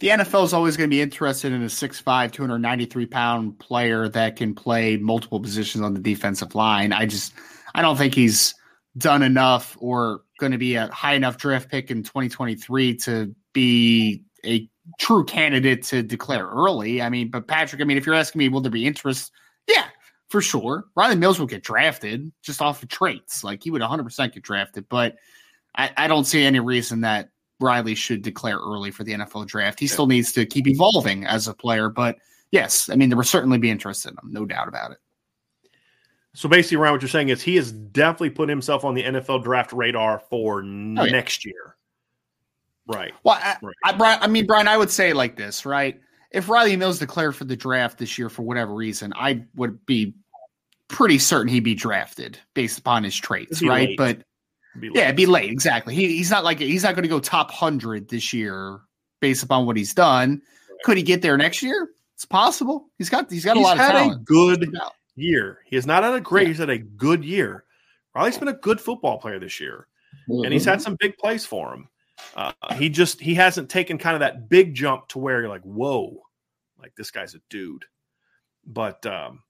the NFL is always going to be interested in a 6'5, 293 pound player that can play multiple positions on the defensive line. I just, I don't think he's done enough or going to be a high enough draft pick in 2023 to be a true candidate to declare early. I mean, but Patrick, I mean, if you're asking me, will there be interest? Yeah, for sure. Rylie Mills will get drafted just off of traits. Like he would 100% get drafted, but I, I don't see any reason that Rylie should declare early for the NFL draft. He still needs to keep evolving as a player, but yes, I mean, there will certainly be interest in him, no doubt about it. So basically, Ryan, what you're saying is he has definitely put himself on the NFL draft radar for oh, next yeah. year. Right. Well, I, right. I, I mean, Brian, I would say like this, right? If Rylie Mills declared for the draft this year for whatever reason, I would be pretty certain he'd be drafted based upon his traits, right? Late. But yeah, it'd be late. Exactly. He, he's not like he's not going to go top hundred this year based upon what he's done. Right. Could he get there next year? It's possible. He's got he's got he's a lot of talent. good year. He has not had a great. He's had a good year. Rylie's been a good football player this year, mm-hmm. and he's had some big plays for him. Uh, he just he hasn't taken kind of that big jump to where you're like, whoa, like this guy's a dude. But um,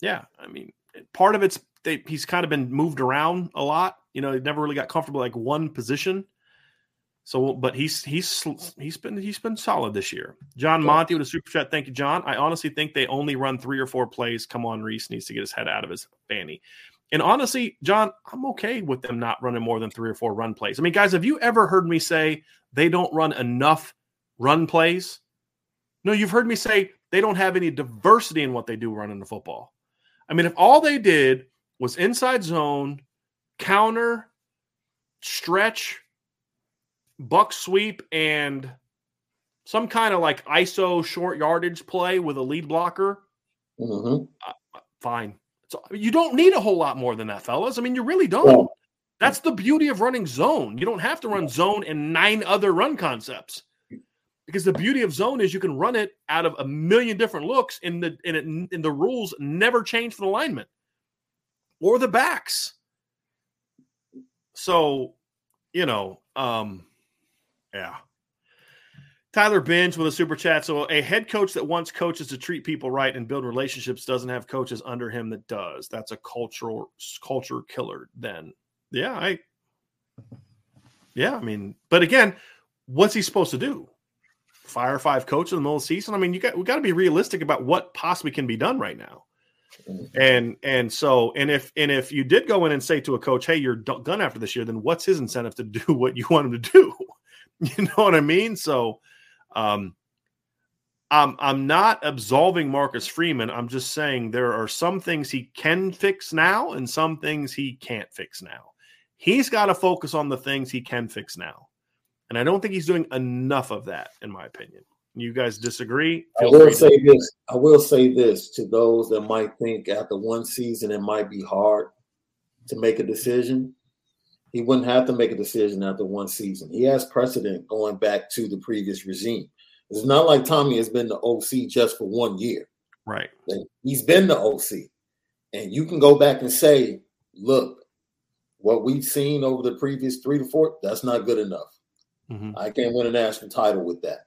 yeah, I mean, part of it's they, he's kind of been moved around a lot. You know, he never really got comfortable like one position. So, but he's he's he's been he's been solid this year. John Monty with a super chat. Thank you, John. I honestly think they only run three or four plays. Come on, Rees needs to get his head out of his fanny. And honestly, John, I'm okay with them not running more than three or four run plays. I mean, guys, have you ever heard me say they don't run enough run plays? No, you've heard me say they don't have any diversity in what they do running the football. I mean, if all they did was inside zone, counter, stretch, buck sweep and some kind of like ISO short yardage play with a lead blocker, mm-hmm. uh, fine. So you don't need a whole lot more than that, fellas. I mean, you really don't. That's the beauty of running zone. You don't have to run zone and nine other run concepts. Because the beauty of zone is you can run it out of a million different looks, and the and, it, and the rules never change for the linemen or the backs. So, you know, um, yeah. Tyler Binge with a super chat. So, a head coach that wants coaches to treat people right and build relationships doesn't have coaches under him that does. That's a cultural culture killer. Then, yeah, I, yeah, I mean, but again, what's he supposed to do? Fire five coaches in the middle of the season? I mean, you got we got to be realistic about what possibly can be done right now. And and so and if and if you did go in and say to a coach, "Hey, you're done after this year," then what's his incentive to do what you want him to do? You know what I mean? So um I'm I'm not absolving Marcus Freeman. I'm just saying there are some things he can fix now and some things he can't fix now. He's got to focus on the things he can fix now. And I don't think he's doing enough of that, in my opinion. You guys disagree? I will say this. I will say this to those that might think after one season it might be hard to make a decision he wouldn't have to make a decision after one season. He has precedent going back to the previous regime. It's not like Tommy has been the OC just for one year. Right. He's been the OC. And you can go back and say, look, what we've seen over the previous three to four, that's not good enough. Mm-hmm. I can't win a national title with that.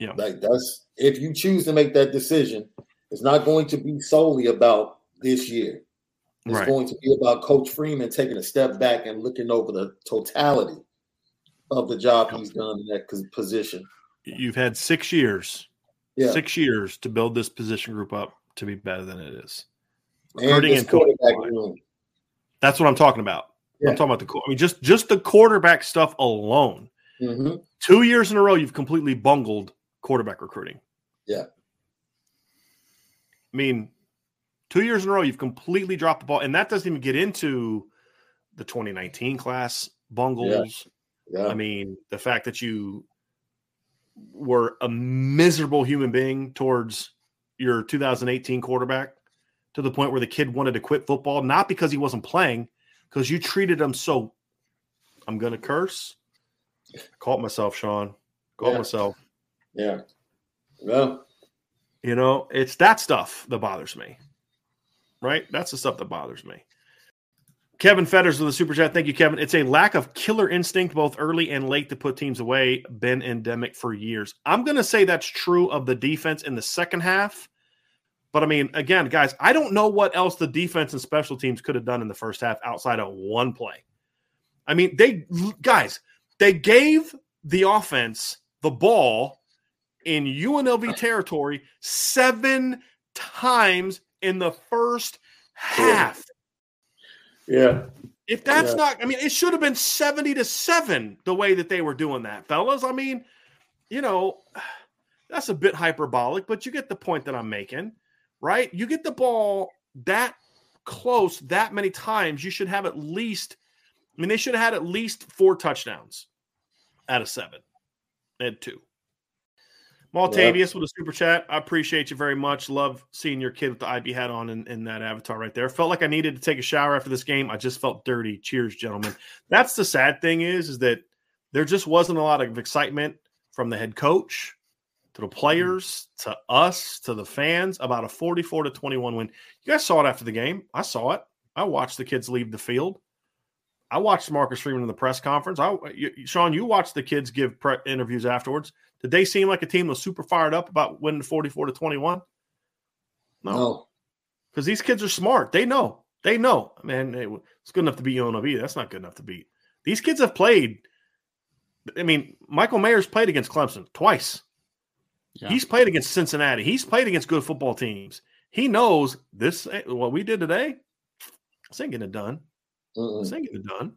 Yeah. Like that's if you choose to make that decision, it's not going to be solely about this year. It's right. going to be about Coach Freeman taking a step back and looking over the totality of the job he's done in that position. You've had six years, yeah. six years to build this position group up to be better than it is. Recruiting and, and That's what I'm talking about. Yeah. I'm talking about the. I mean, just just the quarterback stuff alone. Mm-hmm. Two years in a row, you've completely bungled quarterback recruiting. Yeah. I mean, Two years in a row, you've completely dropped the ball, and that doesn't even get into the 2019 class bungles. Yeah. Yeah. I mean, the fact that you were a miserable human being towards your 2018 quarterback to the point where the kid wanted to quit football, not because he wasn't playing, because you treated him so. I'm gonna curse. I caught myself, Sean. Caught yeah. myself. Yeah. Well, you know, it's that stuff that bothers me right? That's the stuff that bothers me. Kevin Fetters with the super chat. Thank you, Kevin. It's a lack of killer instinct, both early and late, to put teams away. Been endemic for years. I'm going to say that's true of the defense in the second half. But I mean, again, guys, I don't know what else the defense and special teams could have done in the first half outside of one play. I mean, they, guys, they gave the offense the ball in UNLV territory seven times in the first half. Yeah. If that's yeah. not, I mean, it should have been 70 to 7 the way that they were doing that, fellas. I mean, you know, that's a bit hyperbolic, but you get the point that I'm making, right? You get the ball that close that many times, you should have at least, I mean, they should have had at least four touchdowns out of seven. and two. Maltavius yeah. with a super chat. I appreciate you very much. Love seeing your kid with the IB hat on in, in, that avatar right there. Felt like I needed to take a shower after this game. I just felt dirty. Cheers, gentlemen. That's the sad thing is, is that there just wasn't a lot of excitement from the head coach, to the mm-hmm. players, to us, to the fans about a 44 to 21 win. You guys saw it after the game. I saw it. I watched the kids leave the field. I watched Marcus Freeman in the press conference. I, you, Sean, you watched the kids give pre- interviews afterwards. Did they seem like a team that was super fired up about winning 44 to 21? No. Because no. these kids are smart. They know. They know. Man, it's good enough to beat UNLV. That's not good enough to beat. These kids have played. I mean, Michael Mayer's played against Clemson twice. Yeah. He's played against Cincinnati. He's played against good football teams. He knows this. Eh, what we did today, this ain't getting it done. Mm-mm. This ain't getting it done.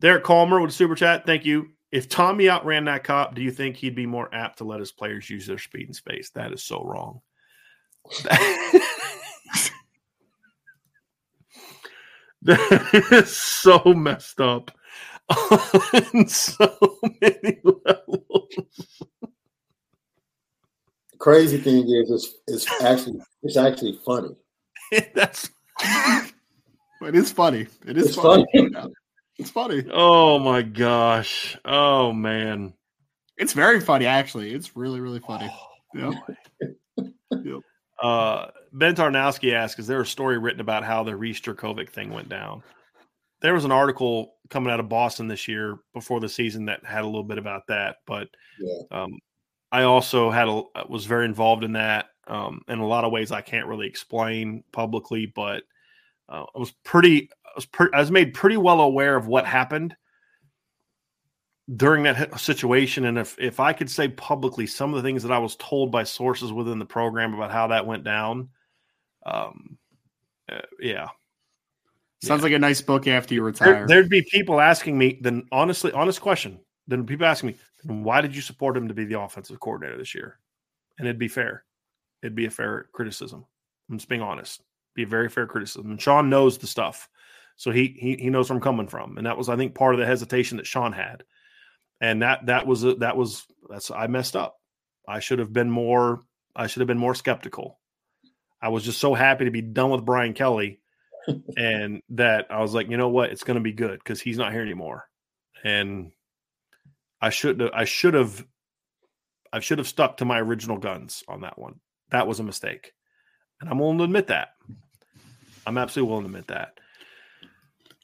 Derek Calmer with a super chat. Thank you. If Tommy outran that cop, do you think he'd be more apt to let his players use their speed and space? That is so wrong. that is so messed up on so many levels. Crazy thing is, it's, it's actually it's actually funny. That's it is funny. It is it's funny. funny. It's funny. Oh my gosh. Oh man. It's very funny, actually. It's really, really funny. Oh, yep. yep. Uh, ben Tarnowski asked, is there a story written about how the Rees Jurkovec thing went down? There was an article coming out of Boston this year before the season that had a little bit about that, but yeah. um, I also had a was very involved in that um, in a lot of ways I can't really explain publicly, but uh, I was pretty I was pre- I was made pretty well aware of what happened during that situation and if if I could say publicly some of the things that I was told by sources within the program about how that went down um uh, yeah. Sounds yeah. like a nice book after you retire. there, would be people asking me then honestly honest question then people asking me why did you support him to be the offensive coordinator this year? And it'd be fair. It'd be a fair criticism. I'm just being honest be a very fair criticism and Sean knows the stuff so he he he knows where I'm coming from and that was I think part of the hesitation that Sean had and that that was a, that was that's I messed up. I should have been more I should have been more skeptical. I was just so happy to be done with Brian Kelly and that I was like, you know what, it's going to be good because he's not here anymore. And I should have I should have I should have stuck to my original guns on that one. That was a mistake. And I'm willing to admit that. I'm absolutely willing to admit that.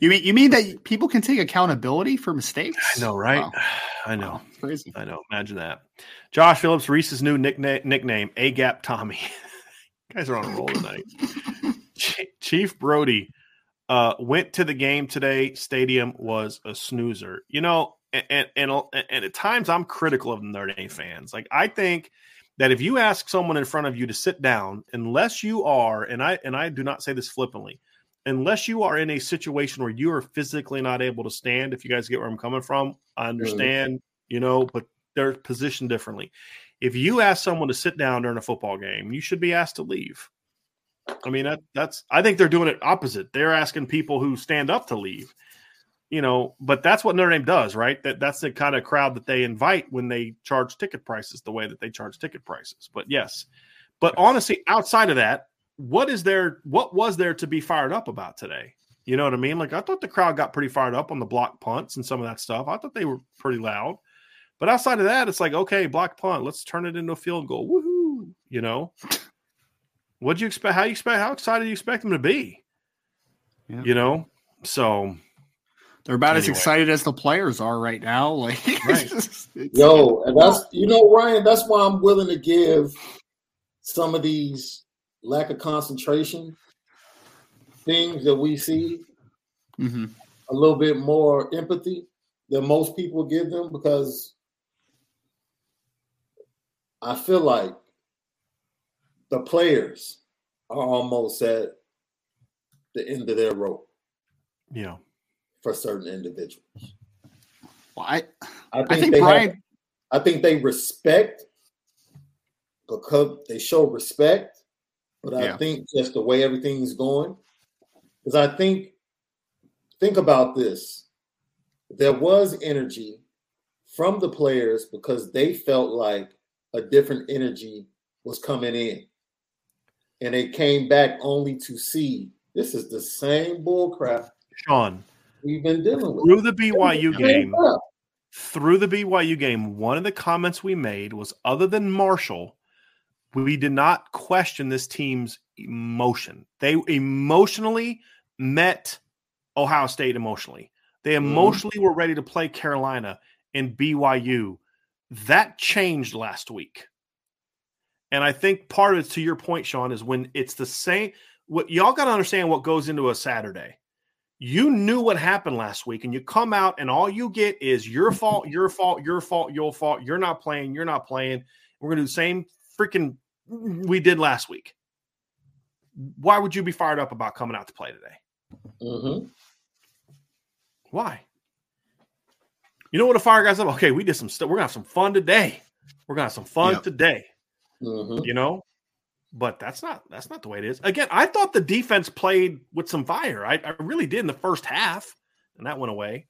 You mean you mean that people can take accountability for mistakes? I know, right? Wow. I know. Wow, crazy. I know. Imagine that. Josh Phillips, Rees's new nickname, nickname A Gap Tommy. guys are on a roll tonight. Chief Brody uh, went to the game today. Stadium was a snoozer. You know, and and and, and at times I'm critical of Notre Dame fans. Like I think that if you ask someone in front of you to sit down, unless you are, and I and I do not say this flippantly, unless you are in a situation where you are physically not able to stand, if you guys get where I'm coming from, I understand, mm-hmm. you know, but they're positioned differently. If you ask someone to sit down during a football game, you should be asked to leave. I mean, that, that's, I think they're doing it opposite. They're asking people who stand up to leave, you know, but that's what Notre Dame does, right? That That's the kind of crowd that they invite when they charge ticket prices the way that they charge ticket prices. But yes, but honestly, outside of that, what is there what was there to be fired up about today? You know what i mean? Like i thought the crowd got pretty fired up on the block punts and some of that stuff. I thought they were pretty loud. But outside of that it's like okay block punt let's turn it into a field goal. Woohoo you know? What do you expect how you expect how excited do you expect them to be? Yeah. you know? So they're about anyway. as excited as the players are right now like right. yo and that's you know ryan that's why i'm willing to give some of these lack of concentration things that we see mm-hmm. a little bit more empathy than most people give them because I feel like the players are almost at the end of their rope. Yeah. For certain individuals. Well, I, I think, I think Brian. Have, I think they respect because they show respect but I think just the way everything's going, because I think, think about this. There was energy from the players because they felt like a different energy was coming in. And they came back only to see this is the same bullcrap Sean we've been dealing with. Through the BYU game, through the BYU game, one of the comments we made was other than Marshall, we did not question this team's emotion. They emotionally met Ohio State emotionally. They mm-hmm. emotionally mm-hmm. were ready to play Carolina and BYU. That changed last week. And I think part of it, to your point, Sean, is when it's the same. What y'all got to understand what goes into a Saturday. You knew what happened last week, and you come out, and all you get is your fault, your fault, your fault, your fault. You're not playing. You're not playing. We're gonna do the same freaking we did last week. Why would you be fired up about coming out to play today? Mm-hmm. Why? You know what a fire guy's up? Okay, we did some stuff. We're gonna have some fun today. We're gonna have some fun yep. today. Mm-hmm. You know, but that's not that's not the way it is. Again, I thought the defense played with some fire. I, I really did in the first half, and that went away,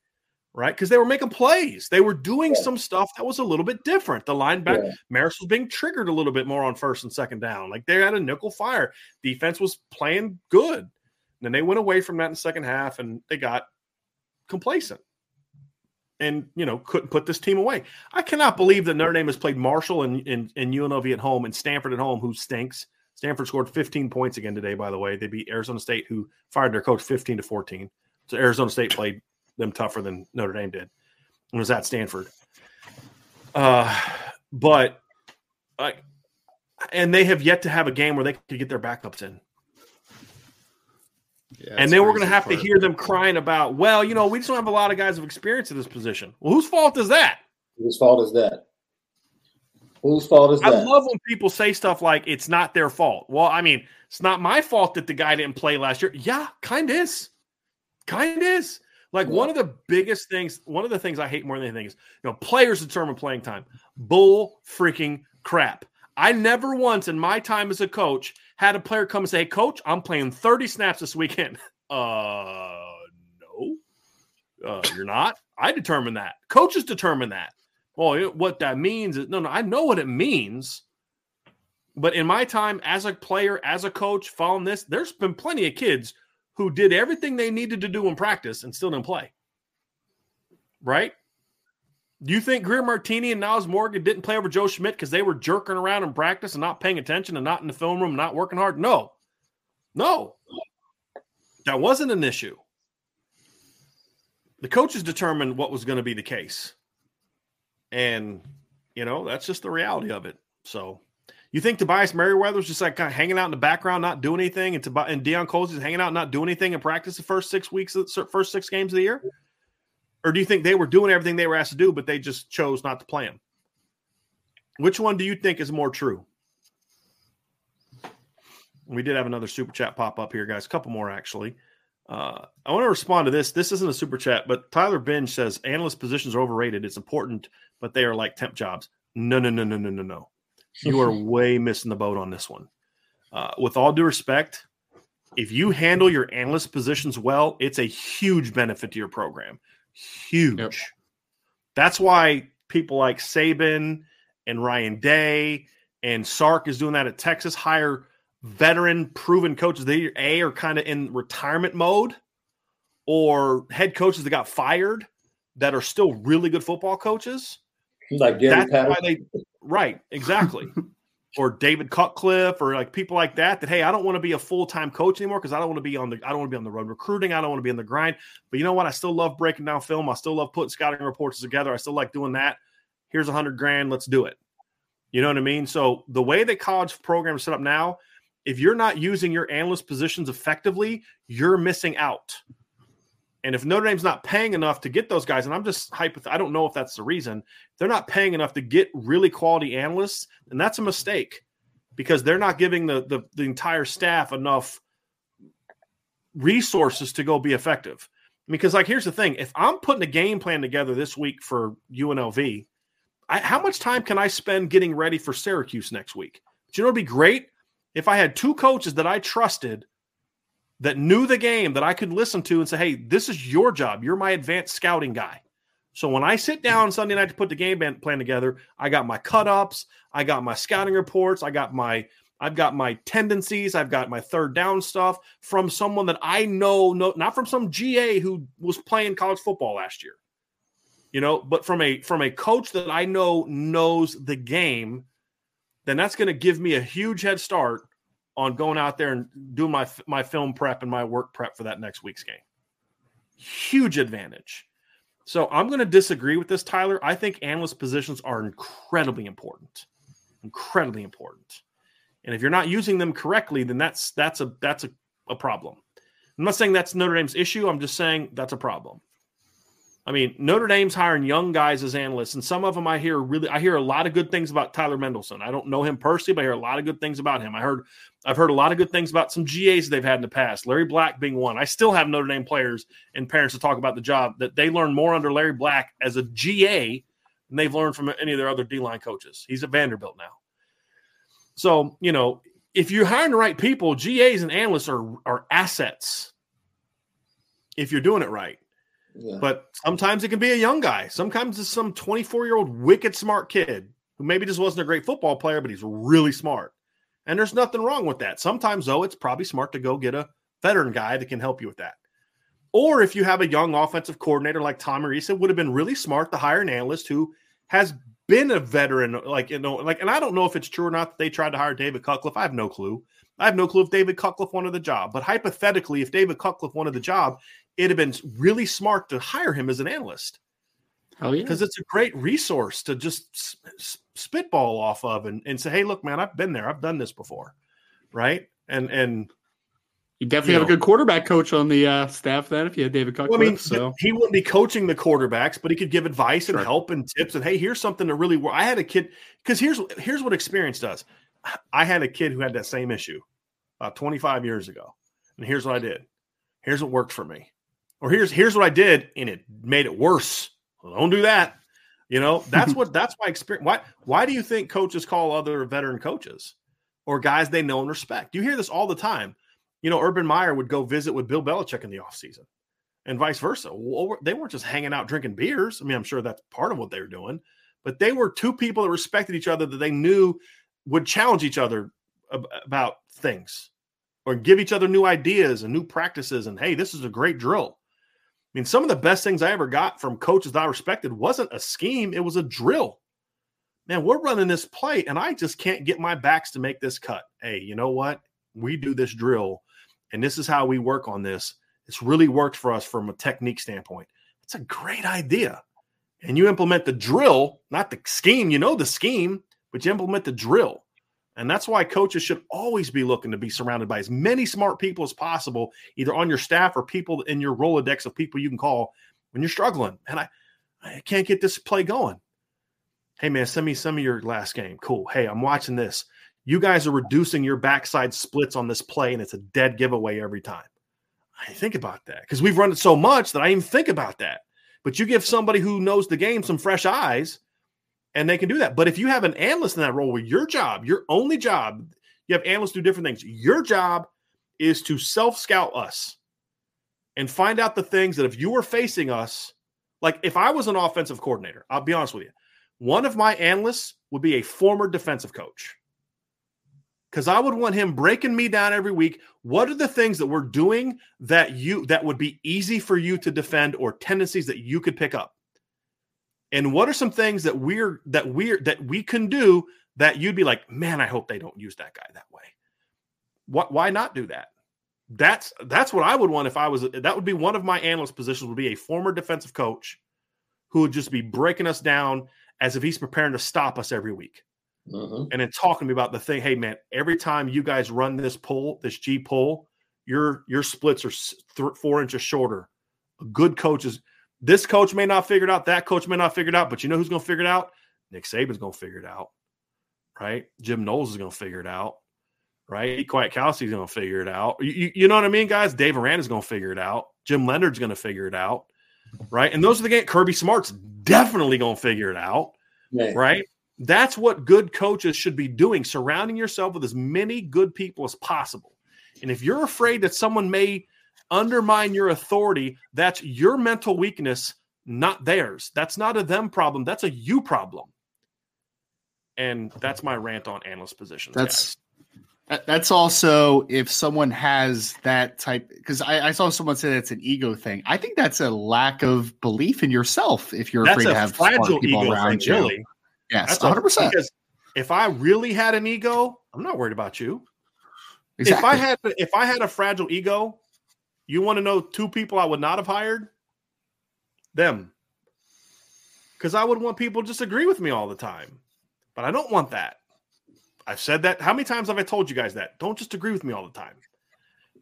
right? Because they were making plays. They were doing yeah. some stuff that was a little bit different. The linebacker yeah. Marist was being triggered a little bit more on first and second down. Like they had a nickel fire. Defense was playing good. And then they went away from that in the second half, and they got complacent and you know couldn't put this team away. I cannot believe that Notre Dame has played Marshall and, and, and UNLV at home and Stanford at home, who stinks. Stanford scored 15 points again today, by the way. They beat Arizona State, who fired their coach 15 to 14. So Arizona State played them tougher than Notre Dame did. And was at Stanford. Uh, but like, and they have yet to have a game where they could get their backups in. Yeah, and then we're going to have part. to hear them crying about, well, you know, we just don't have a lot of guys of experience in this position. Well, whose fault is that? Whose fault is that? Whose fault is that? I love when people say stuff like it's not their fault. Well, I mean, it's not my fault that the guy didn't play last year. Yeah, kind is. Kind is. Like yeah. one of the biggest things, one of the things I hate more than anything is, you know, players determine playing time. Bull freaking crap. I never once in my time as a coach had a player come and say, hey, Coach, I'm playing 30 snaps this weekend. Uh, no, uh, you're not. I determine that. Coaches determine that. Oh, well, what that means is no, no, I know what it means. But in my time as a player, as a coach, following this, there's been plenty of kids who did everything they needed to do in practice and still didn't play. Right? Do you think Greer Martini and Nyles Morgan didn't play over Joe Schmidt because they were jerking around in practice and not paying attention and not in the film room, not working hard? No. No. That wasn't an issue. The coaches determined what was going to be the case. And, you know, that's just the reality of it. So you think Tobias Merriweather was just like kind of hanging out in the background, not doing anything, and, Tob- and Deion Colzie is hanging out, not doing anything in practice the first six weeks, the first six games of the year? Or do you think they were doing everything they were asked to do, but they just chose not to play him? Which one do you think is more true? We did have another super chat pop up here, guys. A couple more actually. Uh, I want to respond to this. This isn't a super chat, but Tyler Binge says analyst positions are overrated. It's important, but they are like temp jobs. No, no, no, no, no, no, no. You are way missing the boat on this one. Uh, with all due respect, if you handle your analyst positions well, it's a huge benefit to your program. Huge. Yep. That's why people like Saban and Ryan Day and Sark is doing that at Texas. Hire veteran, proven coaches. They a are kind of in retirement mode, or head coaches that got fired that are still really good football coaches. Like Gary That's Patterson. why they right exactly. or David Cutcliffe or like people like that that hey I don't want to be a full-time coach anymore because I don't want to be on the I don't want to be on the road recruiting I don't want to be in the grind. But you know what? I still love breaking down film. I still love putting scouting reports together. I still like doing that. Here's a hundred grand let's do it. You know what I mean? So the way that college programs set up now if you're not using your analyst positions effectively you're missing out and if Notre Dame's not paying enough to get those guys, and I'm just hypoth- I don't know if that's the reason, they're not paying enough to get really quality analysts, and that's a mistake because they're not giving the, the, the entire staff enough resources to go be effective. Because, like, here's the thing if I'm putting a game plan together this week for UNLV, I, how much time can I spend getting ready for Syracuse next week? Do you know, it'd be great if I had two coaches that I trusted that knew the game that I could listen to and say, hey, this is your job. You're my advanced scouting guy. So when I sit down mm-hmm. Sunday night to put the game plan together, I got my cut ups, I got my scouting reports, I got my I've got my tendencies, I've got my third down stuff from someone that I know, no, not from some GA who was playing college football last year. You know, but from a from a coach that I know knows the game, then that's going to give me a huge head start on going out there and doing my my film prep and my work prep for that next week's game. Huge advantage. So I'm going to disagree with this, Tyler. I think analyst positions are incredibly important, incredibly important. And if you're not using them correctly, then that's that's a that's a, a problem. I'm not saying that's Notre Dame's issue. I'm just saying that's a problem. I mean, Notre Dame's hiring young guys as analysts, and some of them I hear really, I hear a lot of good things about Tyler Mendelson. I don't know him personally, but I hear a lot of good things about him. I heard, I've heard a lot of good things about some GAs they've had in the past. Larry Black being one. I still have Notre Dame players and parents to talk about the job that they learned more under Larry Black as a GA than they've learned from any of their other D line coaches. He's at Vanderbilt now. So you know, if you're hiring the right people, GAs and analysts are are assets. If you're doing it right. But sometimes it can be a young guy. Sometimes it's some 24 year old wicked smart kid who maybe just wasn't a great football player, but he's really smart. And there's nothing wrong with that. Sometimes, though, it's probably smart to go get a veteran guy that can help you with that. Or if you have a young offensive coordinator like Tom Rees, it would have been really smart to hire an analyst who has been a veteran. Like, you know, like, and I don't know if it's true or not that they tried to hire David Cutcliffe. I have no clue. I have no clue if David Cutcliffe wanted the job. But hypothetically, if David Cutcliffe wanted the job, it'd have been really smart to hire him as an analyst. Oh yeah, because it's a great resource to just spitball off of and, and say, "Hey, look, man, I've been there. I've done this before." Right? And and you definitely you have know, a good quarterback coach on the uh, staff then if you had David Cutcliffe. Well, I mean, so he wouldn't be coaching the quarterbacks, but he could give advice and help and tips. And hey, here's something to really work. I had a kid because here's here's what experience does. I had a kid who had that same issue about 25 years ago, and here's what I did. Here's what worked for me or here's here's what I did and it made it worse. Well, don't do that. You know, that's what that's why experience. Why why do you think coaches call other veteran coaches or guys they know and respect? You hear this all the time. You know, Urban Meyer would go visit with Bill Belichick in the offseason and vice versa. Well, they weren't just hanging out drinking beers. I mean, I'm sure that's part of what they were doing, but they were two people that respected each other that they knew would challenge each other about things or give each other new ideas and new practices. And hey, this is a great drill. I mean, some of the best things I ever got from coaches that I respected wasn't a scheme, it was a drill. Man, we're running this play, and I just can't get my backs to make this cut. Hey, you know what? We do this drill, and this is how we work on this. It's really worked for us from a technique standpoint. It's a great idea. And you implement the drill, not the scheme. You know the scheme, but you implement the drill. And that's why coaches should always be looking to be surrounded by as many smart people as possible, either on your staff or people in your Rolodex of people you can call when you're struggling. And I, I can't get this play going. Hey, man, send me some of your last game. Cool. Hey, I'm watching this. You guys are reducing your backside splits on this play, and it's a dead giveaway every time. I think about that because we've run it so much that I even think about that. But you give somebody who knows the game some fresh eyes and they can do that. But if you have an analyst in that role where your job, your only job, you have analysts do different things. Your job is to self scout us and find out the things that if you were facing us, like if I was an offensive coordinator, I'll be honest with you, one of my analysts would be a former defensive coach. Because I would want him breaking me down every week. What are the things that we're doing that you that would be easy for you to defend or tendencies that you could pick up? And what are some things that we're that we're that we can do that you'd be like man i hope they don't use that guy that way. What why not do that? That's that's what i would want if i was that would be one of my analyst positions would be a former defensive coach who would just be breaking us down as if he's preparing to stop us every week mm-hmm. and then talking to me about the thing hey man every time you guys run this pull this g pull your your splits are th- four inches shorter. A good coach is this coach may not figure it out. That coach may not figure it out. But you know who's going to figure it out? Nick Saban's going to figure it out, right? Jim Knowles is going to figure it out, right? Quiet Kelsey's going to figure it out. You, you know what I mean, guys? Dave Aranda's going to figure it out. Jim Leonhard's going to figure it out, right? And those are the game. Kirby Smart's definitely going to figure it out, right? That's what good coaches should be doing, surrounding yourself with as many good people as possible. And if you're afraid that someone may – undermine your authority, that's your mental weakness, not theirs. That's not a them problem. That's a you problem. And that's my rant on analyst positions. That's That's also if someone has that type because I, I, saw someone say that's an ego thing. I think that's a lack of belief in yourself if you're that's afraid to have fragile people around thing, you. Really. Yes, one hundred percent. Because if I really had an ego, I'm not worried about you. Exactly. If I had if I had a fragile ego, you want to know two people I would not have hired? Them. Because I would want people to disagree with me all the time. But I don't want that. I've said that. How many times have I told you guys that? Don't just agree with me all the time.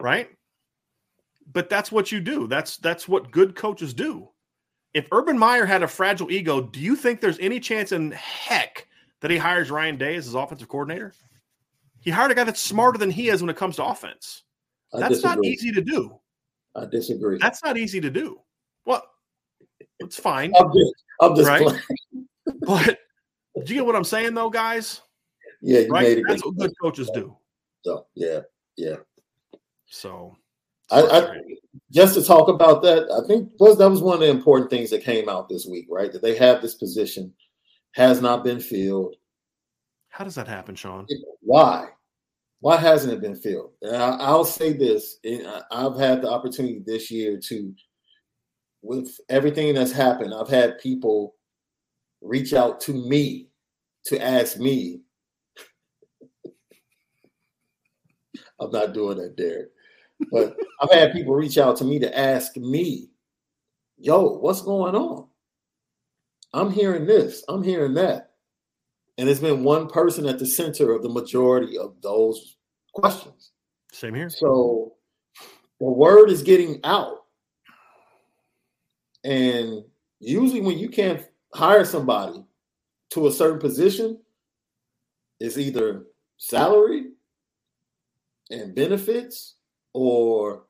Right? But that's what you do. That's that's what good coaches do. If Urban Meyer had a fragile ego, do you think there's any chance in heck that he hires Ryan Day as his offensive coordinator? He hired a guy that's smarter than he is when it comes to offense. That's not easy to do. I disagree. That's not easy to do. Well, it's fine. I'm just, I'm just right? but do you get what I'm saying, though, guys? Yeah, right. That's what good coaches do. So yeah, yeah. So, I, I, just to talk about that, I think was that was one of the important things that came out this week, right? That they have this position has not been filled. How does that happen, Sean? Why? Why hasn't it been filled? I, will say this: I've had the opportunity this year to, with everything that's happened, I've had people reach out to me to ask me. I'm not doing that, Derek. But I've had people reach out to me to ask me, yo, what's going on? I'm hearing this, I'm hearing that. And it's been one person at the center of the majority of those questions. Same here. So the word is getting out. And usually when you can't hire somebody to a certain position, it's either salary and benefits or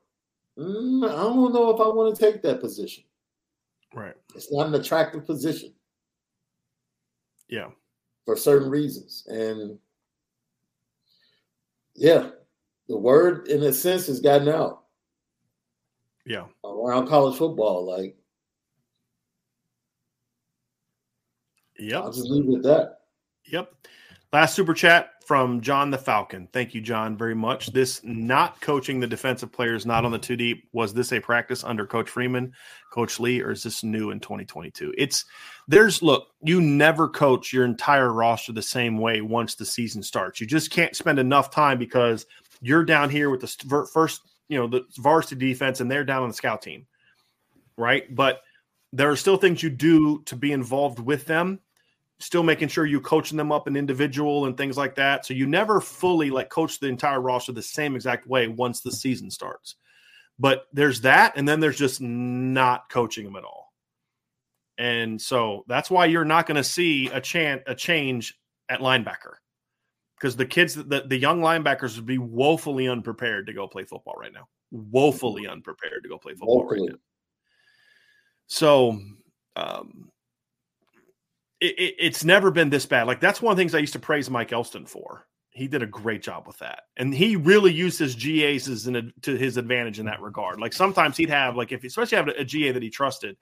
mm, I don't know if I want to take that position. Right. It's not an attractive position. Yeah for certain reasons. And yeah, the word in a sense has gotten out. Yeah. Around college football. Like Yep. I'll just leave it at that. Yep. Last super chat from John the Falcon. Thank you, John, very much. This not coaching the defensive players not on the two deep. Was this a practice under Coach Freeman, Coach Lee, or is this new in 2022? It's there's look, you never coach your entire roster the same way once the season starts. You just can't spend enough time because you're down here with the first, you know, the varsity defense and they're down on the scout team. Right. But there are still things you do to be involved with them still making sure you coaching them up an individual and things like that. So you never fully like coach the entire roster the same exact way once the season starts. But there's that, and then there's just not coaching them at all. And so that's why you're not going to see a chant a change at linebacker because the kids the, the young linebackers would be woefully unprepared to go play football right now. Woefully unprepared to go play football woefully. right now. So um, it, it, it's never been this bad. Like that's one of the things I used to praise Mike Elston for. He did a great job with that, and he really used his GAs as a, to his advantage in that regard. Like sometimes he'd have like if especially have a, a GA that he trusted.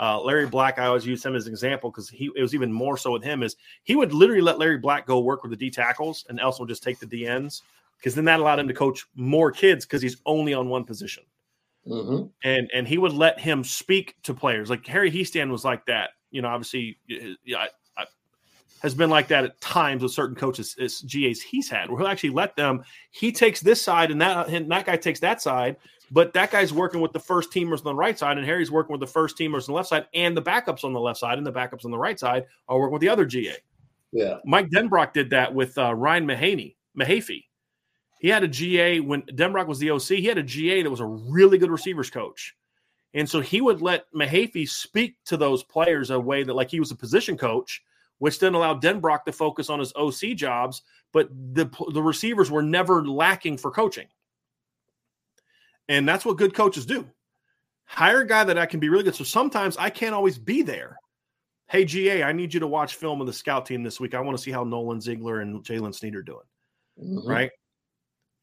Uh, Larry Black, I always use him as an example because he it was even more so with him is he would literally let Larry Black go work with the D tackles, and Elston would just take the D ends because then that allowed him to coach more kids because he's only on one position. Mm-hmm. And and he would let him speak to players. Like Harry Hiestand was like that you know, obviously, yeah, I, I, has been like that at times with certain coaches, as GAs he's had, where he'll actually let them. He takes this side, and that and that guy takes that side, but that guy's working with the first teamers on the right side, and Harry's working with the first teamers on the left side, and the backups on the left side, and the backups on the right side are working with the other GA. Yeah, Mike Denbrock did that with uh, Ryan Mahaney, Mahaffey. He had a GA when Denbrock was the OC. He had a GA that was a really good receivers coach. And so he would let Mahaffey speak to those players a way that, like, he was a position coach, which then allowed Denbrock to focus on his OC jobs. But the, the receivers were never lacking for coaching. And that's what good coaches do hire a guy that I can be really good. So sometimes I can't always be there. Hey, GA, I need you to watch film of the scout team this week. I want to see how Nolan Ziegler and Jaylen Sneed are doing. Mm-hmm. Right.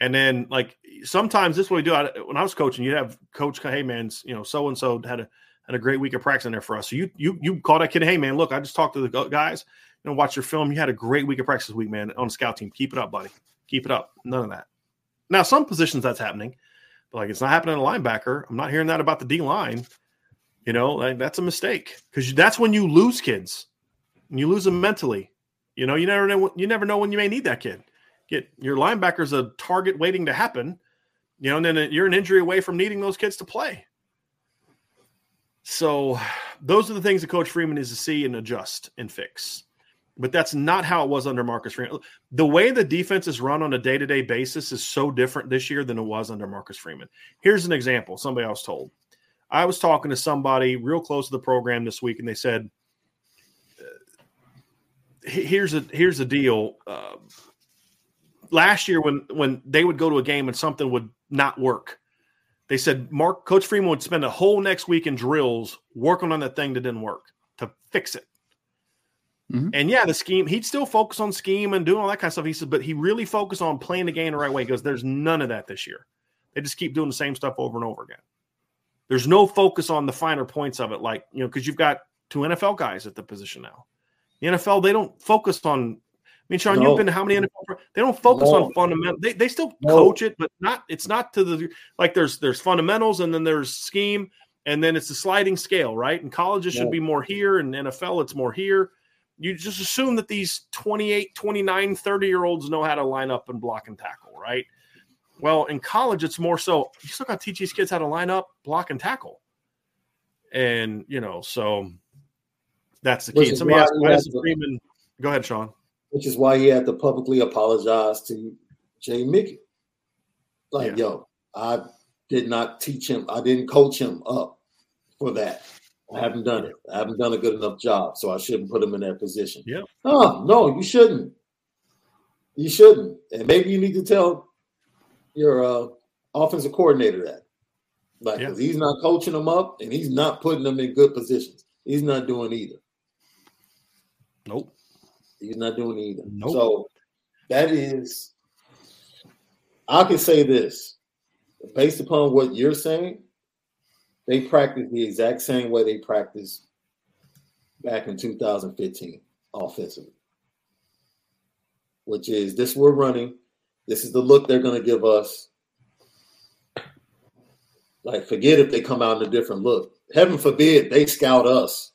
And then, like sometimes this is what we do. I, when I was coaching, you'd have coach, hey man, you know, so and so had a had a great week of practice in there for us. So you you you call that kid, hey man, look, I just talked to the guys, you know, watch your film. You had a great week of practice week, man, on the scout team. Keep it up, buddy. Keep it up. None of that. Now, some positions that's happening, but like it's not happening in a linebacker. I'm not hearing that about the D line. You know, like that's a mistake because that's when you lose kids. And you lose them mentally. You know, you never know. You never know when you may need that kid. Get your linebacker's a target waiting to happen. You know, and then you're an injury away from needing those kids to play. So, those are the things that Coach Freeman is to see and adjust and fix. But that's not how it was under Marcus Freeman. The way the defense is run on a day to day basis is so different this year than it was under Marcus Freeman. Here's an example somebody I was told. I was talking to somebody real close to the program this week, and they said, "Here's a here's a deal. Uh, last year, when when they would go to a game and something would not work, they said Mark Coach Freeman would spend a whole next week in drills working on that thing that didn't work to fix it. Mm-hmm. And yeah, the scheme, he'd still focus on scheme and doing all that kind of stuff. He said, but he really focused on playing the game the right way because there's none of that this year. They just keep doing the same stuff over and over again. There's no focus on the finer points of it, like, you know, because you've got two NFL guys at the position now. The NFL, they don't focus on. I mean, Sean, no. you've been to how many NFL? They don't focus no. on fundamental. They, they still no. coach it, but not. It's not to the like. There's there's fundamentals, and then there's scheme, and then it's a sliding scale, right? And colleges should be more here, and NFL it's more here you just assume that these 28, 29, 30 year olds know how to line up and block and tackle, right? Well, in college, it's more so you still got to teach these kids how to line up, block, and tackle. And, you know, so that's the key. And somebody asked, Freeman go ahead, Sean? Which is why he had to publicly apologize to Jay Mickey. Like, yeah. yo, I did not teach him, I didn't coach him up for that. I haven't done it. I haven't done a good enough job, so I shouldn't put him in that position. Yeah. Oh, no, you shouldn't. You shouldn't. And maybe you need to tell your uh, offensive coordinator that. Like, yeah. he's not coaching them up and he's not putting them in good positions. He's not doing either. Nope. He's not doing either. Nope. So that is, I can say this based upon what you're saying, they practice the exact same way they practiced back in 2015 offensively, which is this we're running. This is the look they're going to give us. Like, forget if they come out in a different look. Heaven forbid they scout us.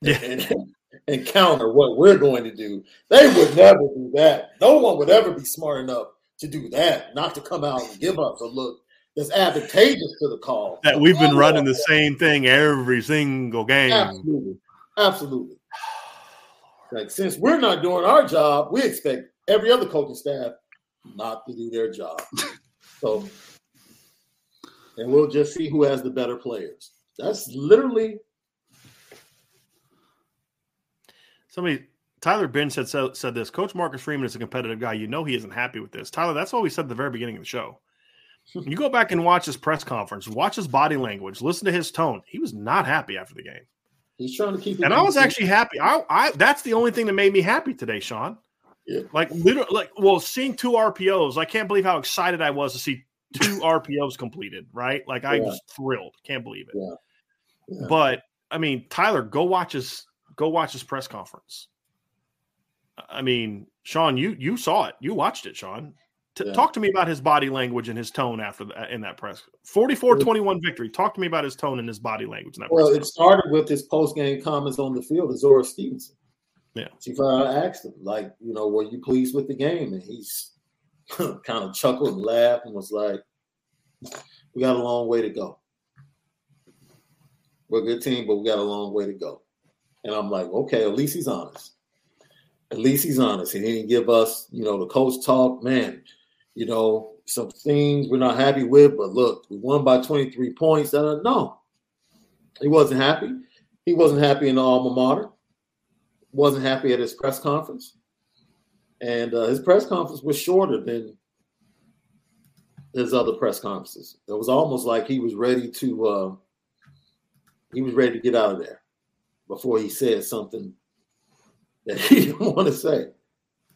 Yeah. And, and counter what we're going to do. They would never do that. No one would ever be smart enough to do that, not to come out and give us a look that's advantageous to the call. That we've been running the same thing every single game. Absolutely. Absolutely. Like since we're not doing our job, we expect every other coaching staff not to do their job. so and we'll just see who has the better players. That's literally somebody Tyler Bench said said this. Coach Marcus Freeman is a competitive guy. You know he isn't happy with this. Tyler, that's what we said at the very beginning of the show. You go back and watch his press conference, watch his body language, listen to his tone. He was not happy after the game. He's trying to keep And I was actually happy. I, I that's the only thing that made me happy today, Sean. Yeah. Like literally like well, seeing two RPOs, I can't believe how excited I was to see two RPOs completed, right? Like I yeah. was thrilled. Can't believe it. Yeah. yeah. But I mean, Tyler, go watch his go watch his press conference. I mean, Sean, you you saw it. You watched it, Sean. T- yeah. Talk to me about his body language and his tone after the, in that press 44-21 victory. Talk to me about his tone and his body language. well, it started with his post game comments on the field to Zora Stephenson. Yeah, Chief, I asked him like, you know, were you pleased with the game? And he's kind of chuckled and laughed and was like, "We got a long way to go. We're a good team, but we got a long way to go." And I'm like, okay, at least he's honest. At least he's honest. He didn't give us, you know, the coach talk. Man, you know, some things we're not happy with, but look, we won by 23 points. Uh, no, he wasn't happy. He wasn't happy in the alma mater. Wasn't happy at his press conference. And uh, his press conference was shorter than his other press conferences. It was almost like he was ready to uh, he was ready to get out of there before he says something that he didn't want to say.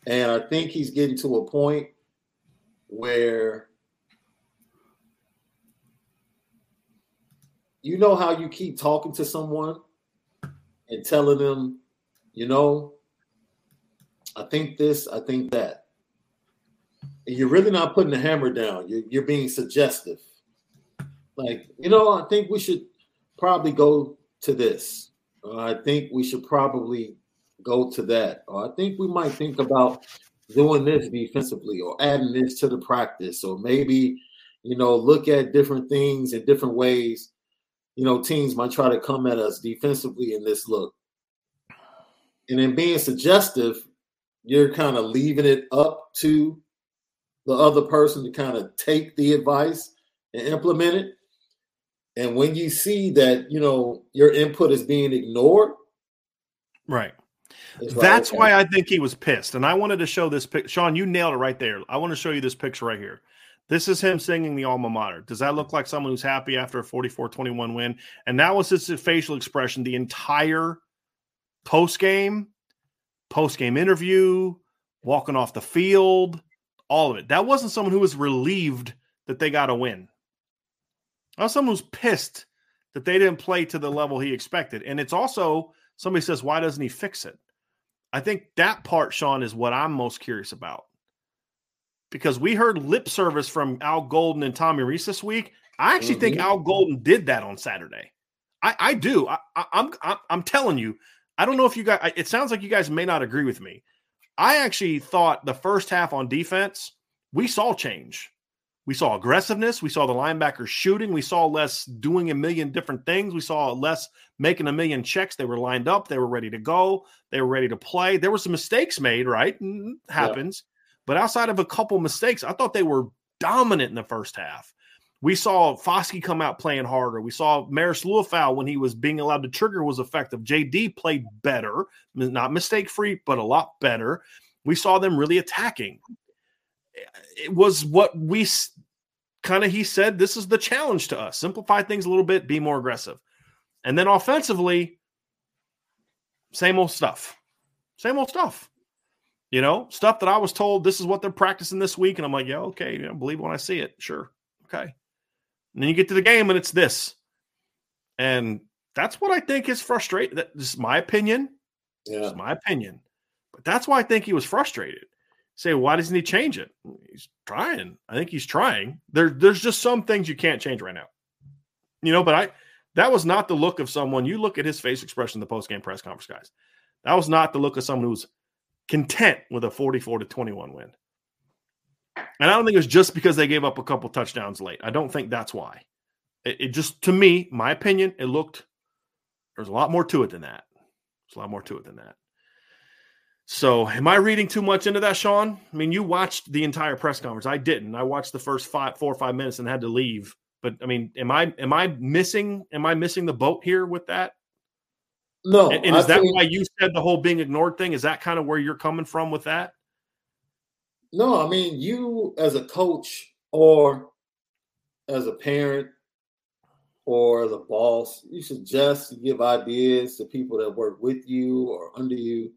And I think he's getting to a point where you know how you keep talking to someone and telling them, you know, I think this, I think that. And you're really not putting the hammer down. You're, you're being suggestive. Like, you know, I think we should probably go to this. Uh, I think we should probably go to that. Or I think we might think about doing this defensively or adding this to the practice or maybe, you know, look at different things in different ways. You know, teams might try to come at us defensively in this look. And then being suggestive, you're kind of leaving it up to the other person to kind of take the advice and implement it. And when you see that, you know, your input is being ignored. Right. That's why I think he was pissed. And I wanted to show this picture. Sean, you nailed it right there. I want to show you this picture right here. This is him singing the alma mater. Does that look like someone who's happy after a 44 21 win? And that was his facial expression the entire post game, post game interview, walking off the field, all of it. That wasn't someone who was relieved that they got a win. Someone who's pissed that they didn't play to the level he expected. And it's also somebody says, why doesn't he fix it? I think that part, Sean, is what I'm most curious about. Because we heard lip service from Al Golden and Tommy Rees this week. I actually mm-hmm. think Al Golden did that on Saturday. I, I do. I, I'm, I'm I'm telling you. I don't know if you guys. It sounds like you guys may not agree with me. I actually thought the first half on defense we saw change. We saw aggressiveness. We saw the linebackers shooting. We saw less doing a million different things. We saw less making a million checks. They were lined up. They were ready to go. They were ready to play. There were some mistakes made, right? Happens. Yeah. But outside of a couple mistakes, I thought they were dominant in the first half. We saw Foskey come out playing harder. We saw Marist Liufau when he was being allowed to trigger was effective. JD played better, not mistake free, but a lot better. We saw them really attacking it was what we kind of he said this is the challenge to us. Simplify things a little bit be more aggressive. And then offensively same old stuff. Same old stuff. You know stuff that i was told this is what they're practicing this week and i'm like yeah okay you know, believe when i see it sure okay. And then you get to the game and it's this. And that's what i think is frustrating that's my opinion. Yeah. my opinion. But that's why i think he was frustrated say, why doesn't he change it? He's trying. I think he's trying. There, there's just some things you can't change right now. You know, but I that was not the look of someone. You look at his face expression in the post-game press conference, guys. That was not the look of someone who's content with a 44 to 21 win. And I don't think it was just because they gave up a couple touchdowns late. I don't think that's why. It, it just, to me, my opinion, it looked there's a lot more to it than that. There's a lot more to it than that. So, am I reading too much into that, Sean? I mean, you watched the entire press conference. I didn't. I watched the first five, four or five minutes and had to leave. But I mean, am I am I missing am I missing the boat here with that? No. And, and is I that think, why you said the whole being ignored thing? Is that kind of where you're coming from with that? No, I mean, you as a coach or as a parent or as a boss, you suggest you give ideas to people that work with you or under you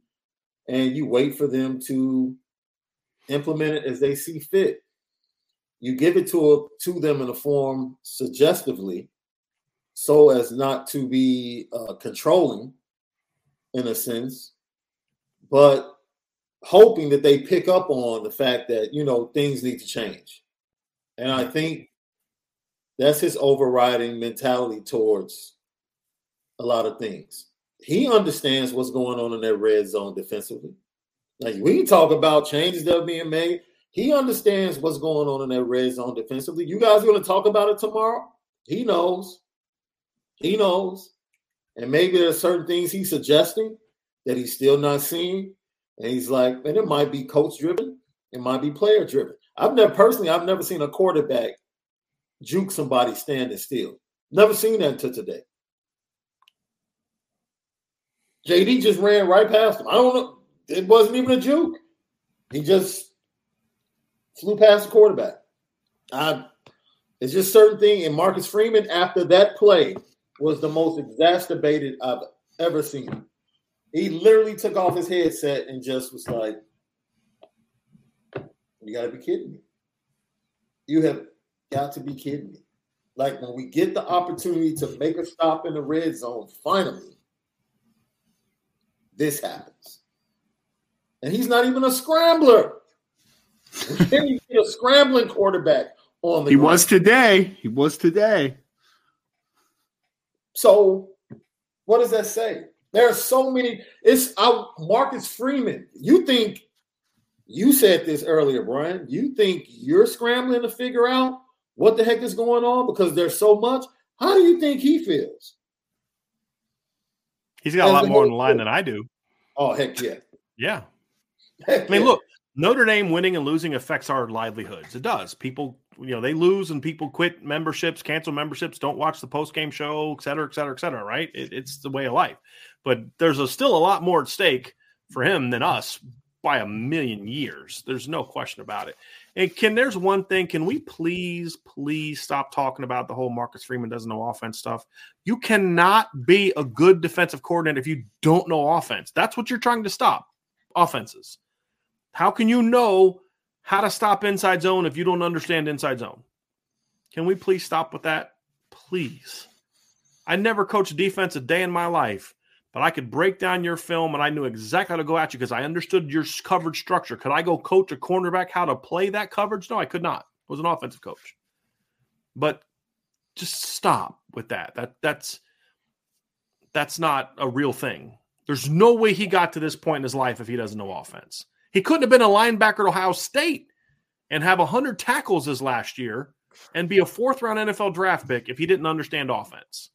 and you wait for them to implement it as they see fit. You give it to to them in a form suggestively, so as not to be uh, controlling, in a sense, but hoping that they pick up on the fact that you know things need to change. And I think that's his overriding mentality towards a lot of things he understands what's going on in that red zone defensively. Like we talk about changes that are being made. He understands what's going on in that red zone defensively. You guys are going to talk about it tomorrow. He knows. He knows. And maybe there's certain things he's suggesting that he's still not seeing. And he's like, and it might be coach driven. It might be player driven. I've never personally, I've never seen a quarterback juke somebody standing still. Never seen that until today. JD just ran right past him. I don't know. It wasn't even a juke. He just flew past the quarterback. I, it's just certain thing. And Marcus Freeman, after that play, was the most exacerbated I've ever seen. He literally took off his headset and just was like, "You got to be kidding me! You have got to be kidding me!" Like when we get the opportunity to make a stop in the red zone, finally, this happens. and he's not even a scrambler. We can't even get a scrambling quarterback on the. He ground. was today. He was today. So, what does that say? There are so many. It's out. Marcus Freeman. You think you said this earlier, Brian? You think you're scrambling to figure out what the heck is going on because there's so much? How do you think he feels? He's got a lot more on the line than I do. Oh heck yeah! Yeah. Heck I mean, yeah. look, Notre Dame winning and losing affects our livelihoods. It does. People, you know, they lose and people quit memberships, cancel memberships, don't watch the post game show, et cetera, et cetera, et cetera. Right? It, it's the way of life. But there's a, still a lot more at stake for him than us by a million years. There's no question about it. And can there's one thing? Can we please, please stop talking about the whole Marcus Freeman doesn't know offense stuff? You cannot be a good defensive coordinator if you don't know offense. That's what you're trying to stop. Offenses. How can you know how to stop inside zone if you don't understand inside zone? Can we please stop with that? Please. I never coached defense a day in my life, but I could break down your film and I knew exactly how to go at you because I understood your coverage structure. Could I go coach a cornerback how to play that coverage? No, I could not. I was an offensive coach. But just stop with that. That that's that's not a real thing. There's no way he got to this point in his life if he doesn't know offense. He couldn't have been a linebacker at Ohio State and have 100 tackles his last year and be a fourth round NFL draft pick if he didn't understand offense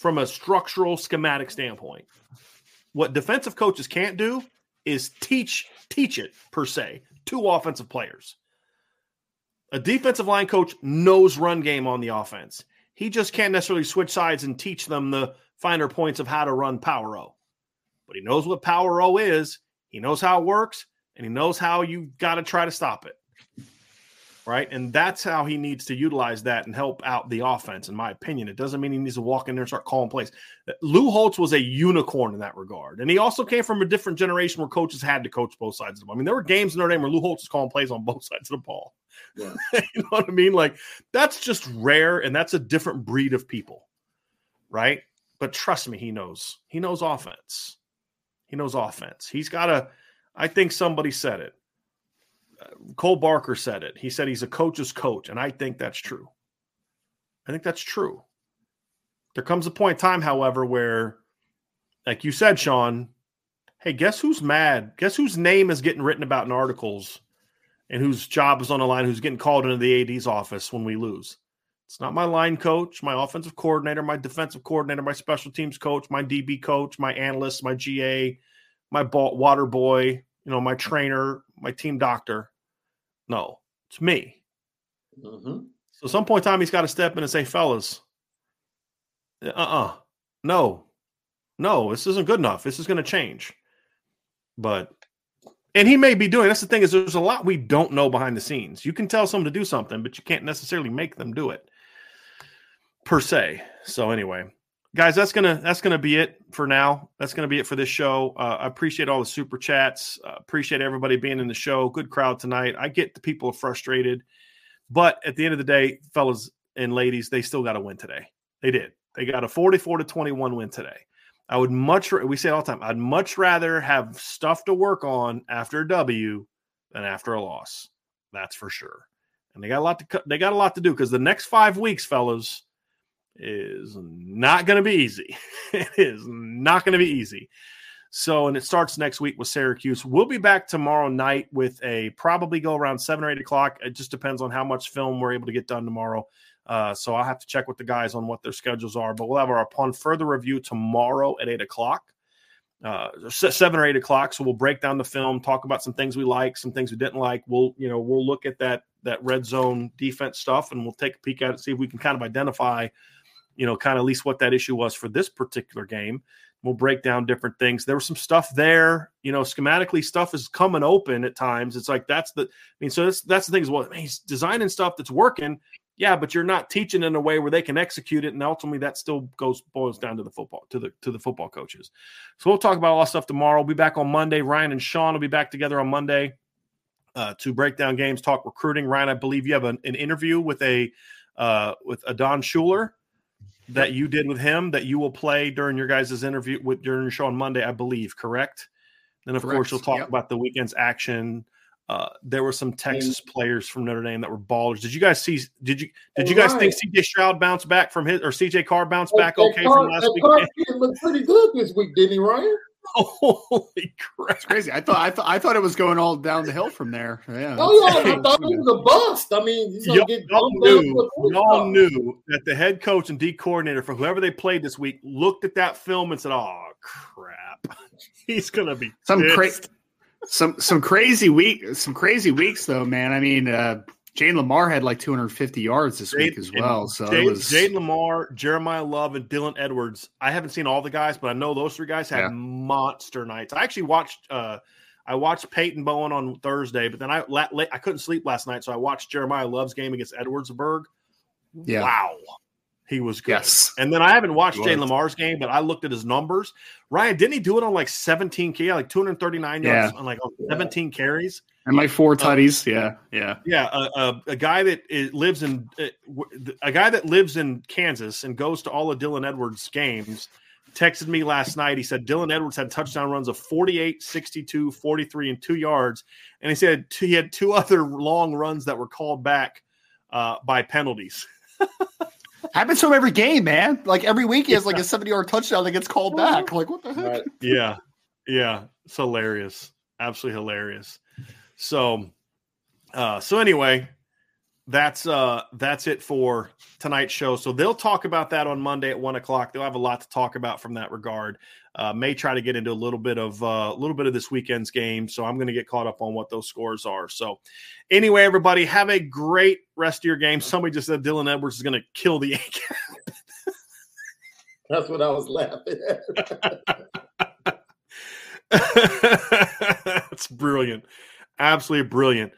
from a structural schematic standpoint. What defensive coaches can't do is teach teach it per se to offensive players. A defensive line coach knows run game on the offense. He just can't necessarily switch sides and teach them the finer points of how to run power O. But he knows what power O is. He knows how it works, and he knows how you got to try to stop it. Right. And that's how he needs to utilize that and help out the offense, in my opinion. It doesn't mean he needs to walk in there and start calling plays. Lou Holtz was a unicorn in that regard. And he also came from a different generation where coaches had to coach both sides of the ball. I mean, there were games in Notre Dame where Lou Holtz was calling plays on both sides of the ball. Yeah. you know what I mean? Like, that's just rare, and that's a different breed of people. Right. But trust me, he knows. He knows offense. He knows offense. He's got a, I think somebody said it. Cole Barker said it. He said he's a coach's coach, and I think that's true. I think that's true. There comes a point in time, however, where, like you said, Sean, hey, guess who's mad? Guess whose name is getting written about in articles and whose job is on the line, who's getting called into the AD's office when we lose? It's not my line coach, my offensive coordinator, my defensive coordinator, my special teams coach, my DB coach, my analyst, my GA, my water boy, you know, my trainer, my team doctor. No, it's me. Mhm. So at some point in time, he's got to step in and say, fellas, uh uh no, no, this isn't good enough. This is going to change. But, and he may be doing that's the thing is there's a lot we don't know behind the scenes. You can tell someone to do something, but you can't necessarily make them do it per se. So anyway, guys, that's gonna that's gonna be it for now. That's gonna be it for this show. Uh, I appreciate all the super chats. Uh, appreciate everybody being in the show. Good crowd tonight. I get the people frustrated, but at the end of the day, fellas and ladies, they still got to win today. They did. They got a 44 to 21 win today. I would much we say it all the time. I'd much rather have stuff to work on after a W than after a loss. That's for sure. And they got a lot to cut. They got a lot to do because the next five weeks, fellas, is not going to be easy. it is not going to be easy. So, and it starts next week with Syracuse. We'll be back tomorrow night with a probably go around seven or eight o'clock. It just depends on how much film we're able to get done tomorrow. Uh, so I'll have to check with the guys on what their schedules are. But we'll have our upon further review tomorrow at eight o'clock, uh, seven or eight o'clock. So we'll break down the film, talk about some things we like, some things we didn't like. We'll you know we'll look at that that red zone defense stuff, and we'll take a peek at it, see if we can kind of identify you know, kind of at least what that issue was for this particular game. We'll break down different things. There was some stuff there, you know, schematically stuff is coming open at times. It's like that's the, I mean, so that's that's the thing is well, he's designing stuff that's working, yeah, but you're not teaching in a way where they can execute it, and ultimately that still goes boils down to the football to the to the football coaches. So we'll talk about all that stuff tomorrow. We'll be back on Monday. Ryan and Sean will be back together on Monday uh, to break down games, talk recruiting. Ryan, I believe you have an, an interview with a uh, with Adon Shuler that you did with him that you will play during your guys' interview with during your show on Monday, I believe, correct? And of Correct. course, you'll talk Yep. about the weekend's action. Uh, there were some Texas players from Notre Dame that were ballers. Did you guys see? Did you did you guys think CJ Stroud bounced back from his or CJ Carr bounced back That- okay Carr- from last week? Carr looked pretty good this week, didn't he, Ryan? Holy crap! It's crazy. I thought I thought I thought it was going all down the hill from there. Yeah. Oh yeah, I thought he was a bust. I mean, he's Y'all, y'all bumped down to knew, y'all knew that the head coach and D coordinator for whoever they played this week looked at that film and said, "Oh crap, he's gonna be some crazy some some crazy week some crazy weeks though man i mean uh jade lamar had like 250 yards this week as well so Jade, was Jade Lamar, Jeremiyah Love, and Dylan Edwards. I haven't seen all the guys, but I know those three guys had Yeah. monster nights. I actually watched. uh I watched Peyton Bowen on Thursday, but then I la- I couldn't sleep last night, so I watched Jeremiyah Love's game against Edwardsburg. Yeah. Wow, he was good. yes And then I haven't watched was. Lamar's game, but I looked at his numbers. Ryan, didn't he do it on like 17 K, like 239 yards Yeah. on like on 17 carries? And like four tutties yeah yeah. Yeah, a, a, a guy that is, lives in uh, w- a guy that lives in Kansas and goes to all of Dylan Edwards' games texted me last night. He said Dylan Edwards had touchdown runs of 48, 62, 43, and two yards. And he said t- he had two other long runs that were called back uh, by penalties. happens to him every game man. Like every week he has like a 70 yard touchdown that gets called back. Like what the heck? Right. yeah. Yeah. It's hilarious. Absolutely hilarious so uh so anyway that's uh that's it for tonight's show so they'll talk about that on monday at one o'clock they'll have a lot to talk about from that regard uh may try to get into a little bit of uh, a little bit of this weekend's game so i'm going to get caught up on what those scores are so anyway everybody have a great rest of your game somebody just said dylan edwards is going to kill the ink. That's what I was laughing at. That's brilliant. Absolutely brilliant.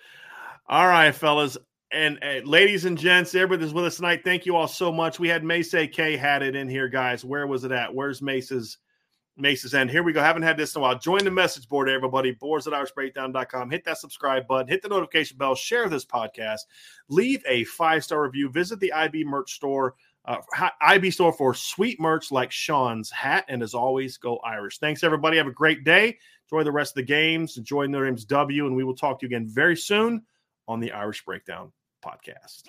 All right, fellas. And uh, ladies and gents, everybody that's with us tonight, thank you all so much. We had Mace K had it in here, guys. Where was it at? Where's Mace's Mace's end? Here we go. Haven't had this in a while. Join the message board, everybody. Boards at irishbreakdown.com. Hit that subscribe button, hit the notification bell, share this podcast, leave a five-star review, visit the IB merch store uh, IB store for sweet merch like Sean's hat. And as always, go Irish. Thanks, everybody. Have a great day. Enjoy the rest of the games. Enjoy Notre Dame's W. And we will talk to you again very soon on the Irish Breakdown podcast.